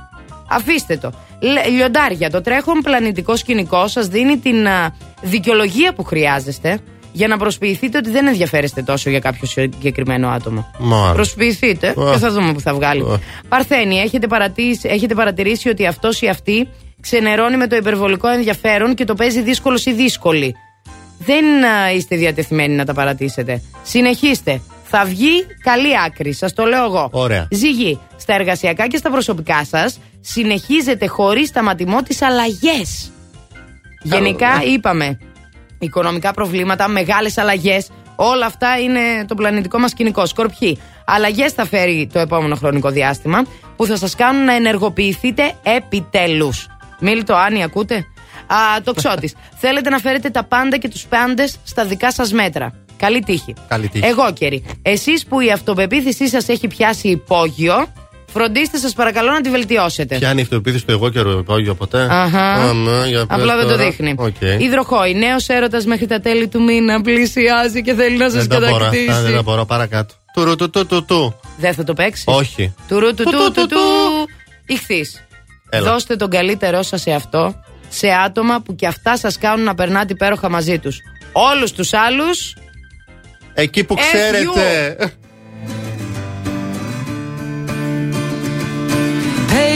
Αφήστε το. Λε- Λιοντάρια, το τρέχον πλανητικό σκηνικό σας δίνει την α, δικαιολογία που χρειάζεστε για να προσποιηθείτε ότι δεν ενδιαφέρεστε τόσο για κάποιο συγκεκριμένο άτομο. Μάλιστα. Προσποιηθείτε Α. και θα δούμε που θα βγάλει. Α. Παρθένη, έχετε, παρατήσει, έχετε παρατηρήσει ότι αυτός ή αυτή ξενερώνει με το υπερβολικό ενδιαφέρον και το παίζει δύσκολο ή δύσκολη. Δεν α, είστε διατεθειμένοι να τα παρατήσετε. Συνεχίστε. Θα βγει καλή άκρη, σας το λέω εγώ. Ωραία. Ζυγή, στα εργασιακά και στα προσωπικά σας συνεχίζετε χωρίς σταματημό τι αλλαγέ. Γενικά είπαμε, οικονομικά προβλήματα, μεγάλες αλλαγές. Όλα αυτά είναι το πλανητικό μας κοινικό. Σκορπιοί. Αλλαγές θα φέρει το επόμενο χρονικό διάστημα που θα σας κάνουν να ενεργοποιηθείτε επιτέλους. Μίλητο, Άννη, ακούτε; Α, το ξώτη. Θέλετε να φέρετε τα πάντα και τους πάντες στα δικά σας μέτρα. Καλή τύχη. Καλή τύχη. Εγώ καιρή. Εσείς που η αυτοπεποίθησή σας έχει πιάσει υπόγειο, φροντίστε σας παρακαλώ να τη βελτιώσετε. Πιάνει η αυτοεπίθεση του εγώ και υπόγειο ποτέ; Αχα. Α, ναι, για πες Απλά δεν το τώρα. δείχνει. Οκ. Υδροχόη, νέος έρωτας μέχρι τα τέλη του μήνα πλησιάζει και θέλει να σας Δεν τα μπορώ αυτά, κατακτήσει. δεν τα μπορώ παρακάτω. Τουρου του του του του. Δεν θα το παίξεις; Όχι. Τουρού του Του, του του, του του, του. Ηχθείς. Έλα. Δώστε τον καλύτερό σας σε αυτό, σε άτομα που και αυτά σας κάνουν να περνάτε υπέροχα μαζί τους. Όλους τους άλλους. Εκεί που F you. ξέρετε.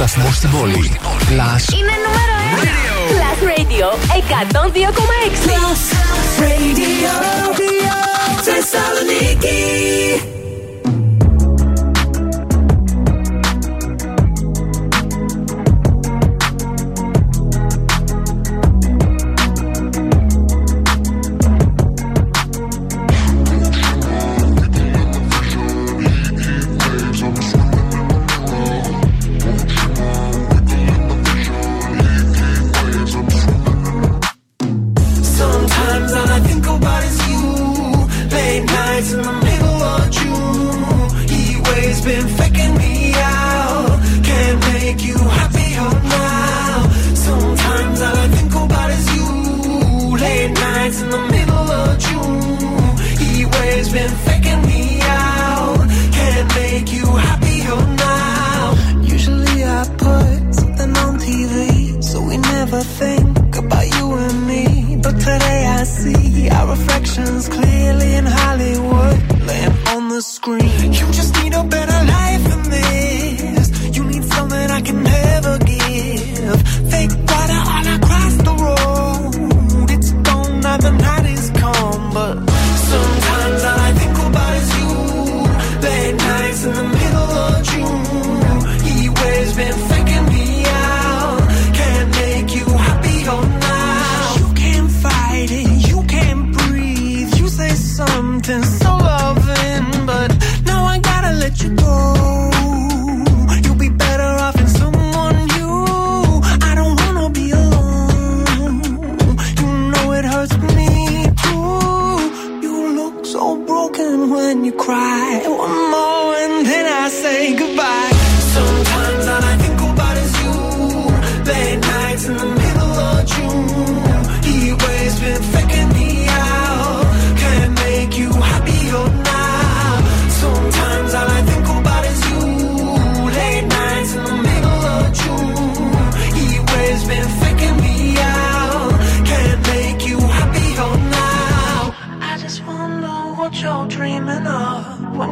Ένα σταθμός στην πόλη. Last Είναι νούμερο 1. Plus Radio 102,6. Plus Radio. Θεσσαλονίκη.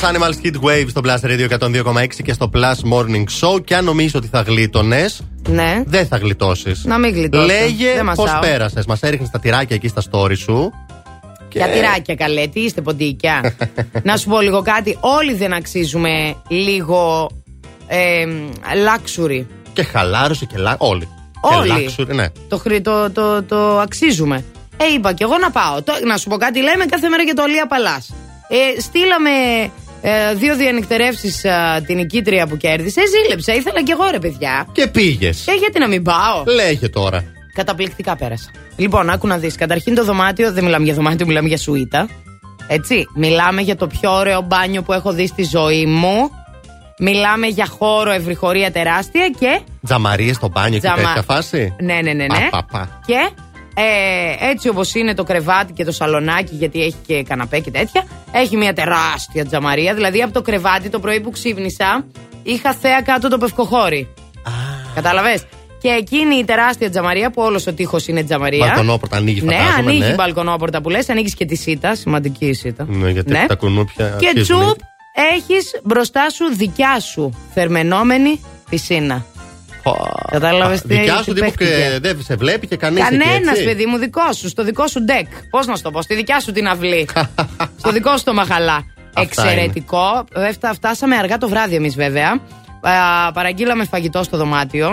Glass Animals Hit Wave στο Plus Radio 102,6 και στο Plus Morning Show. Και αν νομίζεις ότι θα γλίτωνες, Ναι. δεν θα γλιτώσεις. Να μην γλιτώσω. Λέγε Δεν πώς μασάω. πέρασες. Μας έριχνες τα τυράκια εκεί στα story σου. Και- Για τυράκια καλέ, τι είστε ποντίκια. να σου πω λίγο κάτι. Όλοι δεν αξίζουμε λίγο ε, luxury. Και χαλάρωσε και λά... Όλοι. Όλοι. Και luxury, ναι. Το, χρη- το, το, το αξίζουμε. Ε, είπα και εγώ να πάω. Το- να σου πω κάτι, λέμε κάθε μέρα για το Αλία Παλά. Ε, στείλαμε ε, δύο διανυκτερεύσεις την νικήτρια που κέρδισε. Ζήλεψα. Ήθελα κι εγώ ρε παιδιά. Και πήγες. Ε, γιατί να μην πάω; Λέγε τώρα. Καταπληκτικά πέρασα. Λοιπόν, άκου να δεις. Καταρχήν το δωμάτιο, δεν μιλάμε για δωμάτιο, μιλάμε για σουίτα. Έτσι. Μιλάμε για το πιο ωραίο μπάνιο που έχω δει στη ζωή μου. Μιλάμε για χώρο ευρυχωρία τεράστια και. Τζαμαρίες στο μπάνιο και Τζαμα- τέτοια φάση; Ναι, ναι, ναι. ναι. Πα, πα, πα. Και ε, έτσι όπως είναι το κρεβάτι και το σαλονάκι, γιατί έχει και καναπέ και τέτοια, έχει μια τεράστια τζαμαρία. Δηλαδή από το κρεβάτι το πρωί που ξύπνησα, είχα θέα κάτω το πευκοχώρι. Κατάλαβες; Και εκείνη η τεράστια τζαμαρία που όλος ο τείχος είναι τζαμαρία. Μπαλκονόπορτα ανοίγει, Ναι, φαντάζομαι, ανοίγει ναι. η μπαλκονόπορτα που λες, ανοίγεις και τη σίτα. Σημαντική η σίτα. Ναι, γιατί Ναι. τα κουνούπια. Και αρχίζουν. τσουπ, έχεις μπροστά σου δικιά σου θερμενόμενη πισίνα. Κατάλαβες τι Δικιά τι σου τύπου και παίχτηκε. δεν σε βλέπει και κανείς Κανένας, παιδί μου, δικό σου, στο δικό σου ντεκ. Πώς να σου το πω, στη δικιά σου την αυλή. στο δικό σου το μαχαλά. Αυτά Εξαιρετικό. Ε, φτα- Φτάσαμε αργά το βράδυ εμείς βέβαια. Α, παραγγείλαμε φαγητό στο δωμάτιο.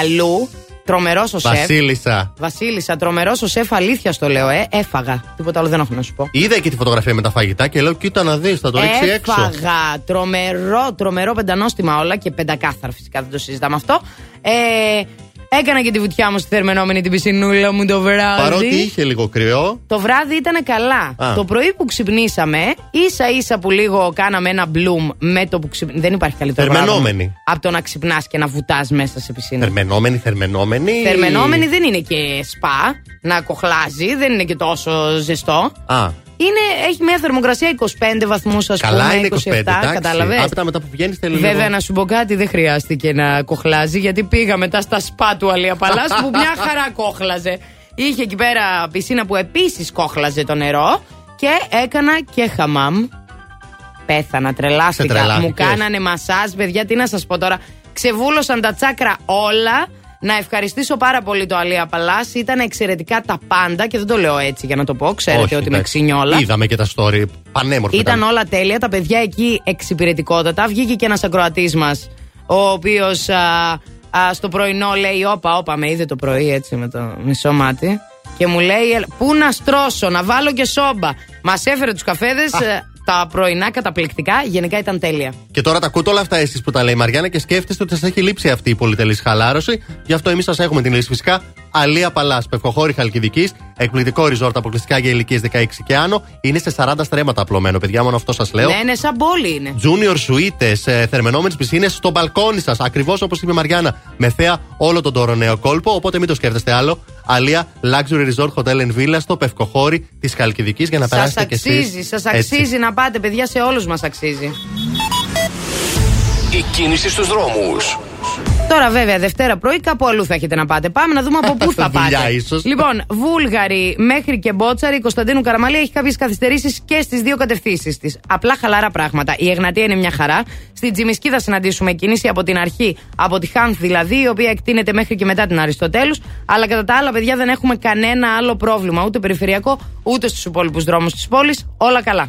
Αλλού. Τρομερός ο σεφ. Βασίλισσα. Βασίλισσα, τρομερός ο σεφ, αλήθεια στο λέω, ε. Έφαγα. Τίποτα άλλο δεν έχω να σου πω. Είδα και τη φωτογραφία με τα φαγητά και λέω: Κοίτα να δεις, θα το ρίξει έξω. Έφαγα. Τρομερό, τρομερό πεντανόστιμα όλα και πεντακάθαρα φυσικά δεν το συζητάμε αυτό. Ε, έκανα και τη βουτιά μου στη θερμενόμενη την πισινούλα μου το βράδυ. Παρότι είχε λίγο κρυό. Το βράδυ ήταν καλά. Α. Το πρωί που ξυπνήσαμε, ίσα ίσα που λίγο κάναμε ένα μπλουμ με το που ξυπνήσαμε. Δεν υπάρχει καλύτερο Θερμενόμενη. πράγμα Από το να ξυπνάς και να βουτάς μέσα σε πισίνα. Θερμενόμενη, θερμενόμενη. Θερμενόμενη δεν είναι και σπα να κοχλάζει, δεν είναι και τόσο ζεστό. Α, Είναι, έχει μια θερμοκρασία 25 βαθμούς, ας καλά πούμε. είναι 25. 27, εντάξει. κατάλαβες; Άπειτα μετά που βγαίνει θέλει Βέβαια, λίγο. να σου πω κάτι, δεν χρειάστηκε να κοχλάζει, γιατί πήγα μετά στα σπα του Αλία Παλά που μια χαρά κόχλαζε. Είχε εκεί πέρα πισίνα που επίσης κόχλαζε το νερό και έκανα και χαμάμ. Πέθανα, Σε τρελάθηκα. τρελάθηκες. Μου κάνανε μασάζ, παιδιά, τι να σας πω τώρα. Ξεβούλωσαν τα τσάκρα όλα. Να ευχαριστήσω πάρα πολύ το Αλία Παλάς. Ήταν εξαιρετικά τα πάντα και δεν το λέω έτσι για να το πω. Ξέρετε Όχι, ότι με εντάξει. ξυνιόλα. Είδαμε και τα story. Πανέμορφα. Ήταν όλα τέλεια. Τα παιδιά εκεί εξυπηρετικότατα. Βγήκε και ένας ακροατής μας, ο οποίος στο πρωινό λέει: Όπα, όπα, με είδε το πρωί έτσι με το μισό μάτι. Και μου λέει: «Έλα, Πού να στρώσω, να βάλω και σόμπα. Μας έφερε τους καφέδες. Τα πρωινά καταπληκτικά. Γενικά ήταν τέλεια. Και τώρα τα ακούτε όλα αυτά εσείς που τα λέει η Μαριάννα και σκέφτεστε ότι σας έχει λείψει αυτή η πολυτελής χαλάρωση. Γι' αυτό εμείς σας έχουμε την λύση φυσικά. Αλία Παλάς, Πευκοχώρη Χαλκιδικής, εκπληκτικό ριζόρτ αποκλειστικά για ηλικίες 16 και άνω. Είναι σε 40 στρέμματα απλωμένο, παιδιά, μόνο αυτό σας λέω. Ναι, ναι, σαν πόλη είναι. Junior suites, ε, θερμενόμενες πισίνες στο μπαλκόνι σας. Ακριβώς όπως είπε η Μαριάννα. Με θέα όλο τον τόρο νέο κόλπο. Οπότε μην το σκέφτεστε άλλο. Αλία Luxury Resort Hotel and Villa στο Πευκοχώρη της Χαλκιδική για να Σας περάσετε κι εσείς. αξίζει, σα αξίζει να πάτε, παιδιά, σε όλους μας αξίζει. Η κίνηση στους δρόμους. Τώρα, βέβαια, Δευτέρα πρωί κάπου αλλού θα έχετε να πάτε. Πάμε να δούμε από πού θα Δουλειά, πάτε. ίσως. Λοιπόν, Βούλγαρη μέχρι και Μπότσαρη, η Κωνσταντίνου Καραμαλή έχει κάποιες καθυστερήσεις και στις δύο κατευθύνσεις της. Απλά χαλαρά πράγματα. Η Εγνατία είναι μια χαρά. Στην Τζιμισκή θα συναντήσουμε κίνηση από την αρχή, από τη Χάνθ δηλαδή, η οποία εκτείνεται μέχρι και μετά την Αριστοτέλους. Αλλά κατά τα άλλα, παιδιά, δεν έχουμε κανένα άλλο πρόβλημα, ούτε περιφερειακό, ούτε στους υπόλοιπους δρόμους της πόλης. Όλα καλά.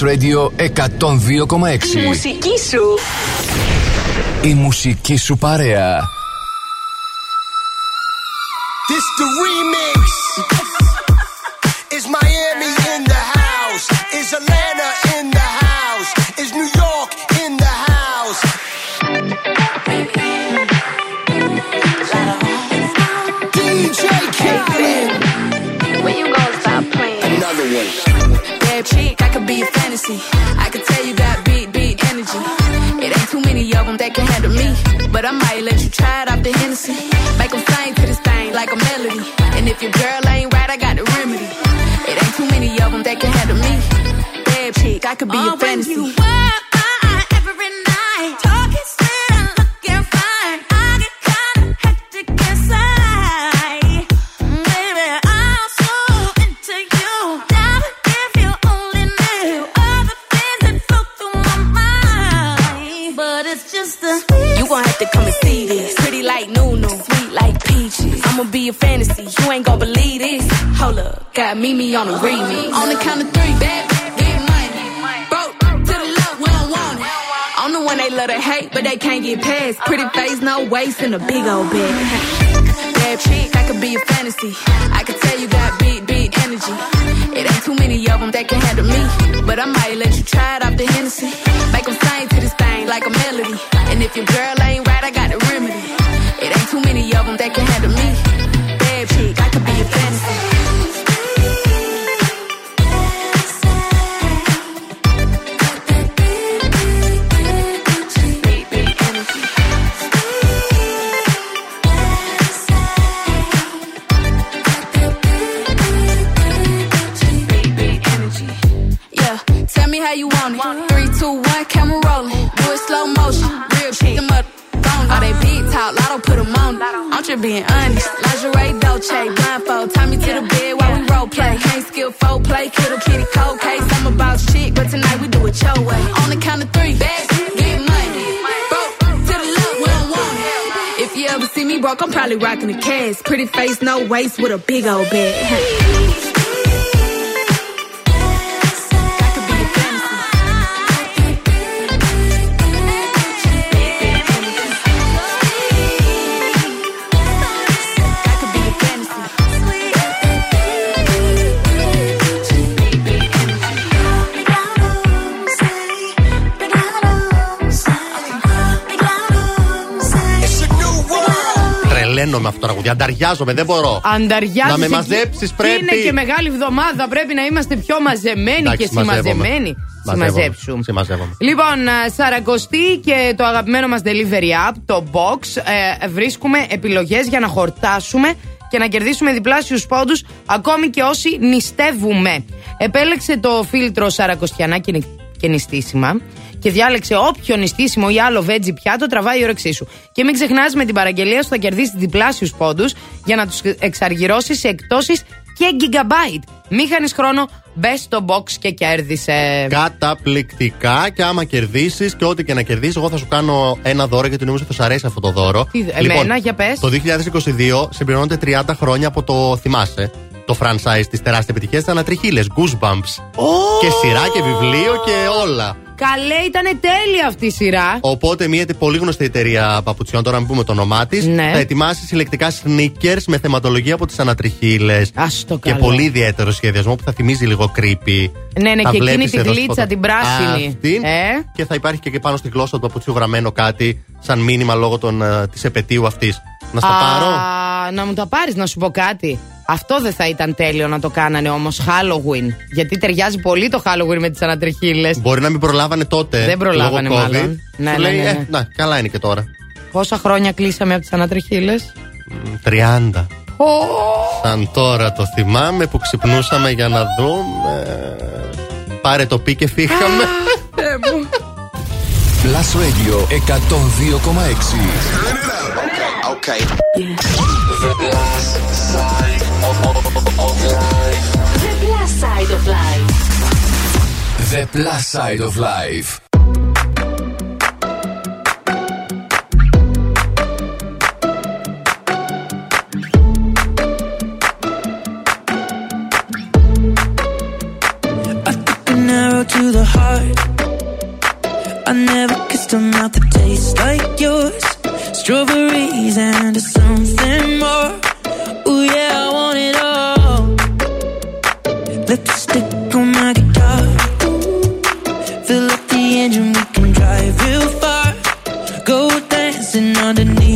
Radio 102,6. Η μουσική σου. Η μουσική σου παρέα. could be oh, your fantasy. You waist and a big old bed. Bad chick, I could be a fantasy. I could tell you got big, big energy. It ain't too many of them that can handle me, but I might Probably rocking a cast. Pretty face, no waist with a big old bag. ανταριάζομαι, δεν μπορώ. Ανταριάζομαι. Να με μαζέψεις πρέπει. Είναι και μεγάλη εβδομάδα, πρέπει να είμαστε πιο μαζεμένοι Εντάξει, και συμμαζεμένοι. Συμμαζέψου. Λοιπόν, ε, Σαρακοστή και το αγαπημένο μας delivery app, το Box, ε, βρίσκουμε επιλογές για να χορτάσουμε και να κερδίσουμε διπλάσιους πόντους ακόμη και όσοι νηστεύουμε. Επέλεξε το φίλτρο Σαρακοστιανά και νηστίσιμα και διάλεξε όποιον νηστίσιμο ή άλλο βέτζι πιάτο τραβάει η όρεξή σου. Και μην ξεχνάς με την παραγγελία σου θα κερδίσεις διπλάσιους πόντους για να τους εξαργυρώσεις σε εκτόσει και gigabyte. Μήχανε χρόνο, μπες στο box και κέρδισε. Καταπληκτικά. Και άμα κερδίσεις και ό,τι και να κερδίσεις, εγώ θα σου κάνω ένα δώρο γιατί νομίζω θα σου αρέσει αυτό το δώρο. Τι, λοιπόν, εμένα, για πες. Το 2022 συμπληρώνονται 30 χρόνια από το θυμάσαι το franchise τη τεράστια επιτυχία ήταν ατριχίλε, Goosebumps. Oh! Και σειρά και βιβλίο και όλα. Καλέ, ήταν τέλεια αυτή η σειρά. Οπότε μια πολύ γνωστή εταιρεία παπουτσιών, τώρα να μην πούμε το όνομά της, Ναι. θα ετοιμάσει συλλεκτικά sneakers με θεματολογία από τις ανατριχίλε. το Και καλό. πολύ ιδιαίτερο σχεδιασμό που θα θυμίζει λίγο creepy. Ναι, ναι, Θα και εκείνη βλέπεις τη εδώ στις γλίτσα, φωτο- την πράσινη. Αυτή. Ε. Και θα υπάρχει και πάνω στη γλώσσα του παπουτσιού γραμμένο κάτι σαν μήνυμα λόγω της επαιτίου αυτής. Να στα Α, πάρω; Να μου τα πάρεις, να σου πω κάτι. Αυτό δεν θα ήταν τέλειο να το κάνανε όμως Halloween. Γιατί ταιριάζει πολύ το Halloween με τις ανατριχίλες. Μπορεί να μην προλάβανε τότε. Δεν προλάβανε λόγω COVID. μάλλον. Ναι, Σου ναι, λέει, ναι, ναι. «Ε, να, καλά είναι και τώρα. Πόσα χρόνια κλείσαμε από τις ανατριχίλες; Μ, 30. Σαν τώρα το θυμάμαι που ξυπνούσαμε για να δούμε. Πάρε το πι και φύγαμε. Plus Radio 102,6. Okay. The Plus Side of Life. The Plus Side of Life. I took an arrow to the heart. I never kissed a mouth that tastes like yours. Strawberries and something more. Ooh yeah, Lipstick on my guitar. Fill up the engine, we can drive real far. Go dancing underneath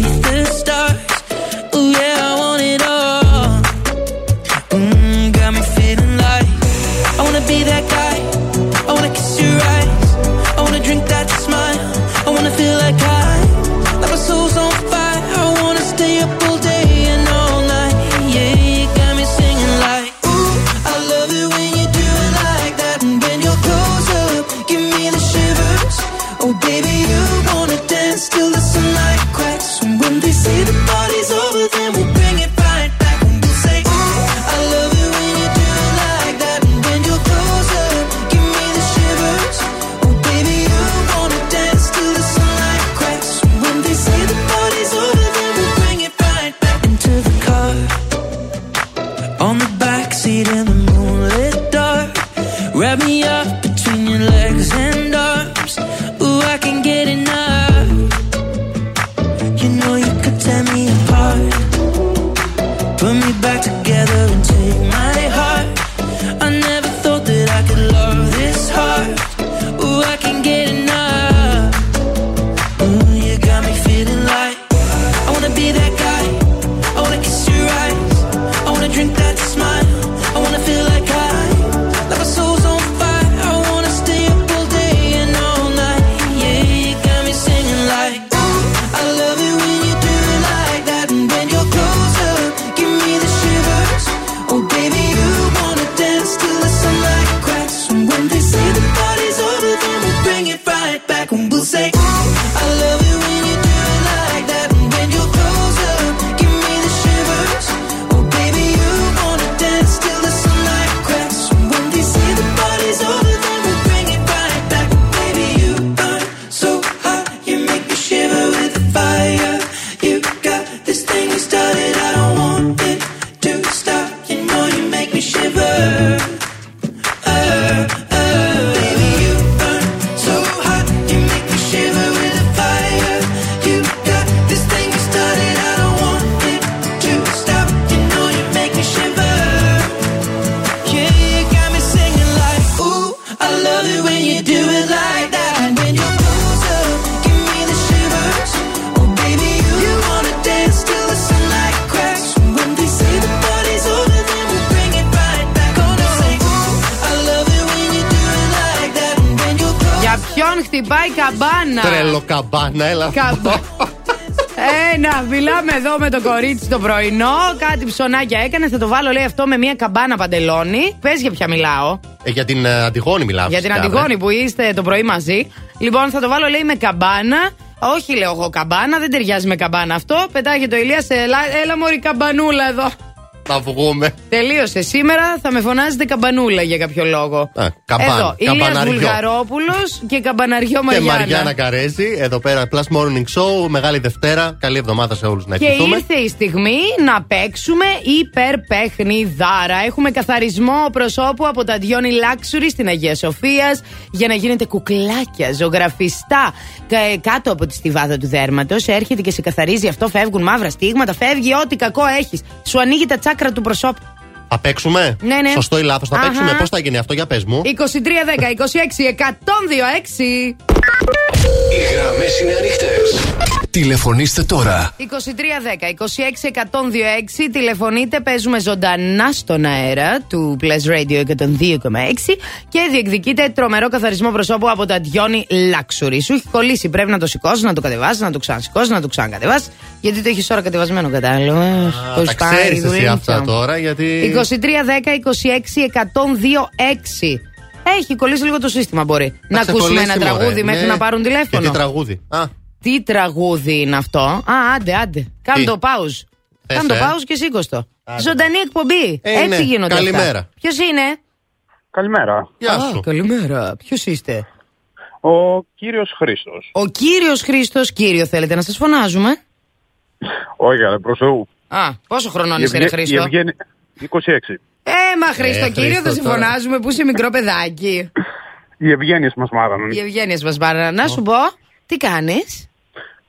καμπάνα, έλα. Καμπά- Ένα, μιλάμε εδώ με το κορίτσι το πρωινό. Κάτι ψωνάκια έκανε. Θα το βάλω, λέει αυτό με μια καμπάνα παντελόνι. Πες για ποια μιλάω. Ε, για την ε, Αντιγόνη μιλάω. Για την φυσικά, Αντιγόνη βρε. που είστε το πρωί μαζί. Λοιπόν, θα το βάλω, λέει με καμπάνα. Όχι, λέω εγώ καμπάνα, δεν ταιριάζει με καμπάνα αυτό. Πετάγεται ο Ηλίας, έλα, έλα μωρή καμπανούλα εδώ. Θα βγούμε. Τελείωσε. Σήμερα θα με φωνάζετε καμπανούλα για κάποιο λόγο. Α, καμπάν, Εδώ, Ηλίας καμπαναριό. Βουλγαρόπουλος και καμπαναριό Και Μαριάννα. Μαριάννα Καρέζη, εδώ πέρα Plus Morning Show. Μεγάλη Δευτέρα. Καλή εβδομάδα σε όλους να Και ευχηθούμε. ήρθε η στιγμή να παίξουμε υπερπαιχνιδάρα. Έχουμε καθαρισμό προσώπου από τα Διόνι Luxury στην Αγία Σοφίας για να γίνετε κουκλάκια, ζωγραφιστά κα- κάτω από τη στιβάδα του δέρματος. Έρχεται και σε καθαρίζει αυτό, φεύγουν μαύρα στίγματα, φεύγει ό,τι κακό έχεις. Σου ανοίγει τα τσάκρα του προσώπου. Θα παίξουμε; Ναι, ναι. Σωστό ή λάθος. Θα Αχα. παίξουμε. Πώς θα γίνει αυτό, για πες μου; 2310 26 1026 Οι γραμμές είναι ανοιχτές. Τηλεφωνήστε τώρα. 2310 26 1026 τηλεφωνείτε, παίζουμε ζωντανά στον αέρα του Plus Radio 102,6 και διεκδικείτε τρομερό καθαρισμό προσώπου από τα Διόνι Luxury. Σου έχει κολλήσει, πρέπει να το σηκώσεις, να το κατεβάσεις, να το ξανασηκώσεις, να το ξανακατεβάσεις. Γιατί το έχεις ώρα κατεβασμένο, κατάλαβα. Πώς Τα πάει η ξέρεις εσύ δουλίτσα. αυτά τώρα, γιατί. 2310 26 102,6 Έχει κολλήσει λίγο το σύστημα μπορεί. Να, ακούσουμε ξεκολλήσει, ένα μωρέ. τραγούδι μέχρι Ναι. να πάρουν Και τηλέφωνο. τι τραγούδι; Α, Τι τραγούδι είναι αυτό; Α, άντε, άντε. Κάνε Τι; το πάουζ. Θες, Κάνε το ε; πάουζ και σήκω το. Άντε. Ζωντανή εκπομπή. Ε, Έτσι ναι. γίνονται. Καλημέρα. Ποιος είναι; Καλημέρα. Γεια Α, σου. καλημέρα. Ποιος είστε; Ο κύριος Χρήστος. Ο κύριος Χρήστος, κύριο θέλετε να σας φωνάζουμε; Όχι, αλλά προς Θεού. Α, πόσο χρονών Η είσαι, ρε Ευγέ- η Χρήστο; Ευγένη- 26. Ε, μα Χρήστο, Ε, κύριο, Χρήστο θα σε τώρα. φωνάζουμε που είσαι μικρό παιδάκι; Οι ευγένειες μας μάθαναν. Οι ευγένειες μας πάρανε. Να σου πω, τι κάνεις;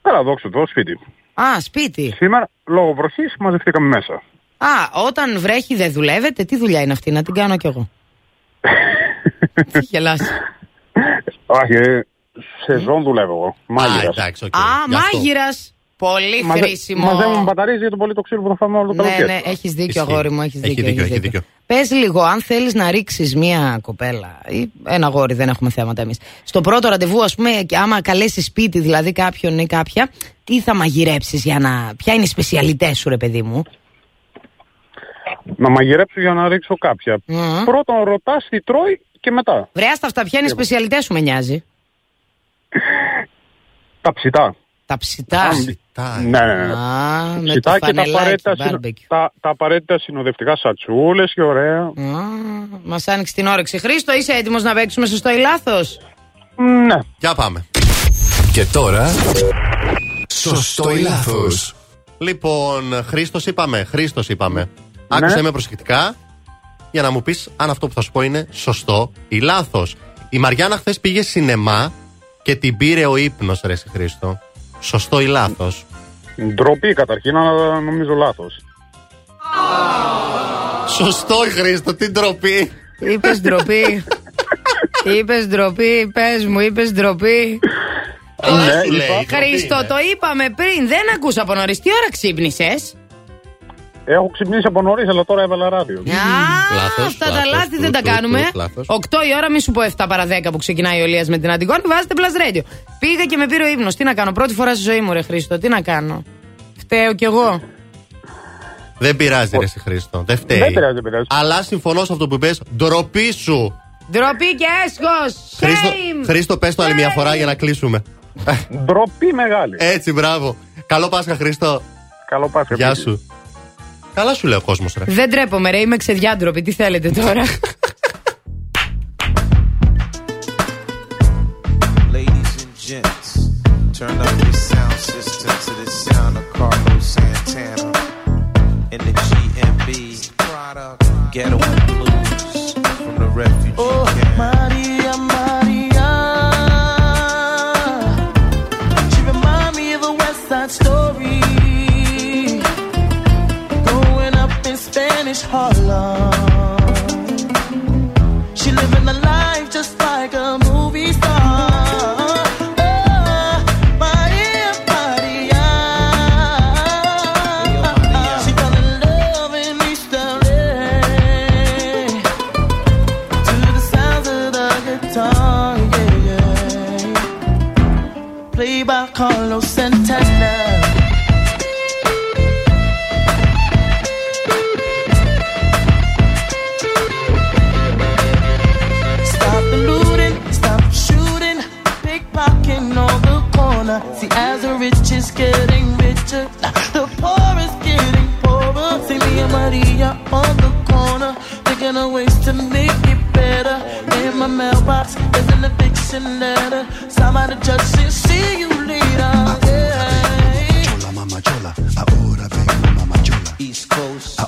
Καλά, δόξα τω, σπίτι. Α, σπίτι. Σήμερα, λόγω βροχής, μαζευτήκαμε μέσα. Α, όταν βρέχει δεν δουλεύετε; Τι δουλειά είναι αυτή, να την κάνω κι εγώ; Τι γελάς. Όχι, ε, σεζόν δουλεύω εγώ. Α, Μάγειρας. εντάξει, οκ. Α, Γι' αυτό. μάγειρας. Πολύ Μαζε- χρήσιμο. Μαζεύουμε μπαταρίες για το πολύ το ξύλο που θα φάμε όλο το Ναι, καλοκαίρι. ναι, έχεις δίκιο, Ισχύει. αγόρι μου. Έχεις Έχει δίκιο. δίκιο, έχεις δίκιο. Πες λίγο, αν θέλεις να ρίξεις μία κοπέλα ή ένα αγόρι, δεν έχουμε θέματα εμείς. Στο πρώτο ραντεβού, ας πούμε, και άμα καλέσει σπίτι δηλαδή κάποιον ή κάποια, τι θα μαγειρέψεις για να. Ποια είναι οι σπεσιαλιτές σου, ρε παιδί μου; Να μαγειρέψω για να ρίξω κάποια. Μμμ. Πρώτον ρωτάς τι τρώει και μετά. Βρέα στα αυτά, ποια είναι οι σπεσιαλιτές σου, με νοιάζει; Τα ψητά. Τα ψητάς. Τα- Ναι, ναι, ναι. Α, με το Ψητά και τα φανελάκι, απαραίτητα, συνο- barbecue. τα, τα απαραίτητα συνοδευτικά σατσούλες και ωραία. Μας άνοιξε την όρεξη. Χρήστο, είσαι έτοιμος να παίξουμε σωστό ή λάθος; Ναι. Για πάμε. Και τώρα. Σωστό ή λάθος. Λοιπόν, Χρήστος είπαμε. Χρήστος είπαμε. Άκουσε με προσεκτικά για να μου πεις αν αυτό που θα σου πω είναι σωστό ή λάθος. Η Μαριάννα χθες πήγε σινεμά και την πήρε ο ύπνος, ρε εσύ Χρήστο. Σωστό ή λάθος; Ντροπή καταρχήν, αλλά νομίζω λάθος. Σωστό, Χρήστο, τι ντροπή. Είπες ντροπή. Είπες ντροπή, πες μου, είπες ντροπή. Ναι, σου λέει, είπα. Χρήστο, το είπαμε πριν, δεν ακούσα από νωρίς. Τι ώρα ξύπνησες; Έχω ξυπνήσει από νωρίς, αλλά τώρα έβαλα ράδιο. Α, Λάθος, αυτά τα λάθος, λάθη του, δεν τα του, κάνουμε. του, λάθος. 8 η ώρα, μη σου πω 7 παρα 10 που ξεκινάει ο Λίας με την Αντιγόνη, βάζετε plus radio. Πήγα και με πήρε ο ύπνος. Τι να κάνω, πρώτη φορά στη ζωή μου, ρε Χρήστο, τι να κάνω. Φταίω κι εγώ. Δεν πειράζει, ρε εσύ Χρήστο. Δεν φταίει. Δεν πειράζει, δεν πειράζει. Αλλά συμφωνώ σε αυτό που είπες Ντροπή σου. Ντροπή και έσχος! Χρήστο, Shame! Χρήστο πες το άλλη μια φορά για να κλείσουμε. Ντροπή μεγάλη. Έτσι, μπράβο. Καλό Πάσχα, Χρήστο. Καλό Πάσχα. Γεια επίσης. σου. Καλά σου λέω κόσμος. Δεν τρέπομαι, Ρε, είμαι εξαιδιάντροπη. Τι θέλετε τώρα, Harlem. thinking of ways to make it better. In my mailbox, there's an eviction letter. Somebody just the see you later. East Coast.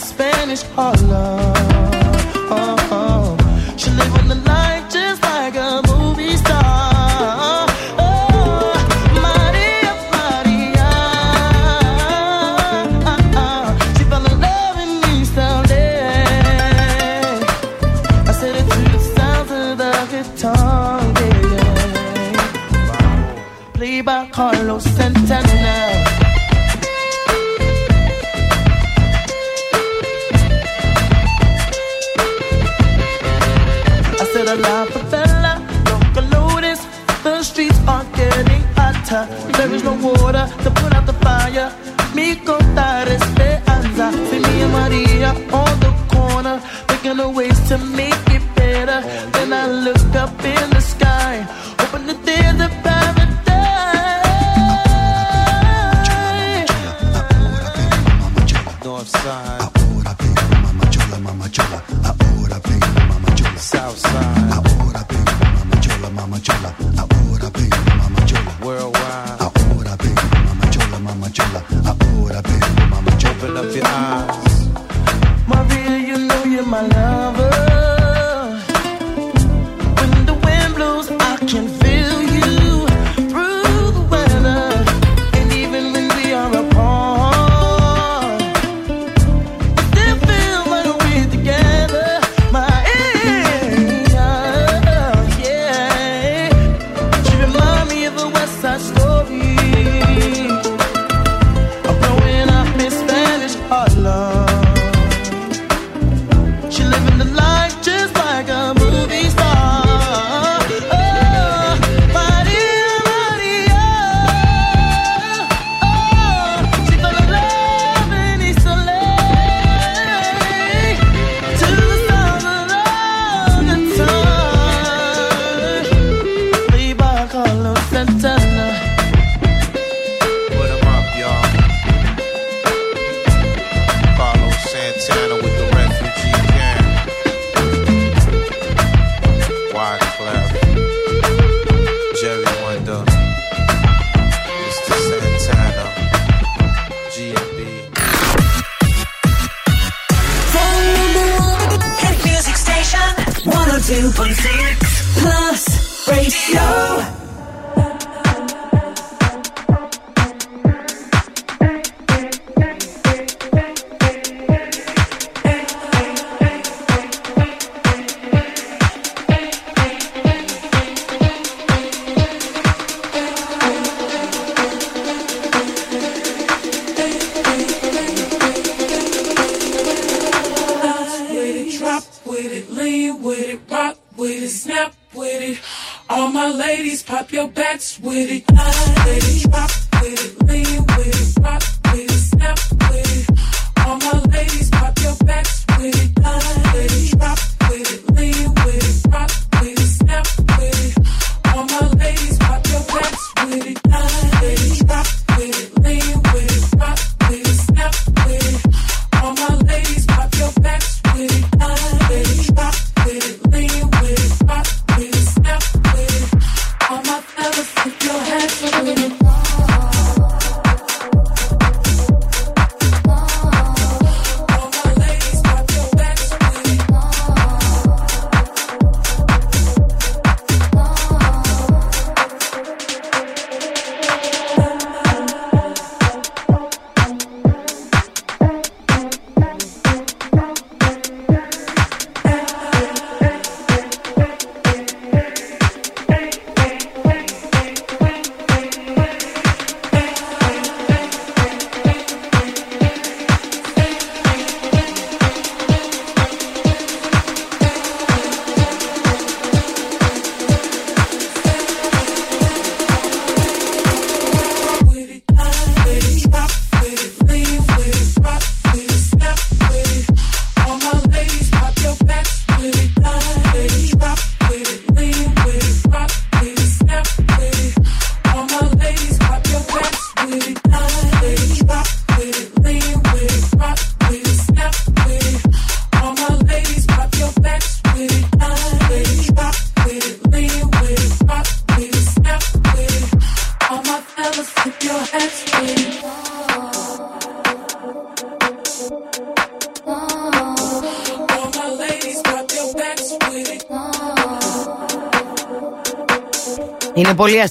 Spanish Harlem. south side. Ahora vengo, mama chola, mama chola. Ahora vengo, mama chola. South side. Ahora vengo, mama chola, mama chola. Ahora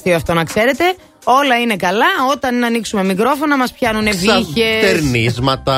αστείο αυτό να ξέρετε. Όλα είναι καλά. Όταν ανοίξουμε μικρόφωνα μας πιάνουν βύχες. Τερνίσματα.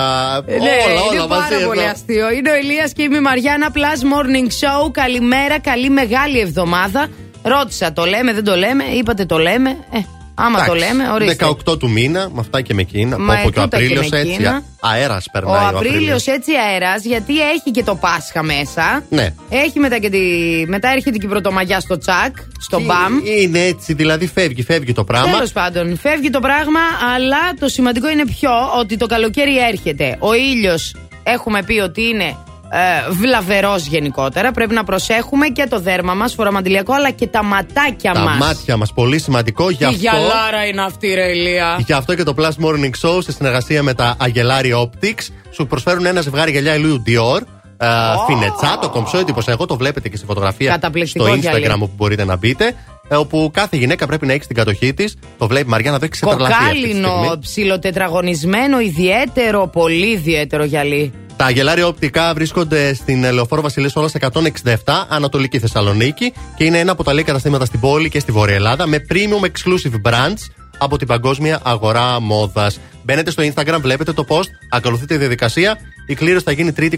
Ναι, όλα, είναι όλα πάρα μαζί πολύ εδώ. αστείο. Είναι ο Ηλίας και είμαι η Μαριάννα Plus Morning Show. Καλημέρα, καλή μεγάλη εβδομάδα. Ρώτησα, το λέμε, δεν το λέμε. Είπατε, το λέμε. Ε, άμα το Εντάξει, λέμε, ορίστε. 18 του μήνα, με αυτά και με εκείνα. Μα Όπου και ο τούτα και Απρίλιος με έτσι. εκείνα. Αέρας Ο περνάει ο Απρίλιος Απρίλιος. έτσι αέρας, γιατί έχει και το Πάσχα μέσα. Ναι. Έχει μετά, και τη... μετά έρχεται και η Πρωτομαγιά στο τσακ, στο μπαμ. Είναι έτσι, δηλαδή φεύγει, φεύγει το πράγμα. Τέλος πάντων, φεύγει το πράγμα, αλλά το σημαντικό είναι πιο ότι το καλοκαίρι έρχεται. Ο ήλιος έχουμε πει ότι είναι ε, βλαβερός γενικότερα. Πρέπει να προσέχουμε και το δέρμα μας, φοραμαντιλιακό, αλλά και τα ματάκια Τα μας. μάτια μας, πολύ σημαντικό. Γι' Τι αυτό, γυαλάρα είναι αυτή, ρε Ηλία. γι' αυτό και το Plus Morning Show σε συνεργασία με τα Αγελάρι Optics σου προσφέρουν ένα ζευγάρι γυαλιά ηλίου Dior. Ε, Φινετσά, το κομψό εντυπωσιακό, το βλέπετε και στη φωτογραφία Καταπληκτικό στο γυαλί. Instagram όπου μπορείτε να μπείτε. ε, Όπου κάθε γυναίκα πρέπει να έχει στην κατοχή της. Το βλέπει η Μαριάννα, δεν έχει ξετρελαθεί αυτή τη στιγμή. Κοκάλινο, ψιλοτετραγωνισμένο, ιδιαίτερο, πολύ ιδιαίτερο γυαλί. Τα αγελάρια οπτικά βρίσκονται στην Λεωφόρο Βασιλής Όλα 167, Ανατολική Θεσσαλονίκη και είναι ένα από τα λίγα καταστήματα στην πόλη και στη Βόρεια Ελλάδα με premium exclusive brands από την παγκόσμια αγορά μόδας. Μπαίνετε στο Instagram, βλέπετε το post, ακολουθείτε τη διαδικασία. Η κλήρωση θα γίνει 3η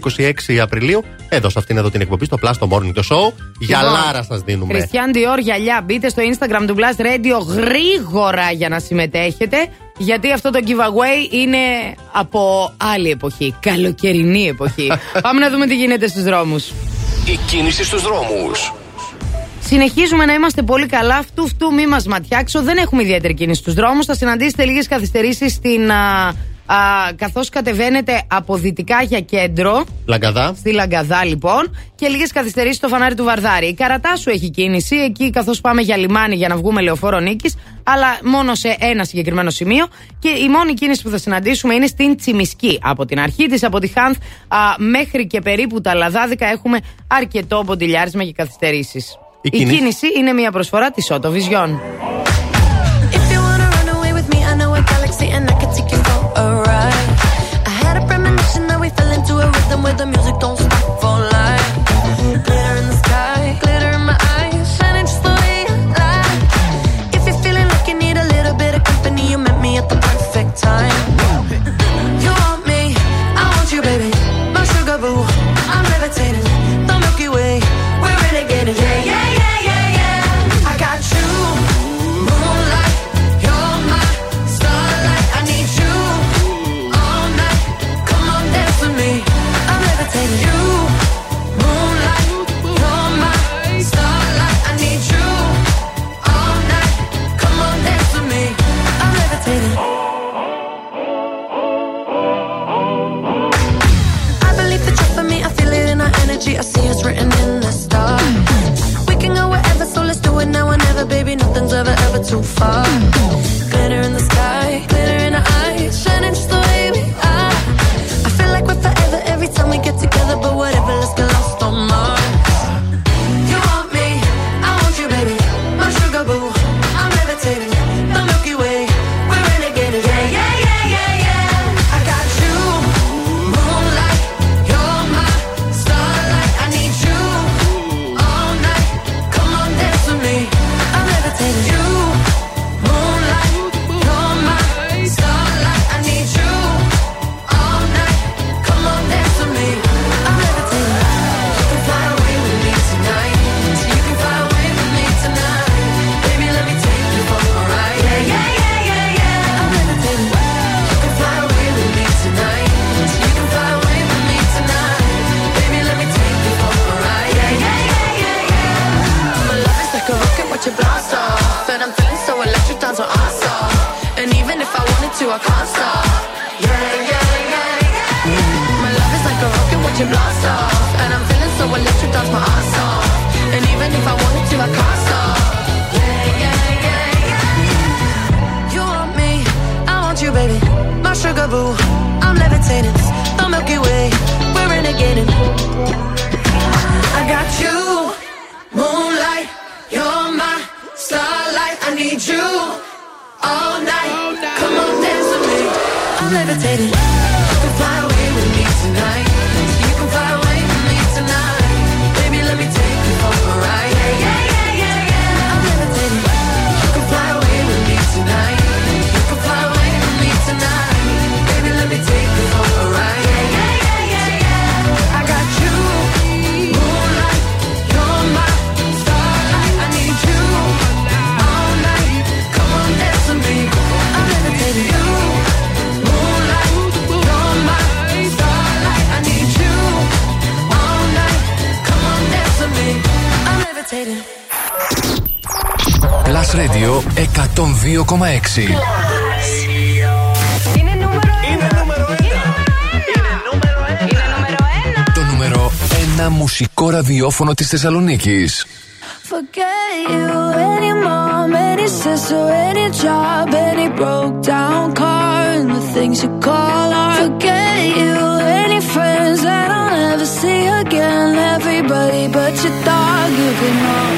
26 Απριλίου, εδώ σε αυτήν εδώ την εκπομπή, στο Plus το Morning το Show. Γυαλάρα σας δίνουμε. Χριστιαν Dior γυαλιά. Μπείτε στο Instagram του Blast Radio γρήγορα για να συμμετέχετε. Γιατί αυτό το giveaway είναι από άλλη εποχή. Καλοκαιρινή εποχή. Πάμε να δούμε τι γίνεται στους δρόμους. Η κίνηση στους δρόμους. Συνεχίζουμε να είμαστε πολύ καλά. Αυτού φτού μη μας ματιάξω. Δεν έχουμε ιδιαίτερη κίνηση στους δρόμους. Θα συναντήσετε λίγες καθυστερήσεις στην. Α, α, καθώς κατεβαίνετε από δυτικά για κέντρο. Λαγκαδά. Στη Λαγκαδά, λοιπόν. Και λίγες καθυστερήσεις στο φανάρι του Βαρδάρη. Η Καρατάσου έχει κίνηση. Εκεί, καθώς πάμε για λιμάνι για να βγούμε λεωφόρο νίκης. Αλλά μόνο σε ένα συγκεκριμένο σημείο. Και η μόνη κίνηση που θα συναντήσουμε είναι στην Τσιμισκή. Από την αρχή της, από τη Χάνθ α, μέχρι και περίπου τα Λαδάδικα έχουμε αρκετό ποντιλιάρισμα και καθυστερήσεις. Η Η, κίνηση- κίνηση είναι μια προσφορά της Auto Vision. Where the music don't stop for life. Glitter in the sky, glitter in my eyes, just the way. If you're feeling like you need a little bit of company, you met me at the perfect time. You want me, I want you, baby. My sugar boo, I'm levitating. Ραδιόφωνο της Θεσσαλονίκης. Forget you, any mom, any sister, any job, any broke down car, and the things you call art. Forget you, any friends that I'll never see again. Everybody but your dog, you can all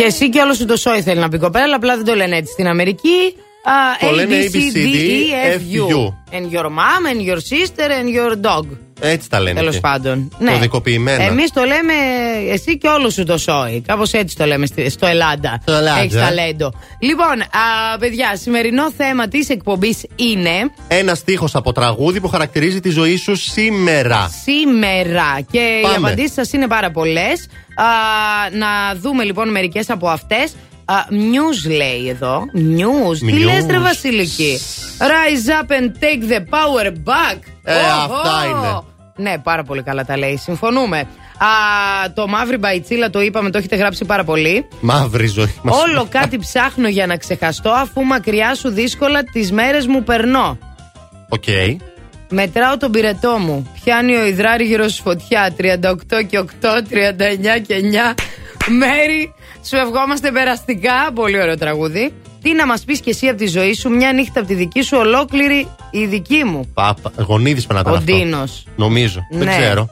Και εσύ και όλος σου το σόι θέλει να πει κοπέλα, απλά δεν το λένε έτσι στην Αμερική. Α, Το λένε A, B, C, D, E, F, U. U. And your mom, and your sister, and your dog. Έτσι τα λένε. Τέλος και. πάντων. Ναι. Κωδικοποιημένα. Εμείς το λέμε εσύ και όλο σου το σόι. Κάπως έτσι το λέμε στη- στο Ελλάδα. Στο Ελλάδα. Έχεις ταλέντο. Λοιπόν, α, παιδιά, σημερινό θέμα της εκπομπής είναι Ένα στίχος από τραγούδι που χαρακτηρίζει τη ζωή σου σήμερα. σήμερα. Και οι Πάμε. απαντήσεις σας είναι πάρα πολλές. Να δούμε λοιπόν μερικές από αυτές. Muse λέει εδώ. Muse. Τι Muse. λες ρε Βασιλική; Rise up and take the power back. Ε, Οχό. αυτά είναι. Ναι, πάρα πολύ καλά τα λέει. Συμφωνούμε. Α, το μαύρη μπαϊτσίλα το είπαμε, το έχετε γράψει πάρα πολύ. Μαύρη ζωή μας. Όλο κάτι ψάχνω για να ξεχαστώ αφού μακριά σου δύσκολα τις μέρες μου περνώ. Οκ. Μετράω τον πυρετό μου. Πιάνει ο υδράργυρος φωτιά. 38 και 8, 39 και 9. Μέρη, σου ευχόμαστε περαστικά. Πολύ ωραίο τραγούδι. Τι να μας πεις και εσύ από τη ζωή σου, μια νύχτα από τη δική σου, ολόκληρη η δική μου. Πάπα. Γονίδης πρέπει να ήταν Ο αυτό. Ντίνος. Νομίζω. Δεν Ναι. ξέρω.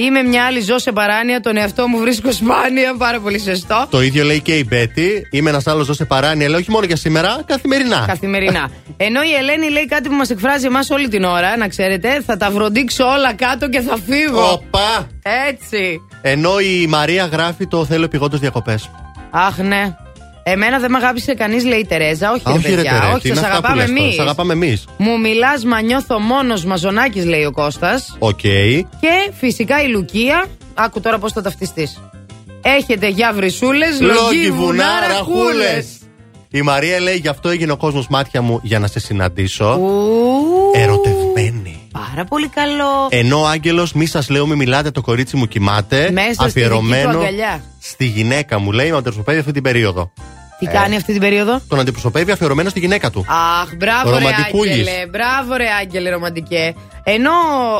Είμαι μια άλλη, ζω σε παράνοια, τον εαυτό μου βρίσκω σπάνια. Πάρα πολύ σωστό. Το ίδιο λέει και η Μπέτη. Είμαι ένας άλλος ζω σε παράνοια, λέει όχι μόνο για σήμερα, καθημερινά. Καθημερινά. Ενώ η Ελένη λέει κάτι που μας εκφράζει εμάς όλη την ώρα, να ξέρετε, θα τα βροντίξω όλα κάτω και θα φύγω. Οπα! Έτσι. Ενώ η Μαρία γράφει το θέλω επειγόντως διακοπές. Αχ, ναι. Εμένα δεν με αγάπησε κανείς, λέει η Τερέζα. Όχι, ρε Όχι, ρε παιδιά. Τερέ, όχι, τι είναι σα αυτά που αγαπάμε λες τώρα, εμείς. σ' αγαπάμε εμείς. Μου μιλάς, μα νιώθω μόνος, Μαζωνάκη, λέει ο Κώστας. Οκ. Και φυσικά η Λουκία. Άκου τώρα πώς θα ταυτιστείς. Έχετε γεια βρυσούλες, Λόγγοι λόγγοι βουνά, βουνά, ραχούλες. ραχούλες. Η Μαρία λέει γι' αυτό έγινε ο κόσμος μάτια μου για να σε συναντήσω. Ου, Ερωτευμένη. Πάρα πολύ καλό. Ενώ ο Άγγελος, μη σας λέω, μη μιλάτε, το κορίτσι μου κοιμάται. Μέσα στη δική του αφιερωμένο αγκαλιά. στη γυναίκα μου, λέει, με αντερσοπαίδει αυτή την περίοδο. Τι Ε. κάνει αυτή την περίοδο; Τον αντιπροσωπεύει αφιερωμένο στη γυναίκα του. Αχ, μπράβο ρε Ρομαντικούλης. Άγγελε, μπράβο ρε Άγγελε ρομαντικέ. Ενώ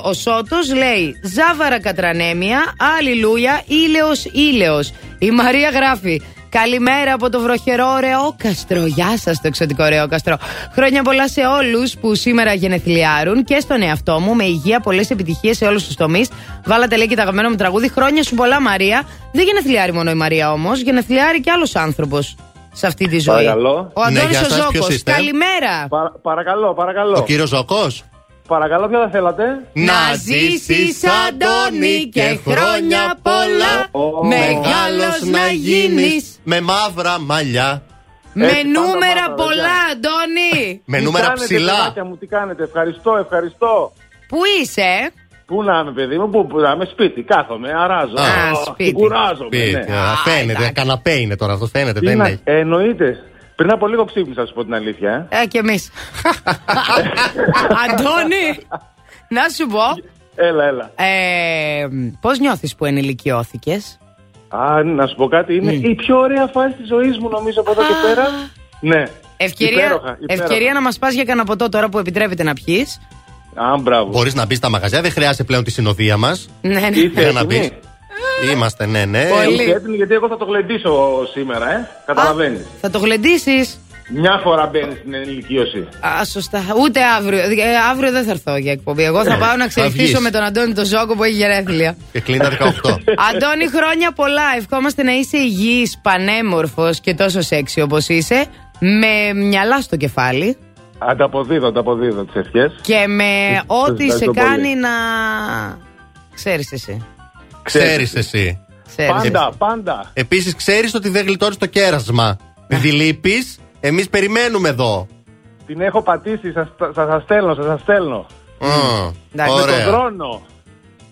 ο Σώτος λέει Ζάβαρα κατρανέμια, αλληλούια, ήλαιος ήλαιος. Η Μαρία γράφει Καλημέρα από το βροχερό Ρεόκαστρο. Γεια σας, το εξωτικό Ρεόκαστρο. Χρόνια πολλά σε όλους που σήμερα γενεθλιάρουν και στον εαυτό μου. Με υγεία, πολλές επιτυχίες σε όλους τους τομείς. Βάλατε λέει και το αγαπημένο μου τραγούδι. Χρόνια σου πολλά, Μαρία. Δεν γενεθλιάρει μόνο η Μαρία όμως. Γενεθλιάρει και άλλος άνθρωπος σε αυτή τη ζωή. Παρακαλώ. Ο Αντώνης Ναι, γεια ο σας, ποιος Ζώκος. είστε; Καλημέρα. Πα- παρακαλώ, παρακαλώ. Ο κύριος Ζώκος; Παρακαλώ, ποιο θα θέλατε; Να ζήσεις Αντώνη και χρόνια πολλά Μεγάλος να γίνεις Με μαύρα μαλλιά. Με Έτσι, πάντα νούμερα μαύρα, πολλά Αντώνη Με Τι νούμερα κάνετε, ψηλά. παιδάκια μου, τι κάνετε; Ευχαριστώ, ευχαριστώ. Πού είσαι; Πού να είμαι, παιδί μου, πού, πού να είμαι; Σπίτι. Κάθομαι, αράζω. Α, Ω, σπίτι. Κουράζομαι. Σπίτι, ναι. α, Φαίνεται, καναπέ είναι τώρα αυτό, φαίνεται. Τι Δεν να- έχει. ε, εννοείται. Πριν από λίγο ξύπνησα, να σου πω την αλήθεια. Ε. Ε και εμείς Αντώνη Να σου πω Έλα, έλα. ε, Πώς νιώθεις που ενηλικιώθηκες; Α, να σου πω κάτι. Είναι η πιο ωραία φάση της ζωής μου, νομίζω, από εδώ και πέρα. Ναι. Ευκαιρία, Υπέροχα, υπέροχα. ευκαιρία να μας πας για κανένα ποτό τώρα που επιτρέπεται να πιείς Α, μπράβο. Μπορείς να μπεις στα μαγαζιά, δεν χρειάζεται πλέον τη συνοδεία μας. Ναι, ναι. Είστε Για να έτοιμοι; μπεις. Είμαστε, ναι, ναι. Πολύ. Είστε έτοιμοι, γιατί εγώ θα το γλεντήσω σήμερα, ε. Καταλαβαίνεις. Θα το γλεντήσεις Μια φορά μπαίνει στην ενηλικίωση. Α, σωστά. Ούτε αύριο. Ε, αύριο δεν θα έρθω για εκπομπή. Εγώ θα πάω να ξελιχθήσω βγεις. με τον Αντώνη τον Ζόκο που έχει γενέθλια. Και κλείνει τα 18. Αντώνη, χρόνια πολλά. Ευχόμαστε να είσαι υγιής, πανέμορφος και τόσο σεξι όπως είσαι. Με μυαλά στο κεφάλι Ανταποδίδω, ανταποδίδω τις ευχές. και με ό,τι σε ευχαριστώ κάνει πολύ. να. Ξέρεις εσύ. Ξέρεις εσύ. Ξέρεις. Πάντα, πάντα. Επίσης, ξέρεις ότι δεν γλιτώνεις το κέρασμα. Επειδή λείπει, εμείς περιμένουμε εδώ. Την έχω πατήσει, σας σας στέλνω, σας σας στέλνω. Μμ, Εντάξει. Με τον Ωραία. δρόνο.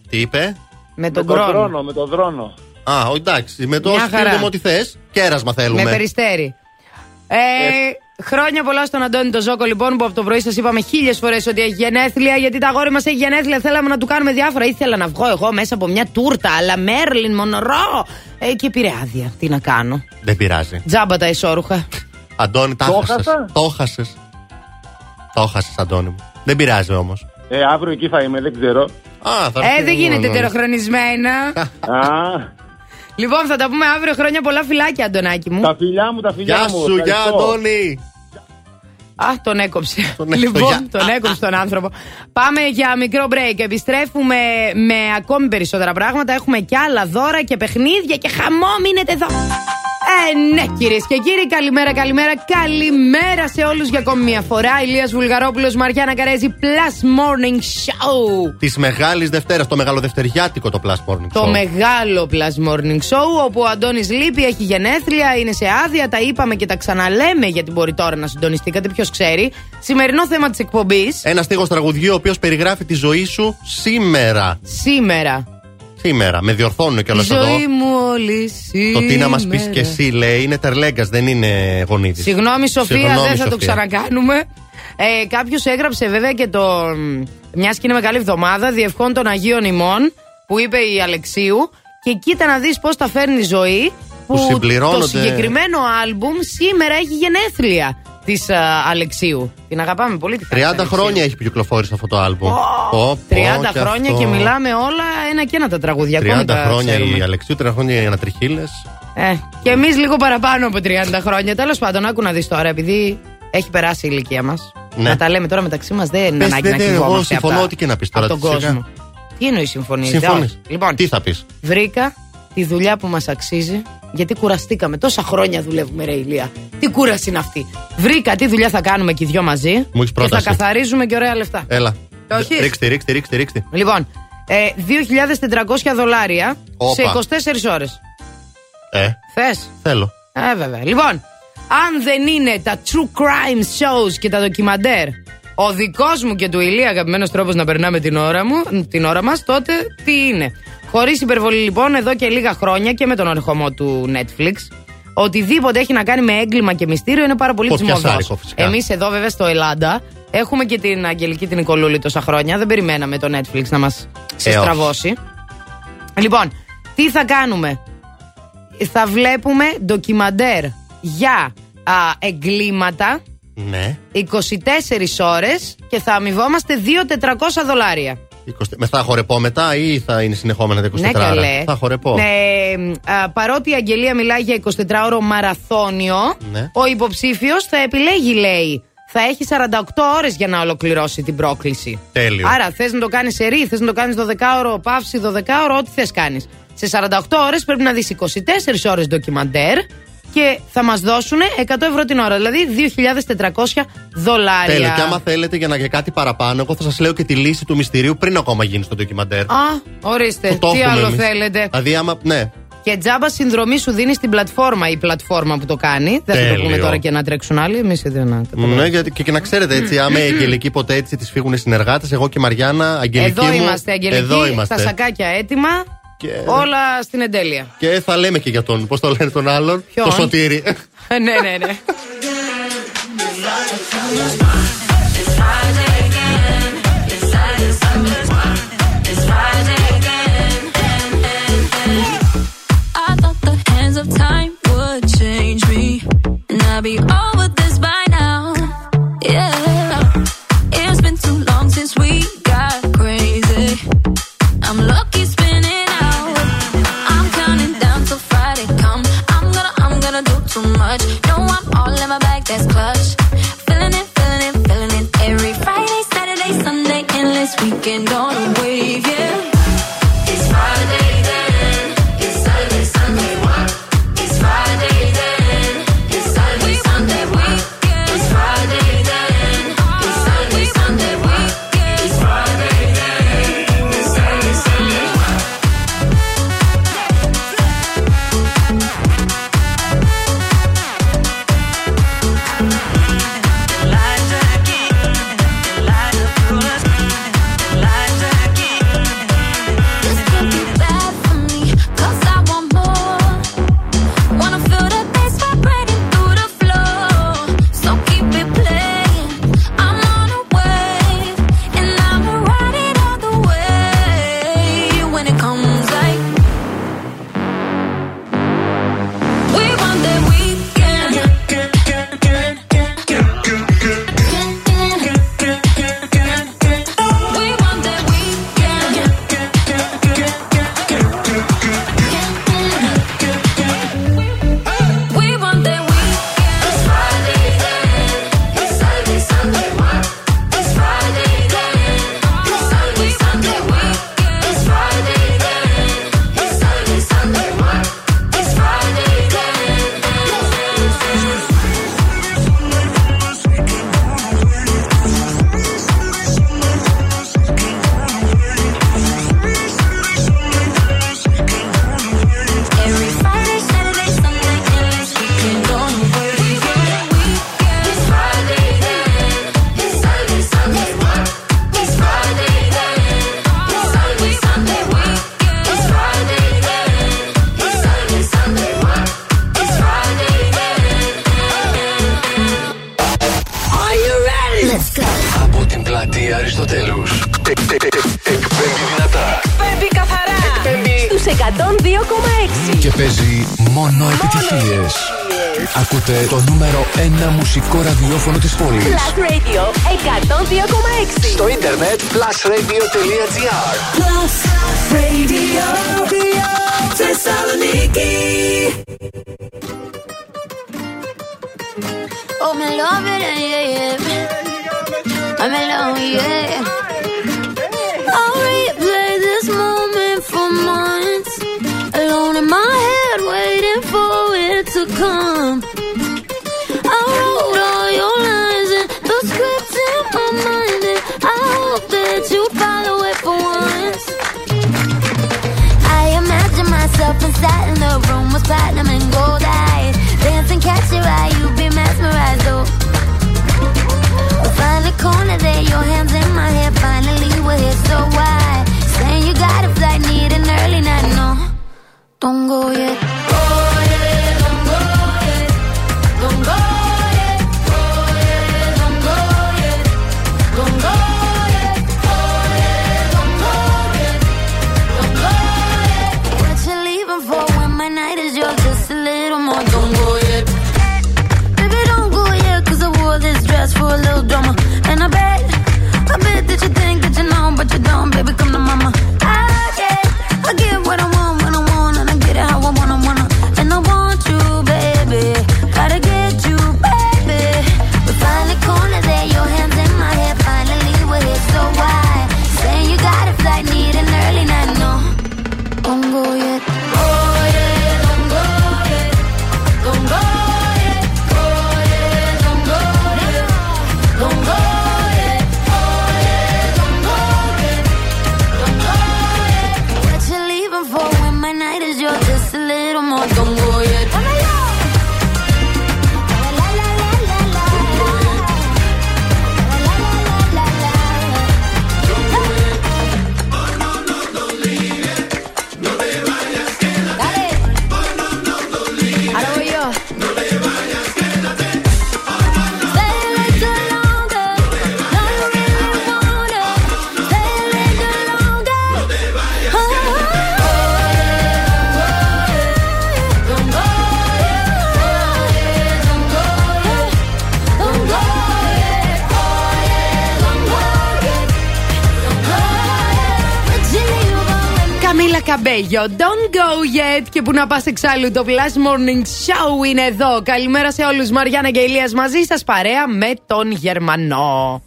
Τι είπε; Με τον με τον χρόνο. δρόνο, με τον δρόνο. Α, ο, εντάξει. Με το Μια χαρά. στείλουμε ό,τι θες. Κέρασμα θέλουμε. Με περιστέρι. Ε, χρόνια πολλά στον Αντώνη τον Ζόκο, λοιπόν, που από το πρωί σας είπαμε χίλιες φορές ότι έχει γενέθλια. Γιατί τα αγόρι μας έχει γενέθλια. Θέλαμε να του κάνουμε διάφορα. Ήθελα να βγω εγώ μέσα από μια τούρτα, αλλά Μέρλιν, Μονορό. Ε, και πήρε άδεια. Τι να κάνω. Δεν πειράζει. Τζάμπα τα ισόρουχα. Αντώνη, τα Το χάσες. χάσα; Το χάσε. Το χάσε, Αντώνη μου. Δεν πειράζει όμως. Ε, αύριο εκεί θα είμαι, δεν ξέρω. Α, θα Ε, έρθει δεν ο γίνεται Αντώνης. τεροχρονισμένα. Α, λοιπόν, θα τα πούμε αύριο. Χρόνια πολλά φυλάκια, Αντωνάκη μου. τα φιλιά μου, τα φιλιά Γεια μου. σου, γεια ευχαριστώ. Αντώνη. Α, τον έκοψε. Τον έκοψε, λοιπόν, γεια. τον έκοψε τον άνθρωπο. Πάμε για μικρό break. Επιστρέφουμε με ακόμη περισσότερα πράγματα. Έχουμε και άλλα δώρα και παιχνίδια και χαμό. Μείνετε εδώ. Ε, ναι, κυρίες και κύριοι, καλημέρα, καλημέρα, καλημέρα σε όλους για ακόμη μια φορά. Ηλίας Βουλγαρόπουλος, Μαριάννα Καρέζη, Plus Morning Show. Της Μεγάλης Δευτέρας, το Μεγαλοδευτεριάτικο το Plus Morning Το Show. μεγάλο Plus Morning Show, όπου ο Αντώνης λείπει, έχει γενέθλια, είναι σε άδεια. Τα είπαμε και τα ξαναλέμε γιατί μπορεί τώρα να συντονιστήκατε, ποιος ξέρει. Σημερινό θέμα της εκπομπής. Ένα στίχος τραγουδιού ο οποίος περιγράφει τη ζωή σου σήμερα. Σήμερα. Σήμερα. Με διορθώνουν Η κιόλα εδώ. ζωή μου όλη σήμερα. Το τι να μας πεις και εσύ, λέει, είναι τερλέγκας, δεν είναι γονίδι. Συγγνώμη, Σοφία, δεν θα το ξανακάνουμε. Ε, Κάποιος έγραψε βέβαια και το. Μια και είναι μεγάλη εβδομάδα, Διευχών των Αγίων ημών, που είπε η Αλεξίου. Και κοίτα να δεις πώς τα φέρνει η ζωή. Που το συμπληρώνονται. συγκεκριμένο άλμπουμ σήμερα έχει γενέθλια της Αλεξίου. Την αγαπάμε πολύ τη 30 Χάρη Αλεξίου. χρόνια έχει κυκλοφόρησε αυτό το άλμπουμ. Πω, 30 πω, χρόνια αυτό. και μιλάμε όλα ένα και ένα τα τραγούδια. Ακόμη 30 τα χρόνια ξέρουμε. η Αλεξίου, 30 χρόνια οι Ανατριχίλες. Ε, και εμείς λίγο παραπάνω από 30 χρόνια. Τέλος πάντων, άκου να δεις τώρα, επειδή έχει περάσει η ηλικία μας. Ναι. Να τα λέμε τώρα μεταξύ μας, δεν είναι Πες, ανάγκη δεν- να δεν, εγώ κρυβόμαστε. συμφωνώ από τα- ό,τι και να πεις τώρα, Από τον σιγά. κόσμο. Τι εννοείς συμφωνείς. Συμφωνείς. Λοιπόν, Τι θα πεις; βρήκα τη δουλειά που μας αξίζει. Γιατί κουραστήκαμε. Τόσα χρόνια δουλεύουμε, ρε Ηλία. Τι κούραση είναι αυτή. Βρήκα τι δουλειά θα κάνουμε και οι δυο μαζί. Μου έχεις και θα πρόταση. καθαρίζουμε και ωραία λεφτά. Έλα. Το έχεις; Ρίξτε, ρίξτε, ρίξτε, ρίξτε. Λοιπόν, ε, 2.400 δολάρια Όπα. σε 24 ώρες. Ε, Θες; θέλω. Ε, βέβαια. Λοιπόν, αν δεν είναι τα true crime shows και τα ντοκιμαντέρ ο δικός μου και του Ηλία αγαπημένος τρόπος να περνάμε την ώρα, μου, την ώρα μας, τότε τι είναι; Χωρίς υπερβολή λοιπόν, εδώ και λίγα χρόνια και με τον ορχομό του Netflix, οτιδήποτε έχει να κάνει με έγκλημα και μυστήριο είναι πάρα πολύ Φωτιά ψημωδό. σάρικο, φυσικά. Εμείς εδώ βέβαια στο Ελλάδα έχουμε και την Αγγελική την Νικολούλη τόσα χρόνια. Δεν περιμέναμε το Netflix να μας συστραβώσει. Λοιπόν, τι θα κάνουμε; Θα βλέπουμε ντοκιμαντέρ για α, εγκλήματα Ναι. 24 ώρες και θα αμοιβόμαστε 2.400 δολάρια. 20... Με θα χορεπώ μετά ή θα είναι συνεχόμενα τα 24 Ναι, ώρα; καλέ. Θα χορεπώ. Ναι, α, παρότι η Αγγελία μιλάει για 24ωρο μαραθώνιο, Ναι. ο υποψήφιος θα επιλέγει, λέει, θα έχει 48 ώρες για να ολοκληρώσει την πρόκληση. Τέλειο. Άρα, θες να το κάνεις σε ρί, θες να το κάνεις 12ωρο παύση, 12ωρο, ό,τι θες κάνεις. Σε 48 ώρες πρέπει να δεις 24 ώρες ντοκιμαντέρ και θα μας δώσουν 100 ευρώ την ώρα, δηλαδή 2.400 δολάρια. Τέλειο. Και άμα θέλετε για να για κάτι παραπάνω, εγώ θα σας λέω και τη λύση του μυστηρίου πριν ακόμα γίνει στο ντοκιμαντέρ. Α, ορίστε. Που το Τι έχουμε άλλο εμείς. θέλετε; Δηλαδή, άμα. Ναι. Και τζάμπα συνδρομή σου δίνει στην πλατφόρμα η πλατφόρμα που το κάνει. Δεν θα το Τέλειο. πούμε τώρα και να τρέξουν άλλοι. Εμείς δεν να Ναι, γιατί και, και να ξέρετε έτσι, άμα η Αγγελική ποτέ έτσι τη φύγουν οι συνεργάτες, εγώ και η Μαριάννα, Αγγελική. Εδώ μου, είμαστε, Αγγελική. Εδώ είμαστε. Τα σακάκια έτοιμα. Όλα στην εντέλεια. Και θα λέμε και για τον. Πώς το λένε τον άλλον. Ποιον; Το σωτήρι. Ε, ναι, ναι, ναι. be over too much. No, I'm all in my bag, that's clutch. Feeling it, feeling it, feeling it. Every Friday, Saturday, Sunday, endless weekend on love it, yeah, yeah. I'm alone, yeah. I'll replay this moment for months. Alone in my head, waiting for it to come. I wrote all your lines and the script in my mind, and I hope that you follow it for once. I imagine myself inside in the room with platinum corner there, your hands in my hair. Finally, we're here, so why? Saying you got a flight, need an early night, don't go yet. Και που να πας εξάλλου, το Plus Morning Show είναι εδώ. Καλημέρα σε όλους. Μαριάννα και Ηλίας μαζί σας, παρέα με τον Γερμανό.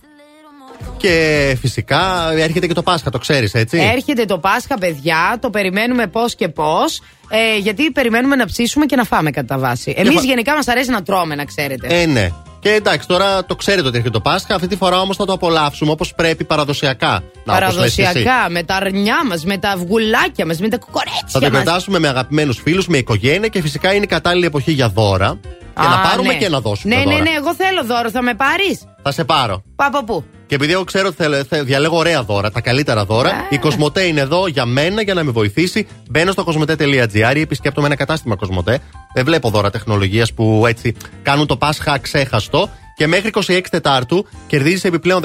Και φυσικά έρχεται και το Πάσχα, το ξέρεις έτσι; Έρχεται το Πάσχα, παιδιά. Το περιμένουμε πώς και πώς. Ε, γιατί περιμένουμε να ψήσουμε και να φάμε κατά βάση. Εμείς Εγώ- γενικά μας αρέσει να τρώμε, να ξέρετε. Ε, ναι. Και εντάξει, τώρα το ξέρετε ότι έρχεται το Πάσχα. Αυτή τη φορά όμως θα το απολαύσουμε όπως πρέπει παραδοσιακά. Να, όπως λες και εσύ. Παραδοσιακά, με τα αρνιά μας, με τα αυγουλάκια μας, με τα Θα το κουκορέτσια μας. γιορτάσουμε με αγαπημένους φίλους, με οικογένεια και φυσικά είναι η κατάλληλη εποχή για δώρα. Για να πάρουμε και να δώσουμε. Ναι, δώρα. ναι, ναι, εγώ θέλω δώρο. Θα με πάρεις; Θα σε πάρω. Πάω από πού; Και επειδή εγώ ξέρω ότι θέλω- θε- διαλέγω ωραία δώρα, τα καλύτερα δώρα, η Κοσμοτέ είναι εδώ για μένα για να με βοηθήσει. Μπαίνω στο κοσμοτέ.gr ή επισκέπτομαι ένα κατάστημα Κοσμοτέ. Δεν βλέπω δώρα τεχνολογίας που έτσι κάνουν το Πάσχα ξέχαστο. Και μέχρι 26 Τετάρτου κερδίζεις επιπλέον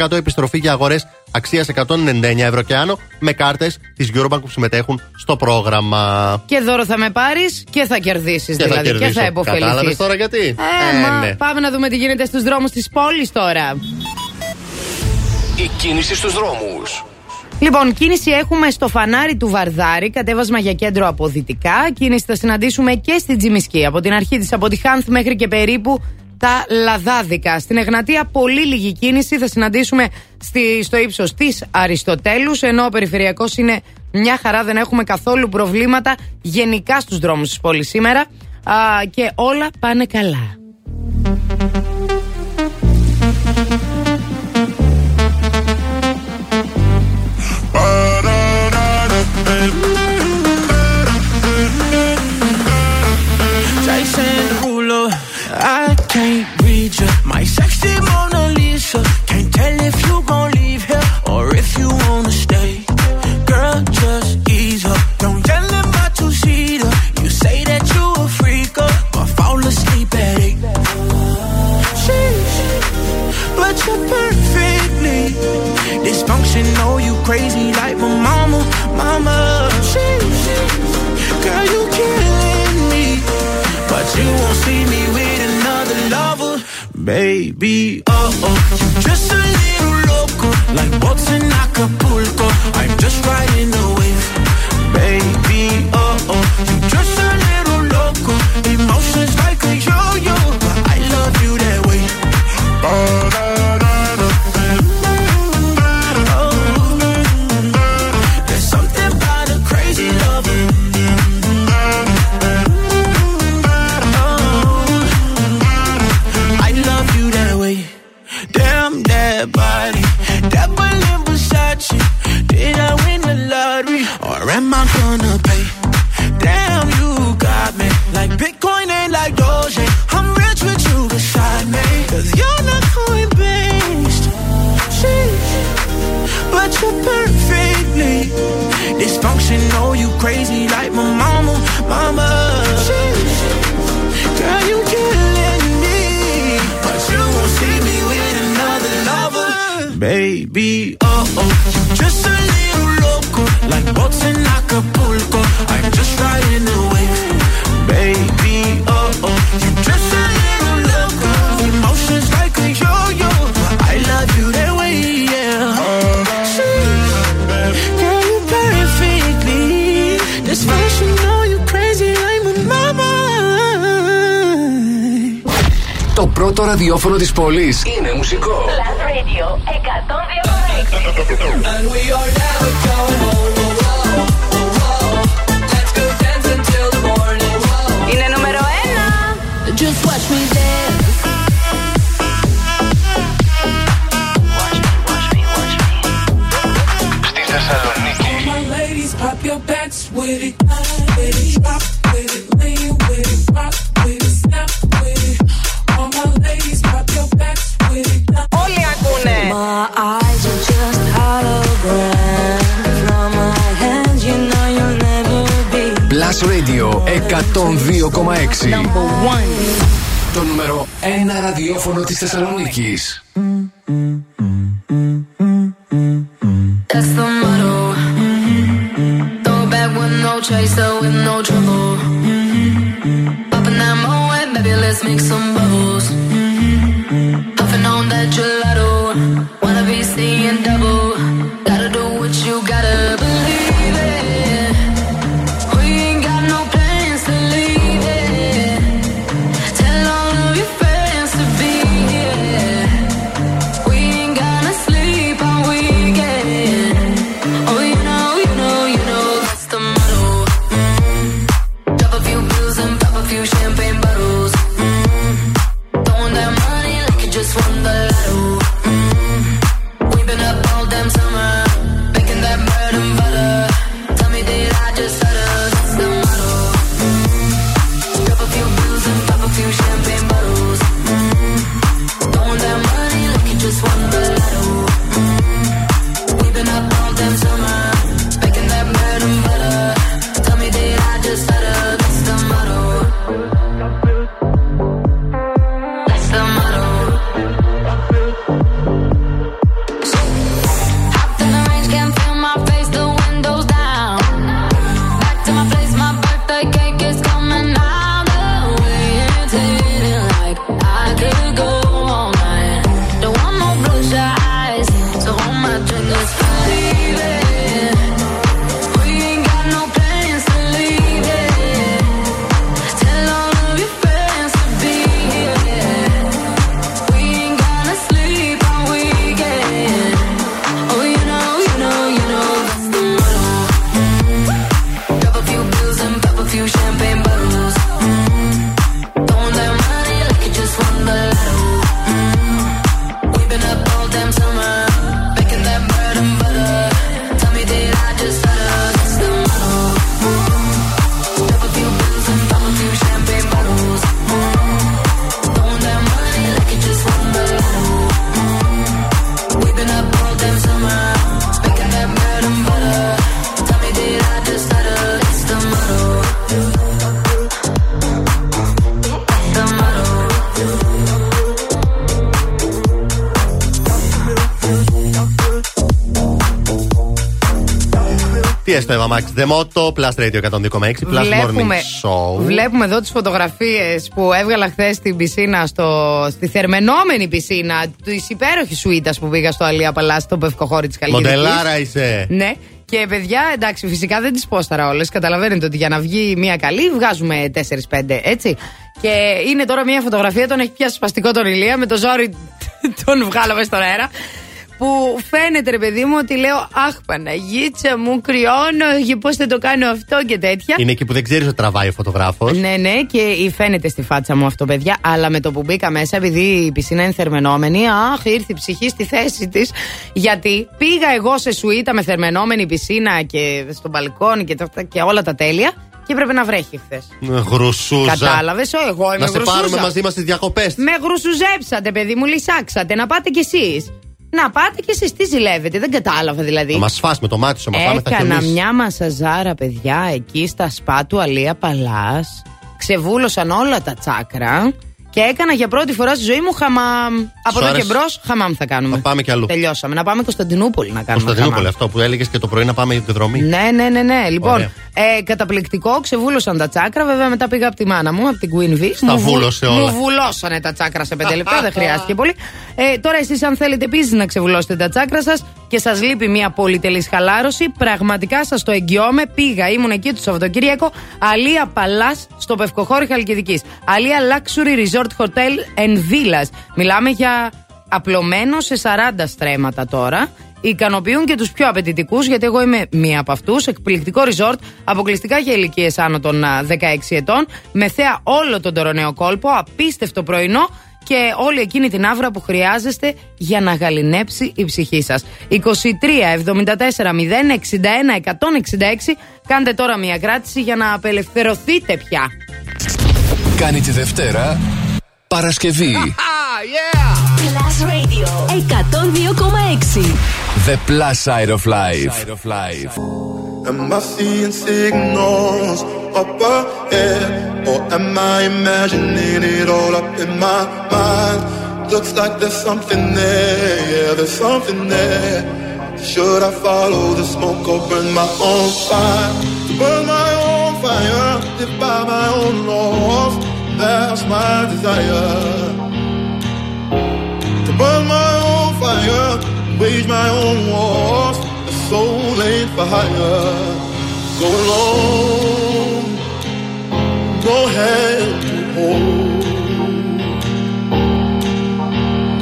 15% επιστροφή για αγορές αξίας 199 ευρώ και άνω με κάρτες της Eurobank που συμμετέχουν στο πρόγραμμα. Και δώρο θα με πάρεις και θα κερδίσεις Και θα δηλαδή. Και κερδίσω. θα υποφεληθεί. Κατάλαβες τώρα γιατί; Ε, Ε, μα, ναι. Πάμε να δούμε τι γίνεται στους δρόμους της πόλης τώρα. Η κίνηση στους δρόμους. Λοιπόν, κίνηση έχουμε στο φανάρι του Βαρδάρη, κατέβασμα για κέντρο από δυτικά. Κίνηση θα συναντήσουμε και στην Τζιμισκή. Από την αρχή της, από τη Χάνθ μέχρι και περίπου τα Λαδάδικα. Στην Εγνατία, πολύ λίγη κίνηση. Θα συναντήσουμε στη, στο ύψος της Αριστοτέλους, ενώ ο περιφερειακός είναι μια χαρά, δεν έχουμε καθόλου προβλήματα γενικά στους δρόμους της πόλης σήμερα. Α, και όλα πάνε καλά. Can't read you. My sexy Mona Lisa. Can't tell if you gon' leave here or if you wanna stay. Girl, just ease up. Don't yell in my two-seater. You say that you a freak, uh, but fall asleep at eight. Sheesh, but you're perfectly dysfunctional. Oh, You crazy like my mama, mama. Sheesh, girl, you killing me. But you won't see me baby. Oh oh, you just a little loco, like boats in Acapulco. I'm just riding the wave, baby. Oh oh, you just a little loco, emotions like a yo-yo. I love you that way. Oh, dysfunctional. You crazy like my mama, mama. Girl, you killing me, but you won't see me with another lover, baby. Oh oh, just a little loco, like boats in Acapulco. I'm just riding the wave, baby. Oh oh, you just a little Το ραδιόφωνο της πόλης. Είναι μουσικό. Είναι νούμερο ένα. 102,6. Number one. Το νούμερο 1 ραδιόφωνο της Θεσσαλονίκης. Εύα Μάξ, Δεμότο, Plus Radio 102,6, Plus Morning Show. βλέπουμε εδώ τις φωτογραφίες που έβγαλα χθες στην πισίνα, στο, στη θερμενόμενη πισίνα της υπέροχης σουίτας που πήγα στο Αλία Παλάς, στο πευκοχώρι της Καλλιτεχνική. Μοντελάρα είσαι. Ναι. Και παιδιά, εντάξει, φυσικά δεν τις πόσταρα όλες. Καταλαβαίνετε ότι για να βγει μία καλή, βγάζουμε 4-5, έτσι. Και είναι τώρα μία φωτογραφία, τον έχει πιάσει σπαστικό τον ηλία, με το ζόρι τον βγάλαμε στον αέρα. Που φαίνεται, ρε παιδί μου, ότι λέω Αχ, Παναγίτσα μου, κρυώνω, και πώς θα το κάνω αυτό και τέτοια. Είναι εκεί που δεν ξέρεις ότι τραβάει ο φωτογράφος. Ναι, ναι, και φαίνεται στη φάτσα μου αυτό, παιδιά. Αλλά με το που μπήκα μέσα, επειδή η πισίνα είναι θερμενόμενη, αχ, ήρθε η ψυχή στη θέση της. Γιατί πήγα εγώ σε σουίτα με θερμενόμενη πισίνα και στο μπαλκόνι και, τα- και όλα τα τέλεια. Και έπρεπε να βρέχει χθες. Γρουσούζα. Κατάλαβες, εγώ είμαι Να σε γρουσούζα. πάρουμε μαζί μας στις διακοπές. Με γρουσουζέψατε, παιδί μου, λυσάξατε. Να πάτε κι εσείς. Να πάτε κι εσείς. Τι ζηλεύετε, δεν κατάλαβα δηλαδή. Θα μας φας με το μάτι σου, μα πάμε θα Έκανα χιονίσει. μια μασαζάρα, παιδιά, εκεί στα σπά του Αλία Παλάς. Ξεβούλωσαν όλα τα τσάκρα. Και έκανα για πρώτη φορά στη ζωή μου χαμάμ. Από εδώ και άρεσε; μπρος, χαμάμ θα κάνουμε. Θα πάμε κι αλλού. Τελειώσαμε. Να πάμε Κωνσταντινούπολη να κάνουμε. Κωνσταντινούπολη, χαμάμ. αυτό που έλεγες και το πρωί να πάμε εκδρομή. Ναι, ναι, ναι, ναι. Λοιπόν, Ωραία. ε, καταπληκτικό, ξεβούλωσαν τα τσάκρα. Βέβαια, μετά πήγα από τη μάνα μου, από την Queen V. Στα Μου βου- βούλωσε όλα. Μου βουλώσανε τα τσάκρα σε πέντε λεπτά, δεν χρειάστηκε πολύ. Ε, τώρα, εσείς, αν θέλετε επίσης να ξεβουλώσετε τα τσάκρα σας και σας λείπει μια πολυτελής χαλάρωση, πραγματικά σας το εγγυώμαι. Πήγα, ήμουν εκεί το Σαββατοκύριακο. Αλία Παλάς στο Πευκοχώρι Χαλκιδικής. Αλία Luxury Resort Hotel and Villas. Μιλάμε για απλωμένο σε 40 στρέμματα τώρα. Ικανοποιούν και τους πιο απαιτητικούς, γιατί εγώ είμαι μία από αυτούς. Εκπληκτικό resort, αποκλειστικά για ηλικίες άνω των α, 16 ετών, με θέα όλο τον τωροναίο κόλπο, απίστευτο πρωινό και όλη εκείνη την άβρα που χρειάζεστε για να γαλινέψει η ψυχή σας. 23 74 0 61 166. Κάντε τώρα μία κράτηση για να απελευθερωθείτε πια. Κάνει τη Δευτέρα Παρασκευή. Plus Radio 102,6. The Plus Side of Life. Am I seeing signals up ahead? Or am I imagining it all up in my mind? Looks like there's something there, yeah, there's something there. Should I follow the smoke or burn my own fire? To burn my own fire, live by my own laws, that's my desire. To burn my own fire, wage my own wars, the soul ain't for hire. Go alone, no hand to hold.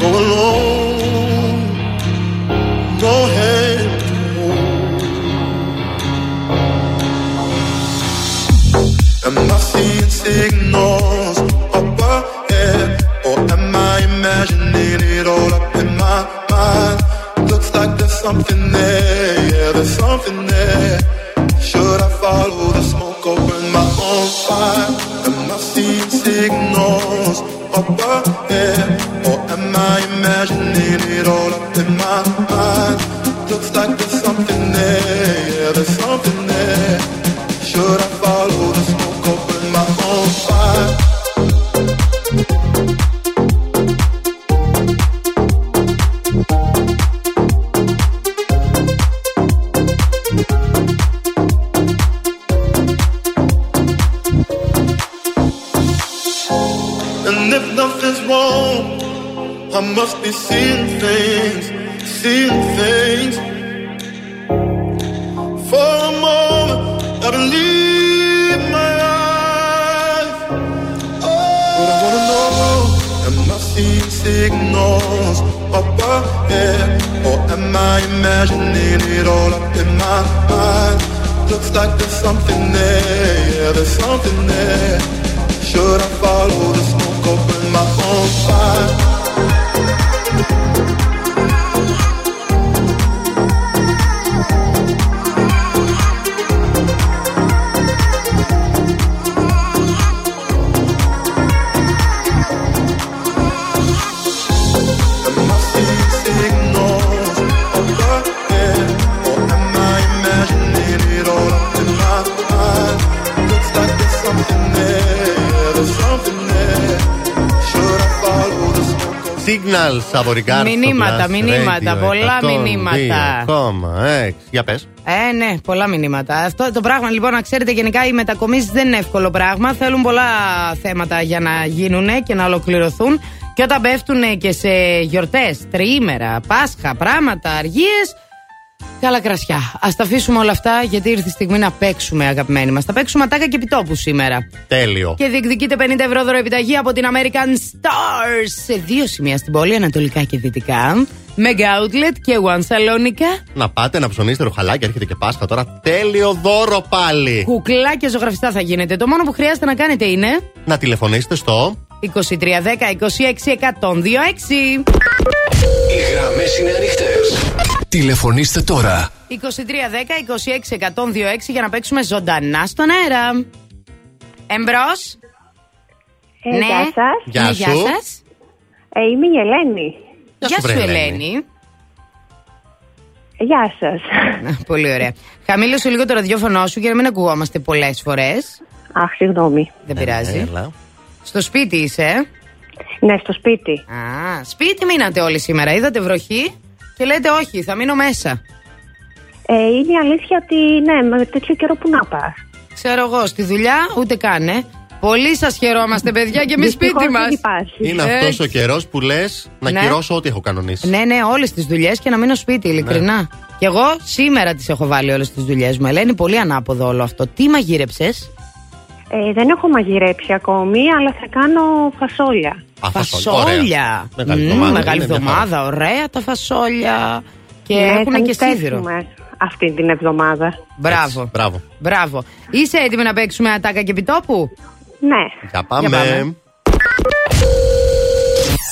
Go alone, no hand. Am I seeing signals something there, yeah, there's something there. Should I follow the smoke or burn my own fire? Am I seeing signals signals Signals από Ricardo. Μηνύματα, Plus μηνύματα, Radio πολλά 102,6. μηνύματα. Για πες. Ε, ναι, πολλά μηνύματα. Αυτό το πράγμα λοιπόν, να ξέρετε, γενικά οι μετακομίσεις δεν είναι εύκολο πράγμα. Θέλουν πολλά θέματα για να γίνουν και να ολοκληρωθούν. Και όταν πέφτουν και σε γιορτές, τριήμερα, Πάσχα, πράγματα, αργίες. Καλά κρασιά. Α τα αφήσουμε όλα αυτά γιατί ήρθε η στιγμή να παίξουμε, αγαπημένοι μας. Θα παίξουμε ατάκα και επιτόπου σήμερα. Τέλειο. Και διεκδικείτε 50 ευρώ δωροεπιταγή από την American Stars σε δύο σημεία στην πόλη, ανατολικά και δυτικά. Mega Outlet και One Salonica. Να πάτε να ψωνίσετε ροχαλάκια, έρχεται και Πάσχα τώρα. Τέλειο δώρο πάλι. Κουκλάκια ζωγραφιστά θα γίνεται. Το μόνο που χρειάζεται να κάνετε είναι. Να τηλεφωνήσετε στο 2310 26 126. Οι γραμμές είναι ανοιχτές. Τηλεφωνήστε τώρα. 2310 26 126 για να παίξουμε ζωντανά στον αέρα. Εμπρός. Ε, Γεια σας. Γεια Ναι, σου. Γεια σας. Ε, είμαι η Ελένη. Γεια σου, Ελένη. Γεια σας. Πολύ ωραία. Χαμήλωσε λίγο το ραδιόφωνο σου για να μην ακουγόμαστε πολλές φορές. Αχ, συγγνώμη. Δεν πειράζει. Έλα. Στο σπίτι είσαι. ε; Ναι, στο σπίτι. Α, σπίτι μείνατε όλοι σήμερα. Είδατε βροχή και λέτε όχι, θα μείνω μέσα. Ε, είναι η αλήθεια ότι ναι, με τέτοιο καιρό που να πας. Ξέρω εγώ, στη δουλειά ούτε καν, ε. Πολύ σας χαιρόμαστε, παιδιά, και εμείς Δυστυχώς σπίτι μας. δεν υπάρχει. Είναι αυτός ο καιρός που λες να Ναι. κυρώσω ό,τι έχω κανονίσει. Ναι, ναι, όλες τις δουλειές και να μείνω σπίτι, ειλικρινά. Ναι. Και εγώ σήμερα τις έχω βάλει όλες τις δουλειές μου. Ελένη, πολύ ανάποδο όλο αυτό. Τι μαγείρεψες, Ε, δεν έχω μαγειρέψει ακόμη, αλλά θα κάνω φασόλια. Α, Φασόλια. Ωραία. Μεγάλη Μμμ, εβδομάδα, Μεγάλη είναι μια εβδομάδα, ωραία τα φασόλια. Και Ναι, θα έχουν και νηστεύσουμε σίδηρο. Αυτή την εβδομάδα. Μπράβο. Μπράβο. Μπράβο. Είσαι έτοιμη να παίξουμε ατάκα και επιτόπου; Ναι. Για πάμε. Για πάμε.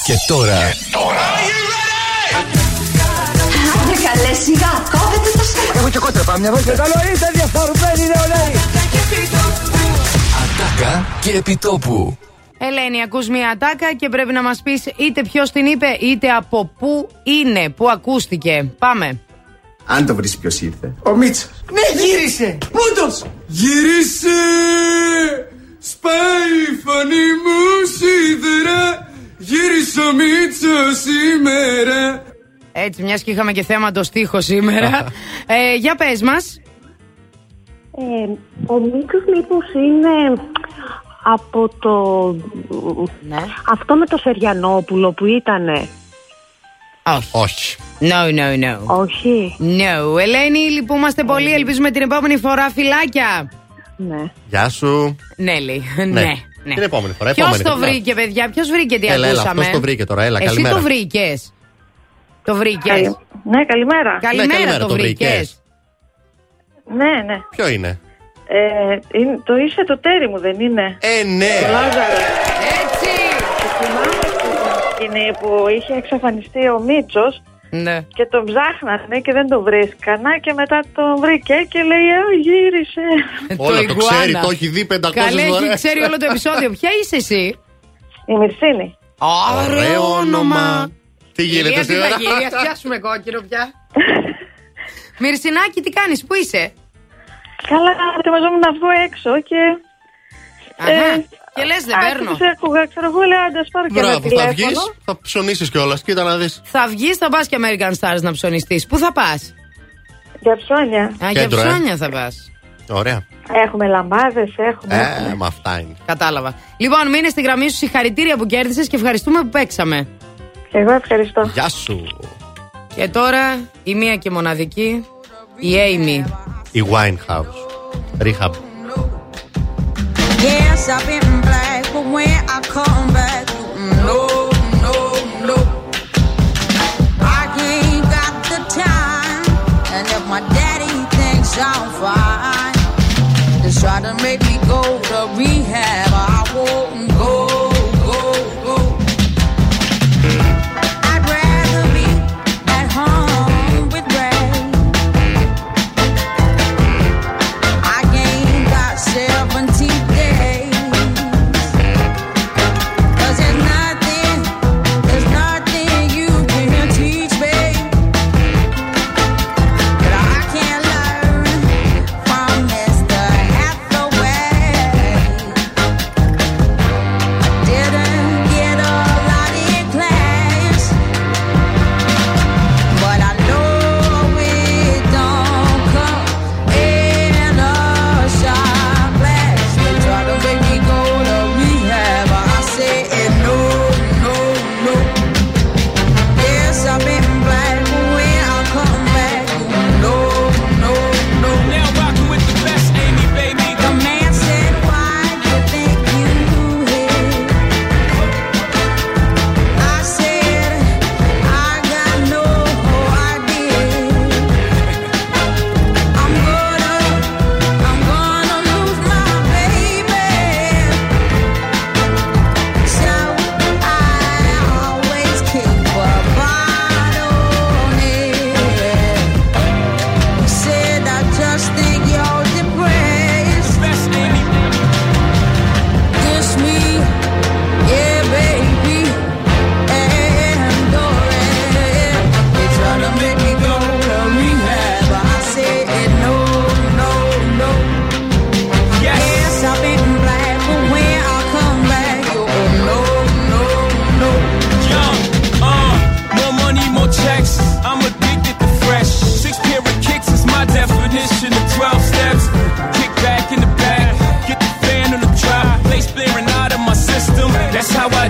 Και τώρα Άντε καλέ σιγά, κόβετε το στόμα. Έχω και κόντρα, πάμε μια βόλτα. Καλό είστε διαφορμένοι νεολαίοι. Ατάκα και επιτόπου. Ελένη, ακούς μια ατάκα και πρέπει να μας πεις είτε ποιος την είπε είτε από πού είναι, πού ακούστηκε. Πάμε. Αν το βρεις ποιος ήρθε. Ο Μίτσο. Ναι, γύρισε. Πούντος. Γύρισε! Σπάει η φωνή μου σίδερα Γύρισε ο Μίτσος σήμερα Έτσι, μιας και είχαμε και θέμα το στίχος σήμερα. ε, για πες μας. Ε, ο Μίτσος μήπως είναι από το... Ναι. Αυτό με το Σεριανόπουλο που ήτανε; Όχι. Όχι. No, no, no. Όχι. No. Ελένη, λυπούμαστε πολύ. Ελπίζουμε την επόμενη φορά φυλάκια. Ναι. Γεια σου. Νέλη. Ναι. ναι. Την επόμενη φορά. Ποιος επόμενη το φορά. βρήκε, παιδιά, ποιος βρήκε τι Έλα, έλα, ακούσαμε; αυτός το βρήκε τώρα, έλα, Εσύ καλημέρα. το βρήκες. Το βρήκες. Καλη- Ναι, καλημέρα. Καλημέρα, Ναι, καλημέρα, το το βρήκες. Βρήκες. Ναι, ναι. Ποιο είναι; Ε, είναι- το είσαι το τέρι μου, δεν είναι; Ε, ναι. Το Λάζαρο. Έτσι. Θυμάμαι στην σκηνή που είχε εξαφανιστεί ο Μίτσος Ναι. και τον ψάχνανε και δεν τον βρίσκανα και μετά τον βρήκε και λέει «Α, γύρισε». Όλα το Ιγκουάνα. ξέρει, το έχει δει 500 Καλέ, έχει φορές. ξέρει όλο το επεισόδιο. Ποια είσαι εσύ; Η Μυρσίνη. Ωραίο όνομα. Τι γίνεται Ηλία, τι σήμερα. θα γίνει, ας πιάσουμε κόκκινο πια. Μυρσινάκη, τι κάνεις, πού είσαι; Καλά, ετοιμαζόμουν να βγω έξω και... Αχα, και λες δεν παίρνω. άκουσα, άκουγα, ξέρω εγώ, λέω, άντε, ας πάρω και ένα Μπράβο, θα βγεις, τηλέφωνο. θα ψωνίσεις κιόλας. Κοίτα να δεις. Θα βγεις, θα πας και American Stars να ψωνιστείς. Πού θα πας; Για ψώνια. Α, για Κέντρο, ε. ψώνια θα πας. Ωραία. Έχουμε λαμπάδες, έχουμε... Ε, μα αυτά είναι. Κατάλαβα. Λοιπόν, μείνε στη γραμμή σου, συγχαρητήρια που κέρδισες και ευχαριστούμε που παίξαμε. Εγώ ευχαριστώ. Γεια σου. Και τώρα η μία και μοναδική, η Amy. Η Winehouse. Rehab. Yes, I've been black, but when I come back, no, no, no. I ain't got the time, and if my daddy thinks I'm fine, just try to make me go to rehab. I won't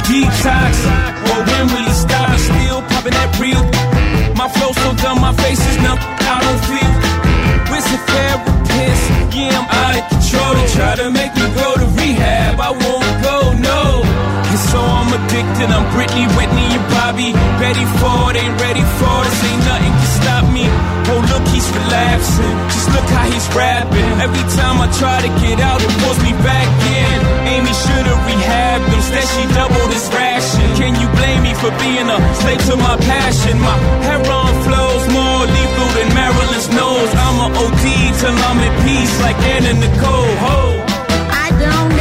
detox. Well, when will it stop? Still popping that real. My flow so dumb, my face is numb. I don't feel. Where's the therapist? Yeah, I'm out of control. They try to make me go to rehab. I won't go, no. And so I'm addicted. I'm Britney, Whitney, and Bobby. Betty Ford ain't ready for this. Ain't nothing can stop me. Oh, look, he's relapsing. Just look how he's rapping. Every time I try to get out, it pulls me back in. Amy should've rehabbed him. Instead, she doubled his ration. Can you blame me for being a slave to my passion? My heroin flows more lethal than Marilyn's nose. I'm a OD till I'm at peace, like Anna Nicole. Ho. I don't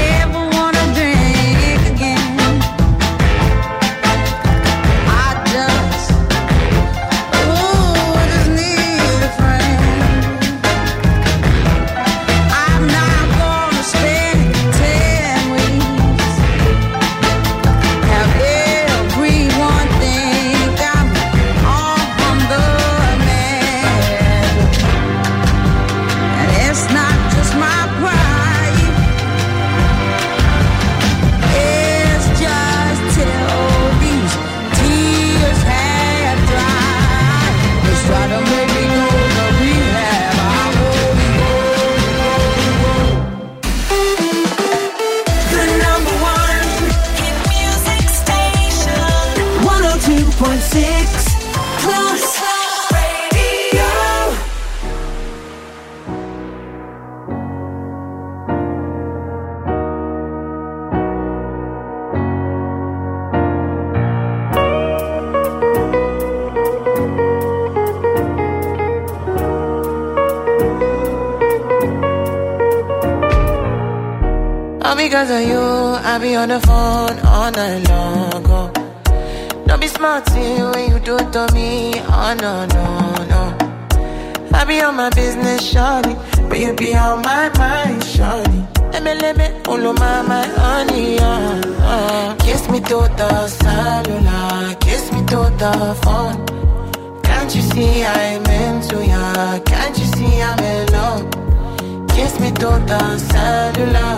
on the phone all night long. Oh. Don't be smart when you do it to me. Oh no, no, no. I be on my business, shawty. But you be on my mind, shawty. Let me, let me, all my, my honey, uh, uh. Kiss me to the cellular, kiss me to the phone. Can't you see I'm into ya? Can't you see I'm in love? Kiss me to the cellular,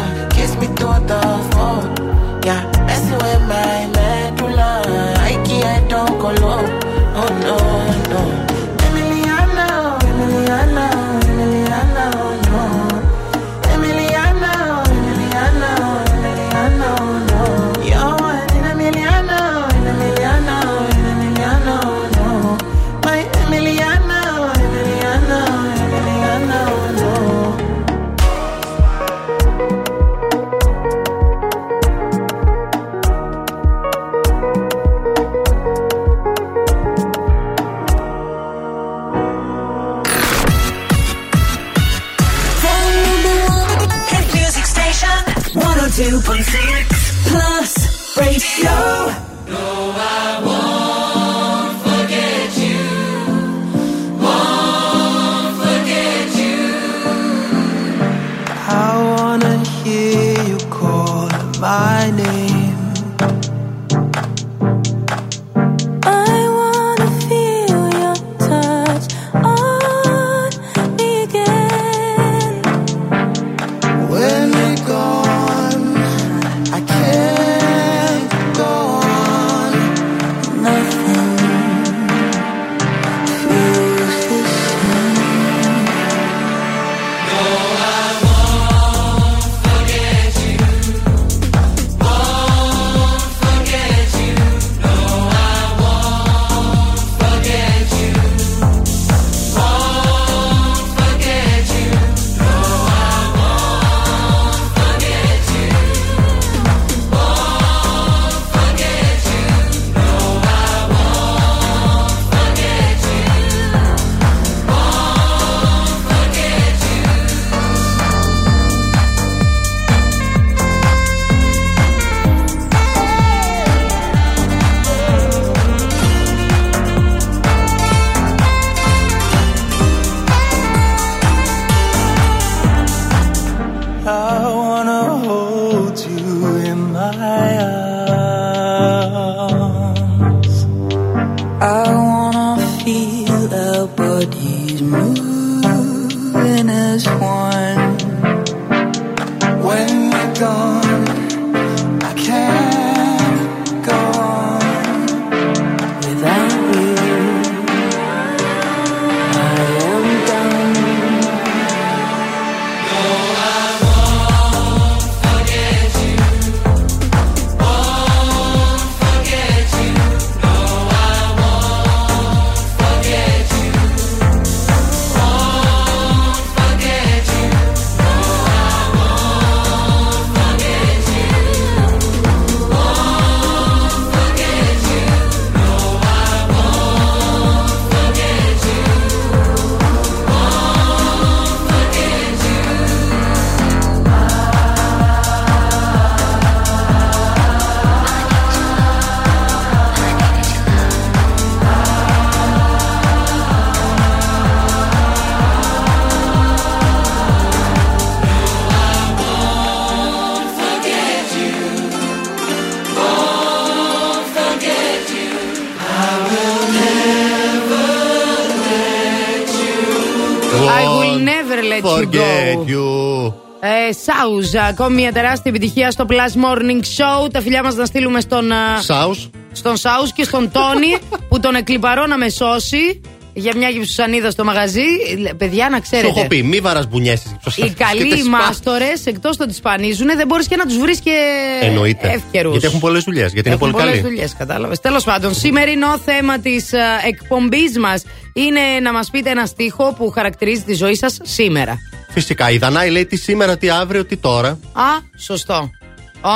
Σάουζ, ακόμη μια τεράστια επιτυχία στο Plus Morning Show. Τα φιλιά μας να στείλουμε στον, α, Σάους. στον Σάουζ και στον Τόνι που τον εκλυπαρώ να με σώσει για μια γυψουσανίδα στο μαγαζί. Ε, Παιδιά, να Σου ξέρετε. έχω πει, μη βαράς μπουνιέσει. Οι καλοί μάστορες, εκτός το ότι σπανίζουν, δεν μπορείς και να τους βρεις και Εννοείται. εύκαιρους. Γιατί έχουν πολλές δουλειές. Γιατί είναι πολύ καλοί. δουλειές, κατάλαβες. Τέλος πάντων, σημερινό θέμα της εκπομπής μας είναι να μας πείτε ένα στίχο που χαρακτηρίζει τη ζωή σας σήμερα. Φυσικά. Η Δανάη λέει τι σήμερα, τι αύριο, τι τώρα. Α, σωστό.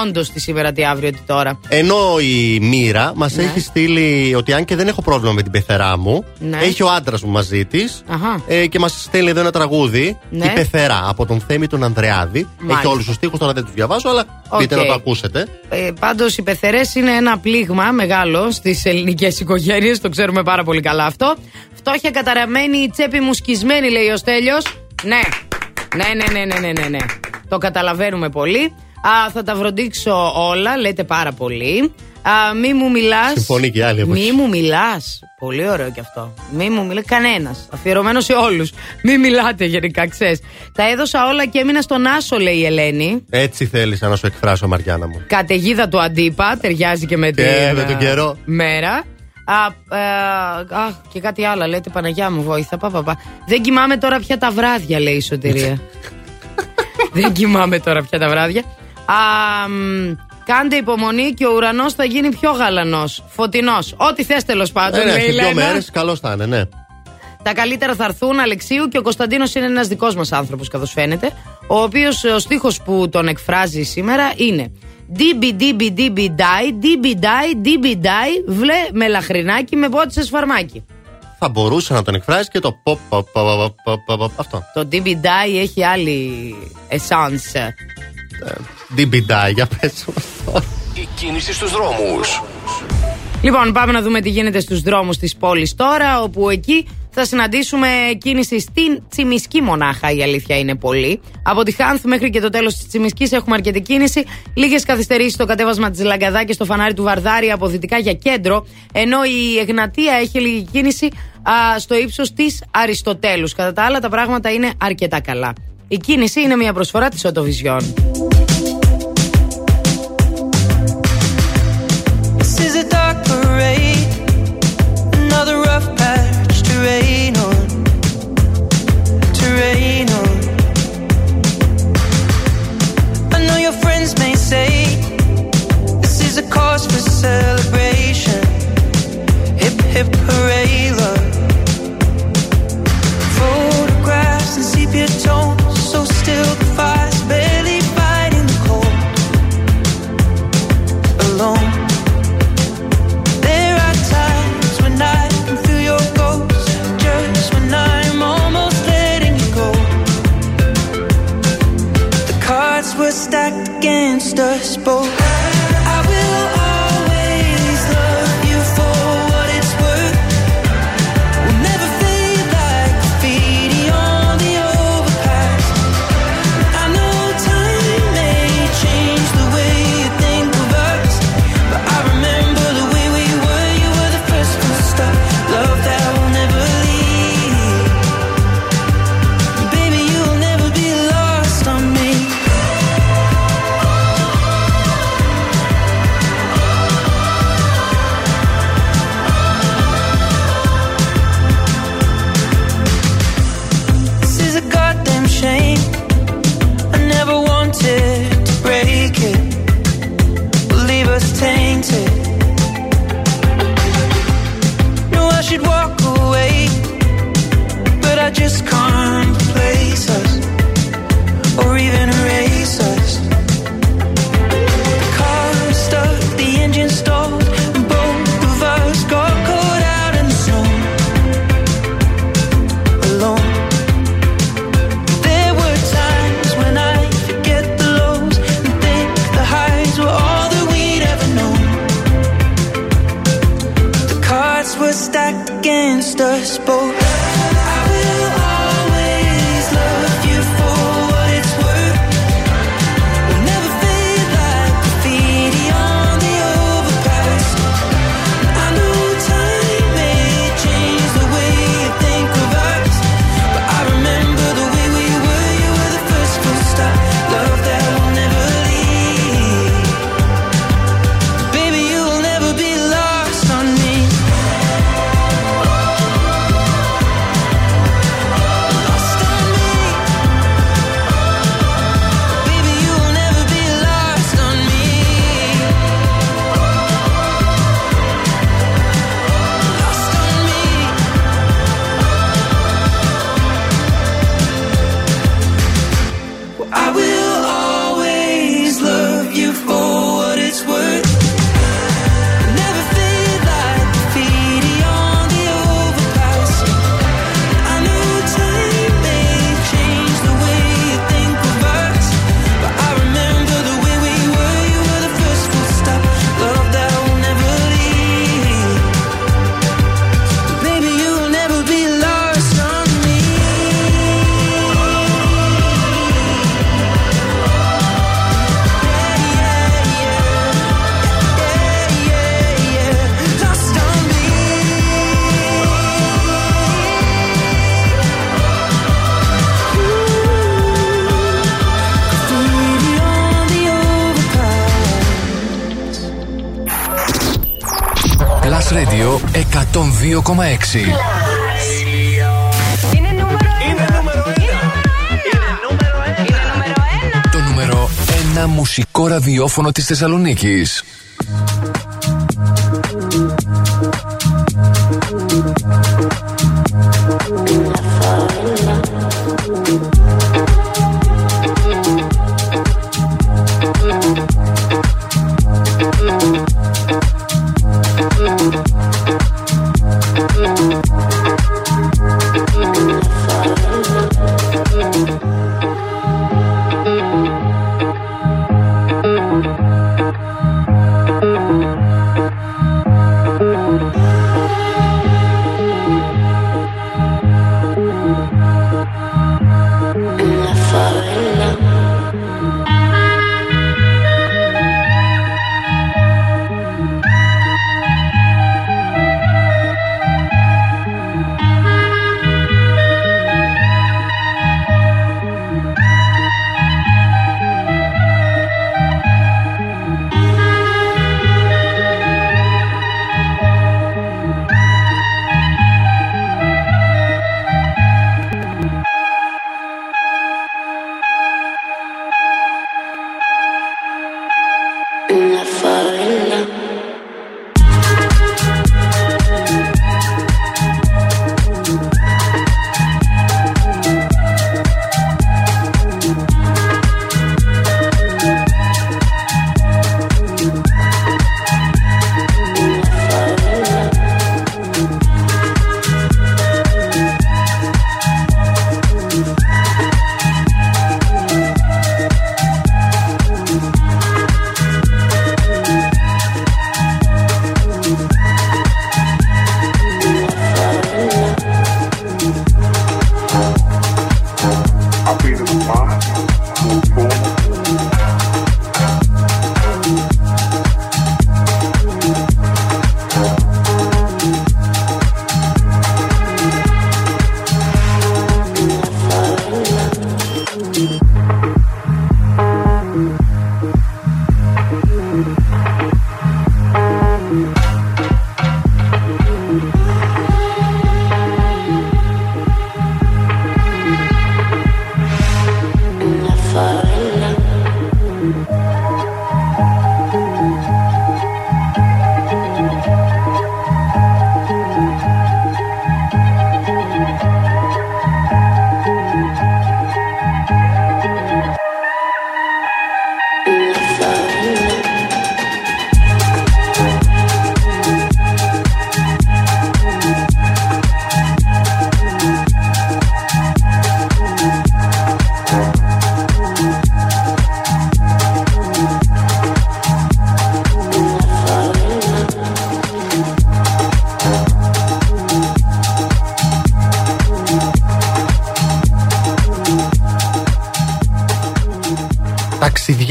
Όντως τι σήμερα, τι αύριο, τι τώρα. Ενώ η Μοίρα μας Ναι. έχει στείλει ότι αν και δεν έχω πρόβλημα με την πεθερά μου, Ναι. έχει ο άντρας μου μαζί της Αχα. ε, και μας στέλνει εδώ ένα τραγούδι. Ναι. Η πεθερά από τον Θέμη τον Ανδρεάδη. Μάλιστα. Έχει όλους τους στίχους, τώρα δεν τους διαβάζω, αλλά Οκ. δείτε να το ακούσετε. Ε, Πάντως, οι πεθερές είναι ένα πλήγμα μεγάλο στις ελληνικές οικογένειες. Το ξέρουμε πάρα πολύ καλά αυτό. Φτώχεια καταραμένη, τσέπη μου σκισμένη, λέει ο Στέλιος. Ναι. Ναι, ναι, ναι, ναι, ναι, ναι, ναι. Το καταλαβαίνουμε πολύ. Α, θα τα βροντίξω όλα, λέτε πάρα πολύ. Α, μη μου μιλά. Συμφωνεί και η άλλη από Μη εκεί. μου μιλάς. Πολύ ωραίο κι αυτό. Μη μου μιλά κανένας. Αφιερωμένο σε όλους. Μη μιλάτε γενικά, ξέρεις. Τα έδωσα όλα και έμεινα στον Άσο, λέει η Ελένη. Έτσι θέλησα να σου εκφράσω, Μαριάννα μου. Καταιγίδα του Αντίπα, ταιριάζει και με την Και με ε, τον καιρό. μέρα. Α, ε, α, και κάτι άλλο, λέτε Παναγιά μου, βοήθα. Πα, πα, πα. Δεν κοιμάμαι τώρα πια τα βράδια, λέει η Σωτηρία. Δεν κοιμάμαι τώρα πια τα βράδια. Α, μ, κάντε υπομονή και ο ουρανός θα γίνει πιο γαλανός, φωτεινός. Ό,τι θες τέλος πάντων, Ε, ναι, λέει η σε δύο Λένα. μέρες καλό θα είναι, ναι. Τα καλύτερα θα έρθουν Αλεξίου και ο Κωνσταντίνος είναι ένας δικός μας άνθρωπος, καθώς φαίνεται. Ο οποίος ο στίχος που τον εκφράζει σήμερα είναι Ντίμπι, ντίμπι, ντίμπι, ντάι, ντίμπι, ντάι, ντίμπι, ντάι, βλέ- μελαχρινάκι με πότισε φαρμάκι. Θα μπορούσε να τον εκφράσει και το pop, pop, pop, pop, pop, pop, αυτό. Το ντίμπι, ντάι έχει άλλη essence. Διμπιντά, για πες μου. Η κίνηση στους δρόμους. Λοιπόν, πάμε να δούμε τι γίνεται στους δρόμους της πόλης τώρα, όπου εκεί θα συναντήσουμε κίνηση στην Τσιμισκή μονάχα, η αλήθεια είναι πολύ. Από τη ΧΑΝΘ μέχρι και το τέλος της Τσιμισκής έχουμε αρκετή κίνηση. Λίγες καθυστερήσεις στο κατέβασμα της Λαγκαδά και στο φανάρι του Βαρδάρη από δυτικά για κέντρο, ενώ η Εγνατία έχει λίγη κίνηση α, στο ύψος της Αριστοτέλους. Κατά τα άλλα τα πράγματα είναι αρκετά καλά. Η κίνηση είναι μια προσφορά της Οτοβιζιόν. Celebration. Hip hip. Photographs and sepia so still the fire's barely fighting the cold. Alone. There are times when I can feel your ghost, just when I'm almost letting you go. The cards were stacked against us both. just can't replace us or even erase us. The car stuck, the engine stalled, and both of us got caught out in the snow. Alone. There were times when I forget the lows and think the highs were all that we'd ever known. The cards were stacked against us both. 102,6. Είναι νούμερο Είναι νούμερο Το νούμερο 1 μουσικό ραδιόφωνο της Θεσσαλονίκης.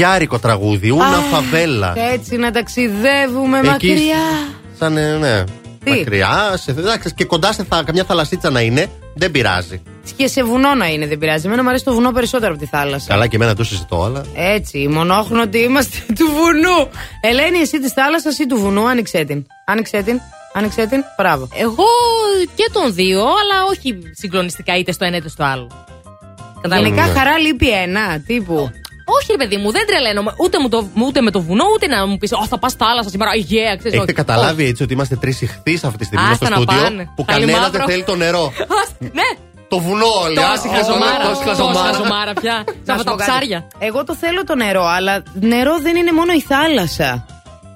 Ταξιδιάρικο τραγούδι, ούνα Αχ, φαβέλα. Έτσι να ταξιδεύουμε Εκεί μακριά. Σαν, ε, ναι. Τι; Μακριά, σε, εντάξει, και κοντά σε θα, καμιά θαλασσίτσα να είναι, δεν πειράζει. Και σε βουνό να είναι, δεν πειράζει. Εμένα μου αρέσει το βουνό περισσότερο από τη θάλασσα. Καλά και εμένα το συζητώ, αλλά. Έτσι, μονόχρονο είμαστε του βουνού. Ελένη, εσύ της θάλασσας ή του βουνού, άνοιξε την. Άνοιξε την. Άνοιξε την. Μπράβο. Εγώ και των δύο, αλλά όχι συγκλονιστικά είτε στο ένα είτε στο άλλο. Κατάλαβα. Γενικά Ναι. χαρά λείπει ένα, τύπου. Όχι, ρε παιδί μου, δεν τρελαίνομαι ούτε, μου το, ούτε με το βουνό, ούτε να μου πεις Ω, θα πας θάλασσα σήμερα. Yeah, ξέρεις, Έχετε όχι. καταλάβει έτσι ότι είμαστε τρεις ηχθείς αυτή τη στιγμή Άστα στο να στούντιο πάνε. που Χαλί κανένας μαύρο. δεν θέλει το νερό. Όχι. Ναι, Το βουνό όλοι. τόση α, χαζομάρα. τόση Τόση χαζομάρα. χαζομάρα πια. Να Σαν σου τα πω κάτι. ψάρια. Εγώ το θέλω το νερό, αλλά νερό δεν είναι μόνο η θάλασσα.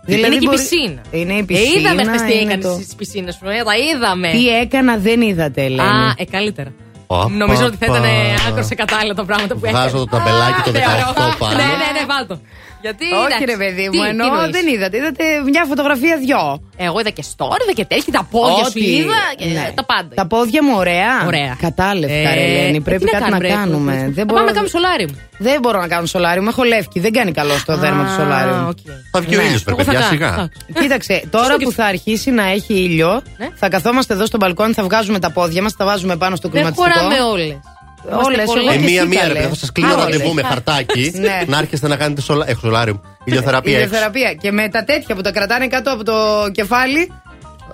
είναι και η μπορεί- πισίνα. Είναι η Ε, πισίνα. είδαμε χθες τι είναι έκανες το- στις πισίνες σου. Ε, τα είδαμε. Τι έκανα, δεν είδατε, Ελένη. Α, ε, καλύτερα. Πα, Νομίζω πα, ότι θα ήταν πα. άκρος σε κατάλληλα τα πράγματα που έκανες. Βγάζω το ταμπελάκι το 18 πάνω. Ναι, ναι, ναι, βάλτο. Γιατί. Όχι, εντάξει, ρε παιδί τι- μου, τι ενώ εννοείς; δεν είδατε. Είδατε μια φωτογραφία δυο. Εγώ είδα και story, είδα και τέτοια, τα πόδια σου Ό,τι- είδα. και ναι. Τα πάντα. Τα πόδια μου ωραία. Ωραία. Κατάλευκα, Ε, ρε Ελένη. ε, Πρέπει τι κάτι να, κάνουμε, ρε, κάνουμε. θα Δεν Πάμε να κάνουμε σολάριο. Δεν μπορώ να κάνω σολάριο. Έχω λεύκη. Δεν κάνει καλό στο δέρμα του σολάριου. Θα βγει ο Ναι. ήλιος, Εγώ παιδιά, θα σιγά. κάνω. Κοίταξε, τώρα που θα αρχίσει να έχει ήλιο, Ναι. θα καθόμαστε εδώ στο μπαλκόνι, θα βγάζουμε τα πόδια μας, θα βάζουμε πάνω στο Δεν κλιματιστικό. χωράμε όλες. Όλε, Ε, μία-μία, ρε παιδιά, θα σας κλείνω ραντεβού με χαρτάκι Ναι. να έρχεστε να κάνετε σολα... Έχω σολάριο. Ηλιοθεραπεία έξω. Ηλιοθεραπεία. Και με τα τέτοια που τα κρατάνε κάτω από το κεφάλι.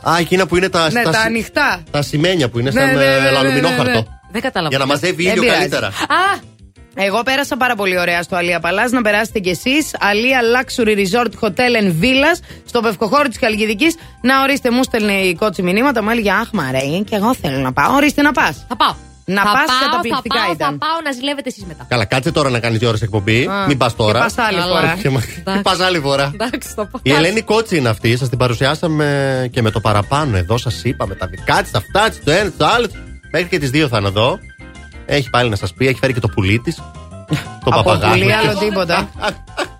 Α, εκείνα που είναι τα, Ναι, τα, τα σι- ανοιχτά. τα σημαίνια που είναι Ναι, σαν ναι, ναι, ναι, ε, ναι, αλουμινόχαρτο. ναι, ναι. Δεν κατάλαβα. Για να μαζεύει Δεν ήλιο πειράζει. καλύτερα. Α! Εγώ πέρασα πάρα πολύ ωραία στο Αλία Παλάς. Να περάσετε κι εσείς. Αλία Luxury Resort Hotel and Villas στο πευκοχώρο της Καλλικιδική. Να ορίστε, μου στέλνε η κότσι μηνύματα. Μου έλεγε Αχ, μαρέ, και εγώ θέλω να πάω. Ορίστε να πας. Θα πάω. Να θα πας πάω, καταπληκτικά θα πάω, ήταν. Θα πάω να ζηλεύετε εσείς μετά. Καλά, κάτσε τώρα να κάνεις δύο ώρες εκπομπή. Α, Μην πας τώρα. και πας άλλη Καλά. φορά. Και μα- Πας άλλη φορά. Εντάξει, θα πάω. Η Ελένη Κότσι είναι αυτή. Σας την παρουσιάσαμε και με το παραπάνω εδώ. Σας είπαμε τα δικά της, αυτά της, το ένα, το άλλο. της. Μέχρι και τις δύο θα είναι εδώ. Έχει πάλι να σας πει, έχει φέρει και το πουλί της. το Από παπαγάλο. πολύ άλλο τίποτα.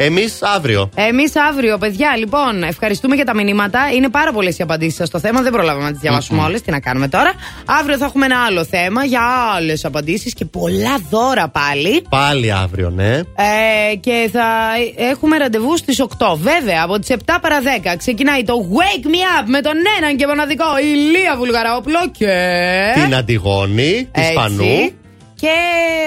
Εμείς αύριο. Εμείς αύριο, παιδιά, λοιπόν, ευχαριστούμε για τα μηνύματα. Είναι πάρα πολλές οι απαντήσεις σας στο θέμα. Δεν προλάβαμε να τις διαβάσουμε όλες. Τι να κάνουμε τώρα; Αύριο θα έχουμε ένα άλλο θέμα για άλλες απαντήσεις και πολλά δώρα πάλι. Πάλι αύριο, ναι. Ε, και θα έχουμε ραντεβού στις 8. Βέβαια, από τις 7 παρα 10 ξεκινάει το Wake Me Up με τον έναν και μοναδικό Ηλία Βουλγαρόπουλο και. Την Αντιγόνη, τη Έτσι. Σπανού. Και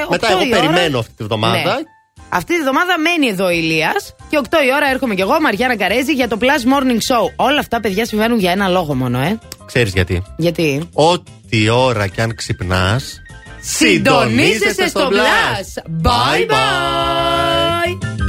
Μετά 8 εγώ η ώρα- περιμένω αυτή τη βδομάδα. Ναι. Αυτή τη βδομάδα μένει εδώ ο Ηλίας και 8 η ώρα έρχομαι κι εγώ, Μαριάννα Καρέζη, για το Plus Morning Show. Όλα αυτά, παιδιά, συμβαίνουν για ένα λόγο μόνο, ε. Ξέρεις γιατί. Γιατί; Ό,τι ώρα κι αν ξυπνάς. Συντονίζεσαι στο Plus. Bye bye.